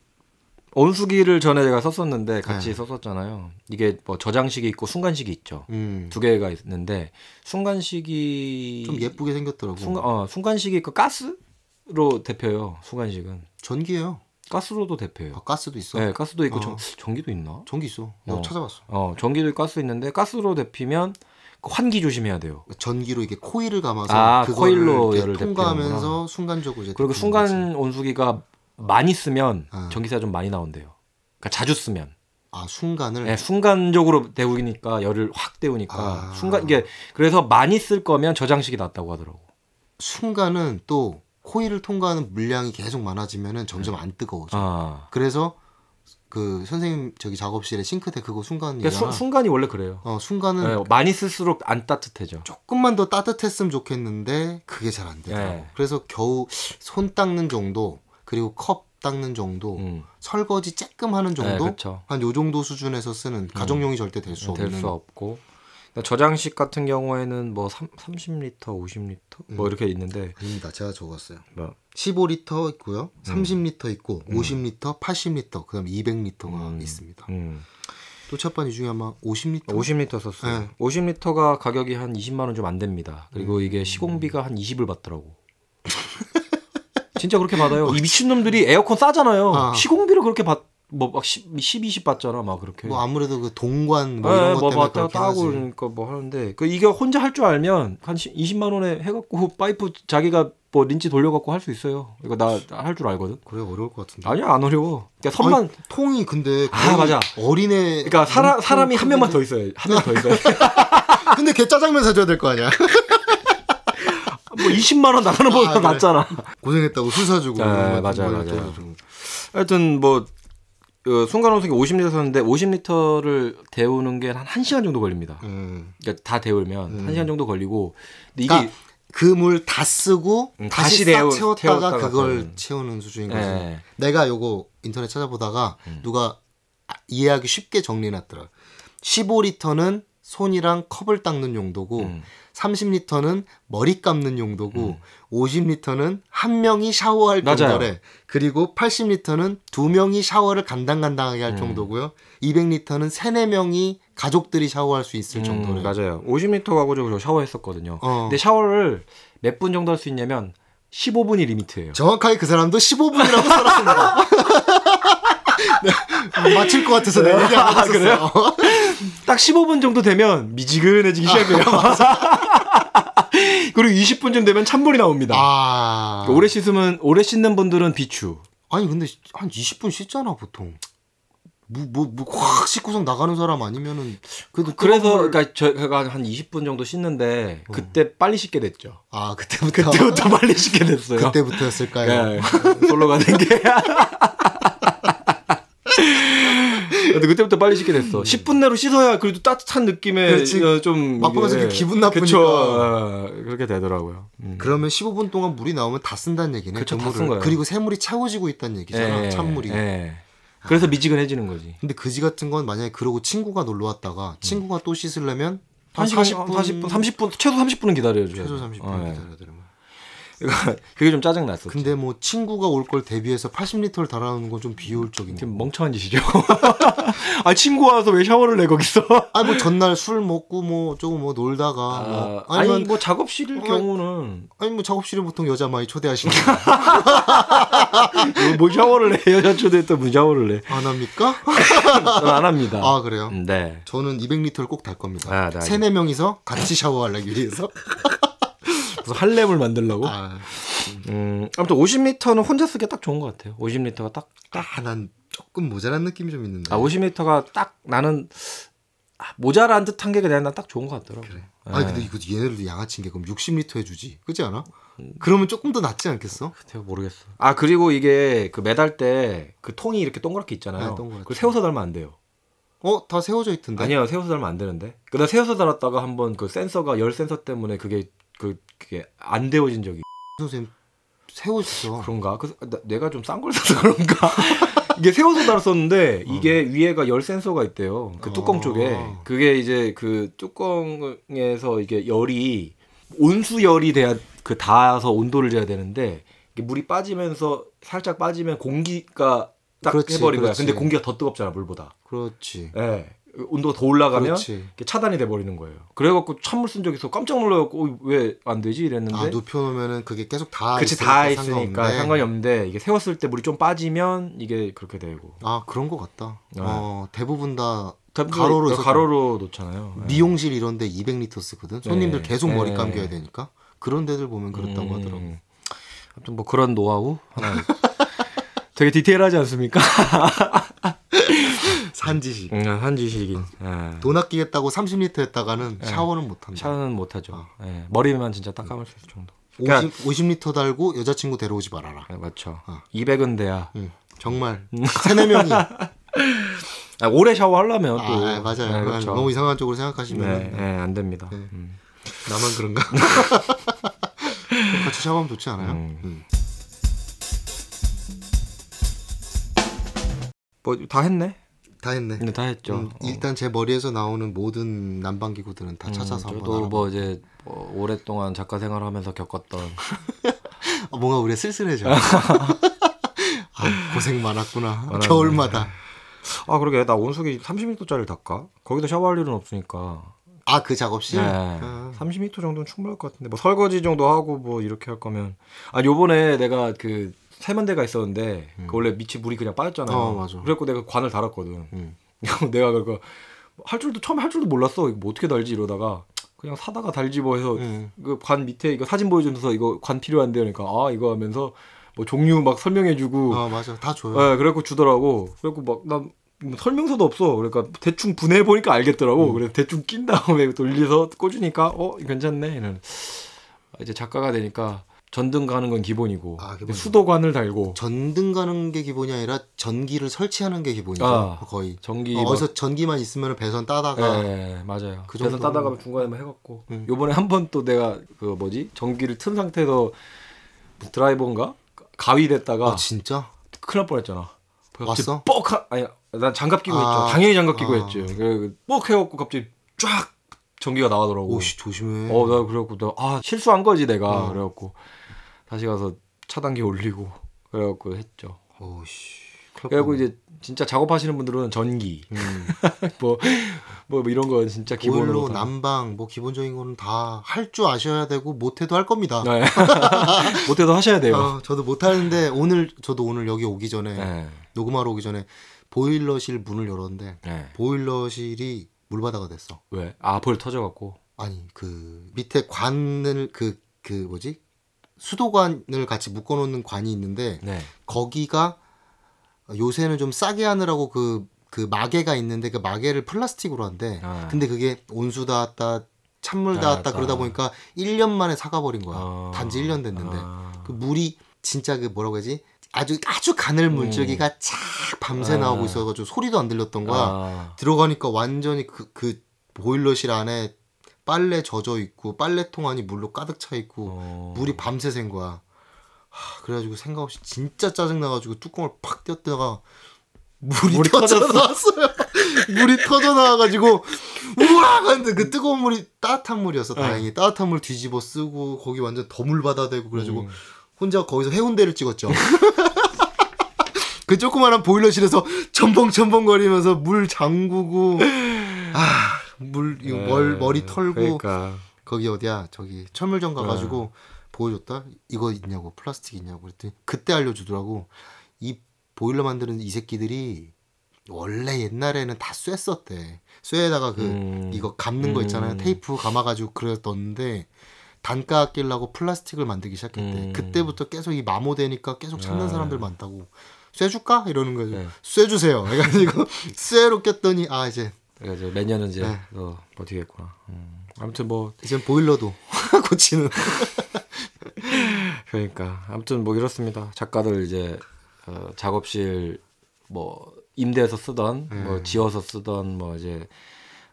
온수기를 전에 제가 썼었는데 같이 네. 썼었잖아요. 이게 뭐 저장식이 있고 순간식이 있죠. 음, 두 개가 있는데 순간식이 좀 예쁘게 생겼더라고. 순간 어, 순간식이 그 가스로 대표요. 순간식은 전기예요. 가스로도 대표요. 아, 가스도 있어. 네, 가스도 있고 어. 전, 전기도 있나? 전기 있어. 어. 찾아봤어. 어, 전기도 가스 있는데 가스로 대피면 그 환기 조심해야 돼요. 전기로 이게 코일을 감아서 아, 코일로 열을 통과하면서 순간적으로 이제 그리고 순간 거지. 온수기가 많이 쓰면 아. 전기세가 좀 많이 나온대요. 그러니까 자주 쓰면 아 순간을 네, 순간적으로 데우니까 열을 확 데우니까 아. 순간 이게 그래서 많이 쓸 거면 저장식이 낫다고 하더라고. 순간은 또 코일을 통과하는 물량이 계속 많아지면은 점점 안 뜨거워져. 아, 그래서 그 선생님 저기 작업실에 싱크대 그거 순간 그러니까. 수- 순간이 원래 그래요. 어 순간은 네, 많이 쓸수록 안 따뜻해져. 조금만 더 따뜻했으면 좋겠는데 그게 잘안 되더라고. 네. 그래서 겨우 손 닦는 정도 그리고 컵 닦는 정도 음. 설거지 쬐끔 하는 네, 정도 그렇죠. 한요 정도 수준에서 쓰는 가정용이 절대 될 수 없는 될 수 없고 그러니까 저장식 같은 경우에는 뭐 3, 30리터, 50리터 뭐 음. 이렇게 있는데 아닙니다. 제가 적었어요. 뭐 15리터 있고요. 30리터 있고 음. 50리터, 80리터, 그다음 200리터가 음. 있습니다. 음, 또 첫번 이 중에 아마 50리터. 50리터 썼어요. 네. 50리터가 가격이 한 20만 원 좀 안 됩니다. 그리고 음. 이게 시공비가 한 20을 받더라고. 진짜 그렇게 받아요. 이 미친놈들이 에어컨 싸잖아요. 아. 시공비를 그렇게 받, 뭐막 10, 10, 20 받잖아. 막 그렇게. 뭐 아무래도 그 동관 뭐 네, 이런 것뭐 때문에 하지. 그러니까 뭐 하는데 그 이게 혼자 할 줄 알면 한 20만 원에 해갖고 파이프 자기가 뭐 렌치 돌려갖고 할 수 있어요. 이거 나 할 줄 알거든. 그래 어려울 것 같은데. 아니야 안 어려워. 그러니까 선만 아니, 통이 근데 아, 맞아. 어린애. 그러니까 사람 통 사람이 한 명만 더 있어요. 한명 더 있어요. 근데 걔 짜장면 사줘야 될 거 아니야. 뭐 20만 원 나가는 아, 보다 그래. 낫잖아. 고생했다고 술 사주고. 네, 뭐 맞아요, 맞아요. 좀- 하여튼 뭐 어, 순간온수기 50리터 샀는데 50리터를 데우는 게 한 1시간 정도 걸립니다. 음. 그러니까 다 데우면 음. 1시간 정도 걸리고 근데 이게 그러니까 그물 다 쓰고 음, 다시, 다시 싹 데우- 채웠다가 그걸 하는. 채우는 수준인 거지. 예. 내가 요거 인터넷 찾아보다가 음. 누가 아- 이해하기 쉽게 정리해놨더라. 15리터는 손이랑 컵을 닦는 용도고 음. 30리터는 머리 감는 용도고 음. 50리터는 한 명이 샤워할 맞아요. 정도래. 그리고 80리터는 두 명이 샤워를 간당간당하게 할 음. 정도고요. 200리터는 세네 명이 가족들이 샤워할 수 있을 음, 정도래. 맞아요. 50리터 가고 저 샤워했었거든요. 어. 근데 샤워를 몇 분 정도 할 수 있냐면 15분이 리미트예요. 정확하게 그 사람도 15분이라고 써놨습니다. 네, 맞힐 것 같아서 내가 얘기하고 아, 그래요? 딱 15분 정도 되면 미지근해지기 시작해요. 그리고 20분쯤 되면 찬물이 나옵니다. 아. 오래 씻으면 오래 씻는 분들은 비추. 아니 근데 한 20분 씻잖아 보통. 뭐뭐뭐확 씻고서 나가는 사람 아니면은 그래도 그래서 그러니까 저희가 한 20분 정도 씻는데 그때 빨리 씻게 됐죠. 아 그때부터 그때부터 빨리 씻게 됐어요. 그때부터였을까요? 네, 솔로가 된 게. 근데 그때부터 빨리 씻게 됐어. 10분 내로 씻어야 그래도 따뜻한 느낌의 음. 그렇지. 어, 좀 맛보면서 이게- 이렇게 기분 나쁘니까. 그쵸. 어, 그렇게 되더라고요. 음. 그러면 15분 동안 물이 나오면 다 쓴다는 얘기네. 그쵸, 그다 물을. 쓴 거예요. 그리고 새물이 채워지고 있다는 얘기잖아. 예, 찬물이. 예. 그래서 미지근해지는 거지. 근데 그지 같은 건 만약에 그러고 친구가 놀러 왔다가 친구가 또 씻으려면 한 시간 40분, 40분, 30분, 최소 30분은 기다려야죠. 최소 30분 어, 예. 기다려야 되는 그러니까 그게 좀 짜증 났어. 근데 뭐 친구가 올 걸 대비해서 80리터를 달아놓는 건 좀 비효율적인 거. 지금 멍청한 짓이죠. 아 친구 와서 왜 샤워를 내 거기서? 아니 뭐 전날 술 먹고 뭐 조금 뭐 놀다가 뭐 아, 아니 아니면 뭐 작업실일 어, 경우는 아니 뭐 작업실에 보통 여자 많이 초대하시니까 뭐 샤워를 해 여자 초대했다 뭐 샤워를 해. 안 합니까? 안 합니다. 아 그래요? 네. 저는 200리터를 꼭 달 겁니다. 아, 네, 세네 명이서 같이 샤워하려기 위해서. 무슨 할렘을 만들라고? 아, 음, 아무튼 50리터는 혼자 쓰기 딱 좋은 것 같아요. 50리터가 딱, 아, 난 조금 모자란 느낌이 좀 있는데. 아, 50리터가 딱 나는 아, 모자란 듯한 게 그냥 난 딱 좋은 것 같더라고. 그래. 네. 아니 근데 이거 얘네들도 양아치인 게 그럼 60리터 해주지, 그렇지 않아? 그러면 조금 더 낫지 않겠어? 제가 모르겠어. 아 그리고 이게 그 매달 때 그 통이 이렇게 동그랗게 있잖아요. 네, 동그랗게. 그걸 세워서 달면 안 돼요. 어, 다 세워져 있던데. 아니요, 세워서 달면 안 되는데. 그나 세워서 달았다가 한번 그 센서가 열 센서 때문에 그게 그 그게 안 데워진 적이 선생님 세워졌어. 그런가? 그래서 나- 내가 좀 싼 걸 사서 그런가? 이게 세워서 달았었는데 이게 위에가 열 센서가 있대요. 그 뚜껑 어. 쪽에 그게 이제 그 뚜껑에서 이게 열이 온수 열이 돼야 그 닿아서 온도를 재야 되는데 물이 빠지면서 살짝 빠지면 공기가 딱 그렇지, 해버린 거야. 그렇지. 근데 공기가 더 뜨겁잖아 물보다. 그렇지. 예. 온도가 더 올라가면 그렇지. 차단이 돼 버리는 거예요. 그래갖고 찬물 쓴 적이 있어 깜짝 놀라갖고 왜 안 되지 이랬는데 아 눕혀놓으면은 그게 계속 다 그치 있으니까 다 있으니까 상관없네. 상관이 없는데 이게 세웠을 때 물이 좀 빠지면 이게 그렇게 되고 아 그런 것 같다. 네. 어 대부분 다 가로로 가로로 놓잖아요. 예. 미용실 이런데 200리터 쓰거든. 손님들 네. 계속 머리 네. 감겨야 되니까 그런 데들 보면 그렇다고 음, 하더라고. 아무튼 뭐 그런 노하우 하나 되게 디테일하지 않습니까? 산지식. 음, 한 지식인. 예. 돈 아끼겠다고 30리터 했다가는 네. 샤워는 못 한다. 샤워는 못하죠. 어. 예. 머리만 진짜 딱 감을 수 있을 정도. 그러니까 50, 50리터 달고 여자친구 데려오지 말아라. 예, 맞죠. 어. 200은 돼야. 응, 정말 세네 명이 아, 아, 오래 샤워하려면 또. 아, 맞아요. 예, 그렇죠. 너무 이상한 쪽으로 생각하시면 네, 예, 안 됩니다. 네. 음. 나만 그런가? 같이 샤워하면 좋지 않아요? 음. 음. 뭐다 했네. 다 했네. 네, 다 했죠. 음, 어. 일단 제 머리에서 나오는 모든 난방기구들은 다 찾아서 음, 저도. 뭐 이제 뭐 오랫동안 작가 생활하면서 겪었던 아, 뭔가 우리가 쓸쓸해져. 아, 고생 많았구나. 많았네. 겨울마다. 아 그러게 나 온수기 30m짜리를 닦아 거기다 샤워할 일은 없으니까 아 그 작업실? 네. 아, 30m 정도는 충분할 것 같은데 뭐 설거지 정도 하고 뭐 이렇게 할 거면 아 요번에 내가 그 세면 대가 있었는데 그 원래 밑이 물이 그냥 빠졌잖아요 어, 맞아. 그래갖고 내가 관을 달았거든 음. 내가 그거 할 줄도 처음에 할 줄도 몰랐어 이거 뭐 어떻게 달지 이러다가 그냥 사다가 달지 뭐 해서 음. 그관 밑에 이거 사진 보여주면서 이거 관 필요한데요 그러니까 아 이거 하면서 뭐 종류 막 설명해주고 아 맞아 다 줘요. 예, 그래갖고 주더라고. 그래갖고 막, 난 설명서도 없어. 그러니까 대충 분해해보니까 알겠더라고. 음. 그래서 대충 낀 다음에 돌려서 꽂으니까, 어, 괜찮네. 이런. 이제 작가가 되니까 전등 가는 건 기본이고, 아. 수도관을 달고, 전등 가는 게 기본이 아니라 전기를 설치하는 게 기본이죠. 아, 거의. 전기. 어, 막- 어디서 전기만 있으면 배선 따다가 예, 맞아요. 그 정도는- 따다가 중간에 만 해갖고, 음. 요번에 한 번 또 내가 그 뭐지? 전기를 튼 상태에서 드라이버인가? 가위 됐다가 아 진짜? 큰일 날 뻔했잖아. 왔어? 뻑! 하, 아니, 난 장갑 끼고 아, 했죠. 당연히 장갑 끼고 아. 했지. 그, 뻑! 해갖고 갑자기 쫙! 전기가 나가더라고. 오씨 조심해. 어, 나 그래갖고, 나, 아, 실수한 거지, 내가. 어. 그래갖고, 다시 가서 차단기 올리고, 그래갖고 했죠. 오씨. 그래갖고 이제, 진짜 작업하시는 분들은 전기, 음. 뭐, 뭐, 뭐 이런 거 진짜 기본으로. 보일러, 다- 난방 뭐 기본적인 거는 다 할 줄 아셔야 되고 못해도 할 겁니다. 네. 못해도 하셔야 돼요. 어, 저도 못하는데 오늘 저도 오늘 여기 오기 전에 네. 녹음하러 오기 전에 보일러실 문을 열었는데 네. 보일러실이 물바다가 됐어. 왜? 아, 벌 터져갖고. 아니 그 밑에 관을 그그 뭐지 수도관을 같이 묶어놓는 관이 있는데 네. 거기가 요새는 좀 싸게 하느라고 그그 마개가 있는데 그 마개를 플라스틱으로 한대. 아. 근데 그게 온수 닿았다 찬물 닿았다. 닿았다 그러다 보니까 1년 만에 사가버린 거야. 아. 단지 1년 됐는데 아. 그 물이 진짜 그 뭐라고 해야지 아주 아주 가늘 물줄기가 쫙 밤새 음. 아. 나오고 있어가지고 소리도 안 들렸던 거야. 아. 들어가니까 완전히 그, 그 보일러실 안에 빨래 젖어 있고 빨래통 안이 물로 가득 차 있고 어. 물이 밤새 샌 거야. 하, 그래가지고 생각 없이 진짜 짜증 나가지고 뚜껑을 팍 떼었다가 물이, 물이 터져 터졌어. 나왔어요. 물이 터져 나와가지고 우와 하는데 그 뜨거운 물이 따뜻한 물이었어. 다행히 따뜻한 물 뒤집어 쓰고 거기 완전 더물바다 되고 그래가지고 음. 혼자 거기서 해운대를 찍었죠. 그 조그마한 보일러실에서 첨벙첨벙거리면서 물 잠그고 아 물 이거 멀, 머리 털고 네. 그러니까. 거기 어디야 저기 철물점 가가지고 보여줬다 이거 있냐고 플라스틱 있냐고 그랬더니 그때 알려주더라고 이 보일러 만드는 이 새끼들이 원래 옛날에는 다 쇠었대 쇠에다가 그 음. 이거 감는 거 있잖아요 음. 테이프 감아가지고 넣었는데 단가 아끼려고 플라스틱을 만들기 시작했대 음. 그때부터 계속 이 마모되니까 계속 찾는 아. 사람들 많다고 쇠 줄까 이러는 거죠 네. 쇠 주세요 해가지고 쇠로 꼈더니 아 이제 그래서 몇 년은 이제 네. 어, 버티겠구나. 음. 아무튼 뭐 이제 보일러도 고치는 그러니까 아무튼 뭐 이렇습니다. 작가들 이제 어, 작업실 뭐 임대해서 쓰던 뭐 음. 지어서 쓰던 뭐 이제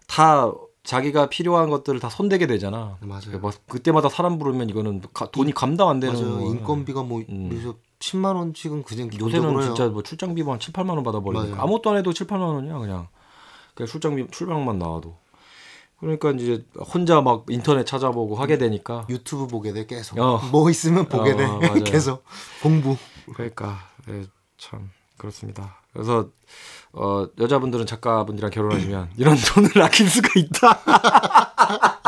다 자기가 필요한 것들을 다 손대게 되잖아. 맞아요. 뭐 그때마다 사람 부르면 이거는 가- 돈이 감당 안 되는 맞아요. 거야. 인건비가 뭐 음. 그래서 10만 원씩은 그냥 요새는. 진짜 뭐 출장비만 한 7, 8만 원 받아 버리니까 맞아요. 아무것도 안 해도 7, 8만 원이야 그냥 그냥 출장비 출장만 나와도 그러니까 이제 혼자 막 인터넷 찾아보고 하게 되니까 유튜브 보게 돼 계속. 어. 뭐 있으면 보게 어, 돼. 맞아요. 계속 공부. 그러니까 네, 참 그렇습니다. 그래서 어, 여자분들은 작가분들이랑 결혼하시면 이런 돈을 아낄 수가 있다.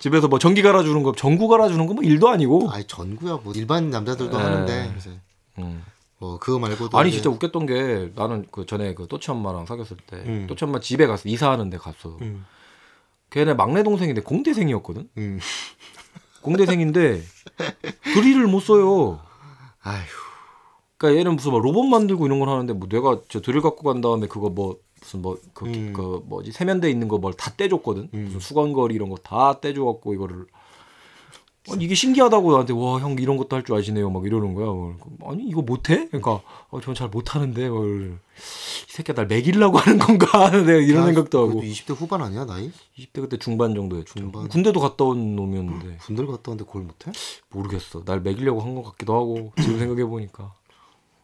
집에서 뭐 전기 갈아주는 거, 전구 갈아주는 거 뭐 일도 아니고. 아니 전구야 뭐 일반 남자들도 에. 하는데 그래서 음. 뭐 그거 말고도 아니 진짜 웃겼던 게 나는 그 전에 그 또치 엄마랑 사귀었을 때 음. 또치 엄마 집에 갔어 이사하는데 갔어. 음, 걔네 막내 동생인데 공대생이었거든. 음. 공대생인데 드릴을 못 써요. 아휴. 그러니까 얘는 무슨 뭐 로봇 만들고 이런 걸 하는데 뭐 내가 저 드릴 갖고 간 다음에 그거 뭐 무슨 뭐그 음. 그 뭐지 세면대 있는 거 뭘 다 떼줬거든. 음. 무슨 수건거리 이런 거 다 떼줘갖고 이거를 아니, 이게 신기하다고 나한테 와 형 이런 것도 할 줄 아시네요 막 이러는 거야. 뭐, 아니 이거 못해? 그러니까 어, 저는 잘 못하는데 뭘. 이 새끼가 날 먹이려고 하는 건가 내가 이런 야, 생각도 하고 그래도 20대 후반 아니야 나이? 20대 그때 중반 정도였죠. 중반. 군대도 갔다 온 놈이었는데 군대를 갔다 왔는데 그걸 못해? 모르겠어. 날 먹이려고 한 것 같기도 하고 지금 생각해 보니까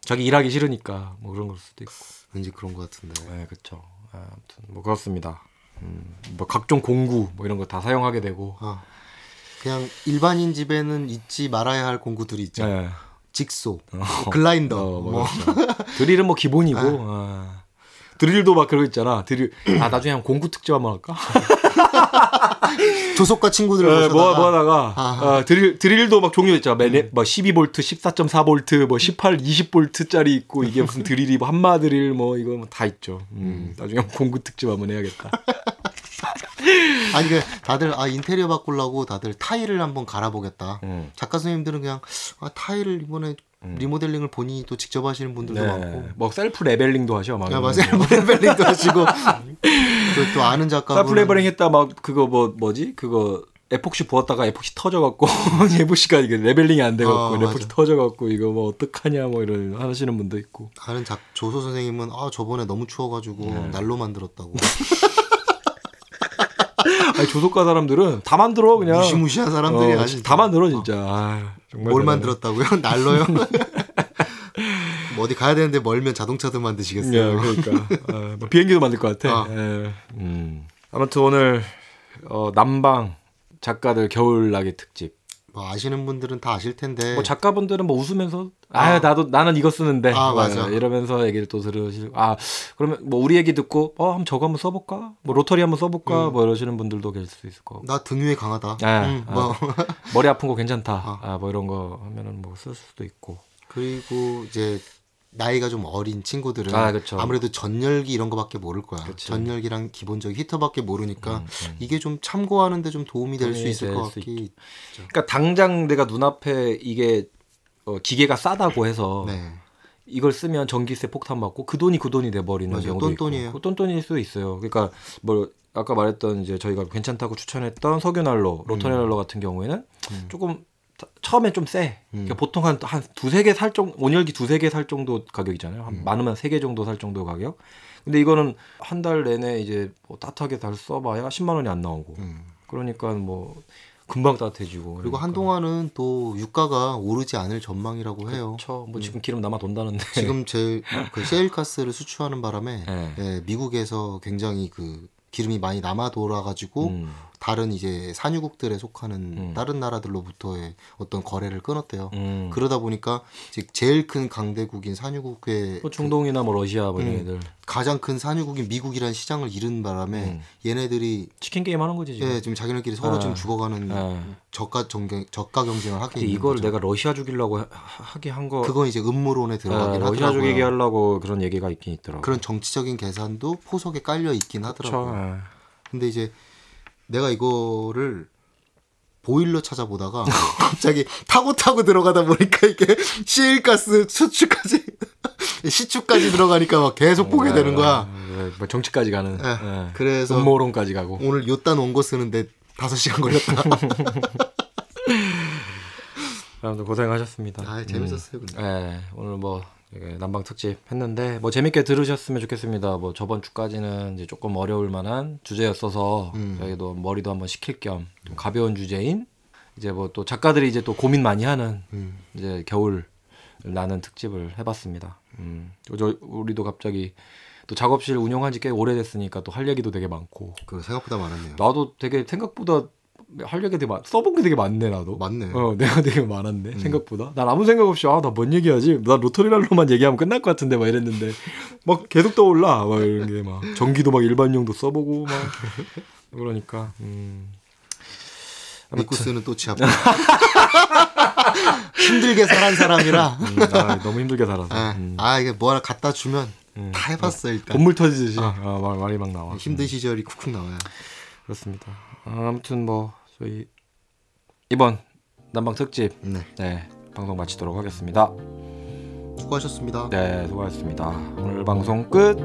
자기 일하기 싫으니까 뭐 그런 걸 수도 있고. 왠지 그런 것 같은데. 네, 그렇죠. 아무튼 뭐 그렇습니다. 음, 뭐 각종 공구 뭐 이런 거 다 사용하게 되고. 아, 그냥 일반인 집에는 잊지 말아야 할 공구들이 있죠. 네. 직소, 뭐 글라인더, 어, 뭐. 드릴은 뭐 기본이고. 아. 드릴도 막거 있잖아. 드릴. 아 나중에 한 공구 특집 한번 할까? 조속과 친구들 네, 뭐, 뭐 하다가. 어, 드릴 드릴도 막 종류 있잖아. 매네, 뭐 12볼트, 14.4볼트, 뭐 18, 20볼트짜리 있고 이게 무슨 드릴이 뭐 함마 드릴 뭐 이거 뭐 다 있죠. 음, 나중에 한번 공구 특집 한번 해야겠다. 아니 그 다들 아 인테리어 바꾸려고 다들 타일을 한번 갈아보겠다. 음. 작가 선생님들은 그냥 아, 타일을 이번에 리모델링을 본인이 또 직접 하시는 분들도 네. 많고. 뭐 self leveling도 하셔. 막야 맞아요. leveling도 하시고 그또 아는 작가 self leveling 했다 막 그거 뭐 뭐지? 그거 에폭시 부었다가 에폭시 터져갖고 에폭시가 이게 leveling이 안 돼갖고 어, 에폭시. 터져갖고 이거 뭐 어떡하냐 뭐 이런 하시는 분도 있고. 아는 작 조소 선생님은 아 저번에 너무 추워가지고 네. 난로 만들었다고 아니 조소과 사람들은 다 만들어 그냥. 무시무시한 사람들이 어, 다 만들어 진짜. 아유, 정말 뭘. 만들었다고요? 난로요? 뭐 어디 가야 되는데 멀면 자동차도 만드시겠어요? 예, 그러니까 어, 뭐 비행기도 만들 것 같아. 어. 예. 음. 아무튼 오늘 어, 남방 작가들 겨울나기 특집. 뭐 아시는 분들은 다 아실 텐데 뭐 작가분들은 뭐 웃으면서 아, 아. 나도 나는 이거 쓰는데 아, 뭐 맞아. 이러면서 얘기를 또 들으시고 아 그러면 뭐 우리 얘기 듣고 어 한번 저거 한번 써볼까 뭐 로터리 한번 써볼까 음. 뭐 이러시는 분들도 계실 수 있을 거고 나 등유에 강하다. 아, 음, 아. 뭐 머리 아픈 거 괜찮다 아. 아뭐 이런 거 하면은 뭐 쓸 수도 있고 그리고 이제 나이가 좀 어린 친구들은 아, 그쵸. 아무래도 전열기 이런 거밖에 모를 거야. 그치. 전열기랑 기본적인 히터밖에 모르니까 음, 음. 이게 좀 참고하는데 좀 도움이 될 수 있을 될 것 수 같기. 그러니까 당장 내가 눈앞에 이게 어, 기계가 싸다고 해서 네. 이걸 쓰면 전기세 폭탄 맞고 그 돈이 그 돈이 돼 버리는. 경우도 똔똔이에요. 있고 똔똔일 수도 있어요. 그러니까 뭐 아까 말했던 이제 저희가 괜찮다고 추천했던 석유난로, 로터난로 같은 경우에는 음. 조금 타- 처음에 좀 세. 그러니까 보통 한 한 두세 개 살 정도 온열기 두세 개 살 정도 가격이잖아요. 한 음. 많으면 세 개 정도 살 정도 가격. 근데 이거는 한 달 내내 이제 뭐 따뜻하게 잘 써봐야 10만 원이 안 나오고. 음. 그러니까 뭐 금방 따뜻해지고. 그리고 그러니까. 한동안은 또 유가가 오르지 않을 전망이라고 해요. 그렇죠. 뭐 지금 기름 남아 돈다는데. 지금 제일 그 셰일가스를 수출하는 바람에 네. 예, 미국에서 굉장히 그 기름이 많이 남아 돌아가지고 음. 다른 이제 산유국들에 속하는 음. 다른 나라들로부터의 어떤 거래를 끊었대요. 음. 그러다 보니까 즉 제일 큰 강대국인 산유국의 뭐 중동이나 뭐 러시아 뭐 이런 음. 애들 가장 큰 산유국인 미국이라는 시장을 잃은 바람에 음. 얘네들이 치킨 게임 하는 거지 지금. 예, 지금 자기네끼리 서로 아. 지금 죽어가는 아. 저가 경쟁 저가 경쟁을 하게 이걸 거죠. 내가 러시아 죽이려고 하- 하게 한 거. 그건 이제 음모론에 아, 들어가긴 러시아 하더라고요. 죽이게 하려고 그런 얘기가 있긴 있더라고. 그런 정치적인 계산도 포석에 깔려 있긴 하더라고요. 그렇죠. 아. 근데 이제 내가 이거를 보일러 찾아보다가 갑자기 타고 타고 들어가다 보니까 이게 시일가스 수축까지 시축까지 들어가니까 막 계속 보게 되는 거야. 네, 뭐 정치까지 가는. 예. 예. 그래서 음모론까지 가고. 오늘 요딴 원고 쓰는데 5시간 걸렸다. 아무튼 고생하셨습니다. 아, 재밌었어요, 근데. 예, 오늘 뭐 난방 특집 했는데 뭐 재밌게 들으셨으면 좋겠습니다. 뭐 저번 주까지는 이제 조금 어려울 만한 주제였어서 음. 저희도 머리도 한번 식힐 겸좀 가벼운 주제인 이제 뭐 또 작가들이 이제 또 고민 많이 하는 음. 이제 겨울 나는 특집을 해봤습니다. 음, 저 우리도 갑자기 또 작업실 운영한 지 꽤 오래됐으니까 또 할 얘기도 되게 많고 그 생각보다 많았네요. 나도 되게 생각보다 할 얘기 되게 많 써본 게 되게 많네 나도. 맞네. 어, 내가 되게 많았네 생각보다. 난 아무 생각 없이 아 나 뭔 얘기하지? 나 로터리랄로만 얘기하면 끝날 것 같은데 막 이랬는데 막 계속 떠올라 막 이런 게 막 전기도 막 일반용도 써보고 막 그러니까 음. 니쿠스는 또 취업. 힘들게 살한 사람이라. 음, 아, 너무 힘들게 살아서. 아, 음. 아 이게 뭐 하나 갖다 주면 음. 다 해봤어 일단. 본물 터지듯이 아, 말, 말이 막 나와. 힘든 시절이 쿡쿡 나와요. 그렇습니다. 아, 아무튼 뭐 저희 이번 난방 특집 네, 네 방송 마치도록 하겠습니다. 수고하셨습니다. 네 수고하셨습니다. 오늘 방송 끝.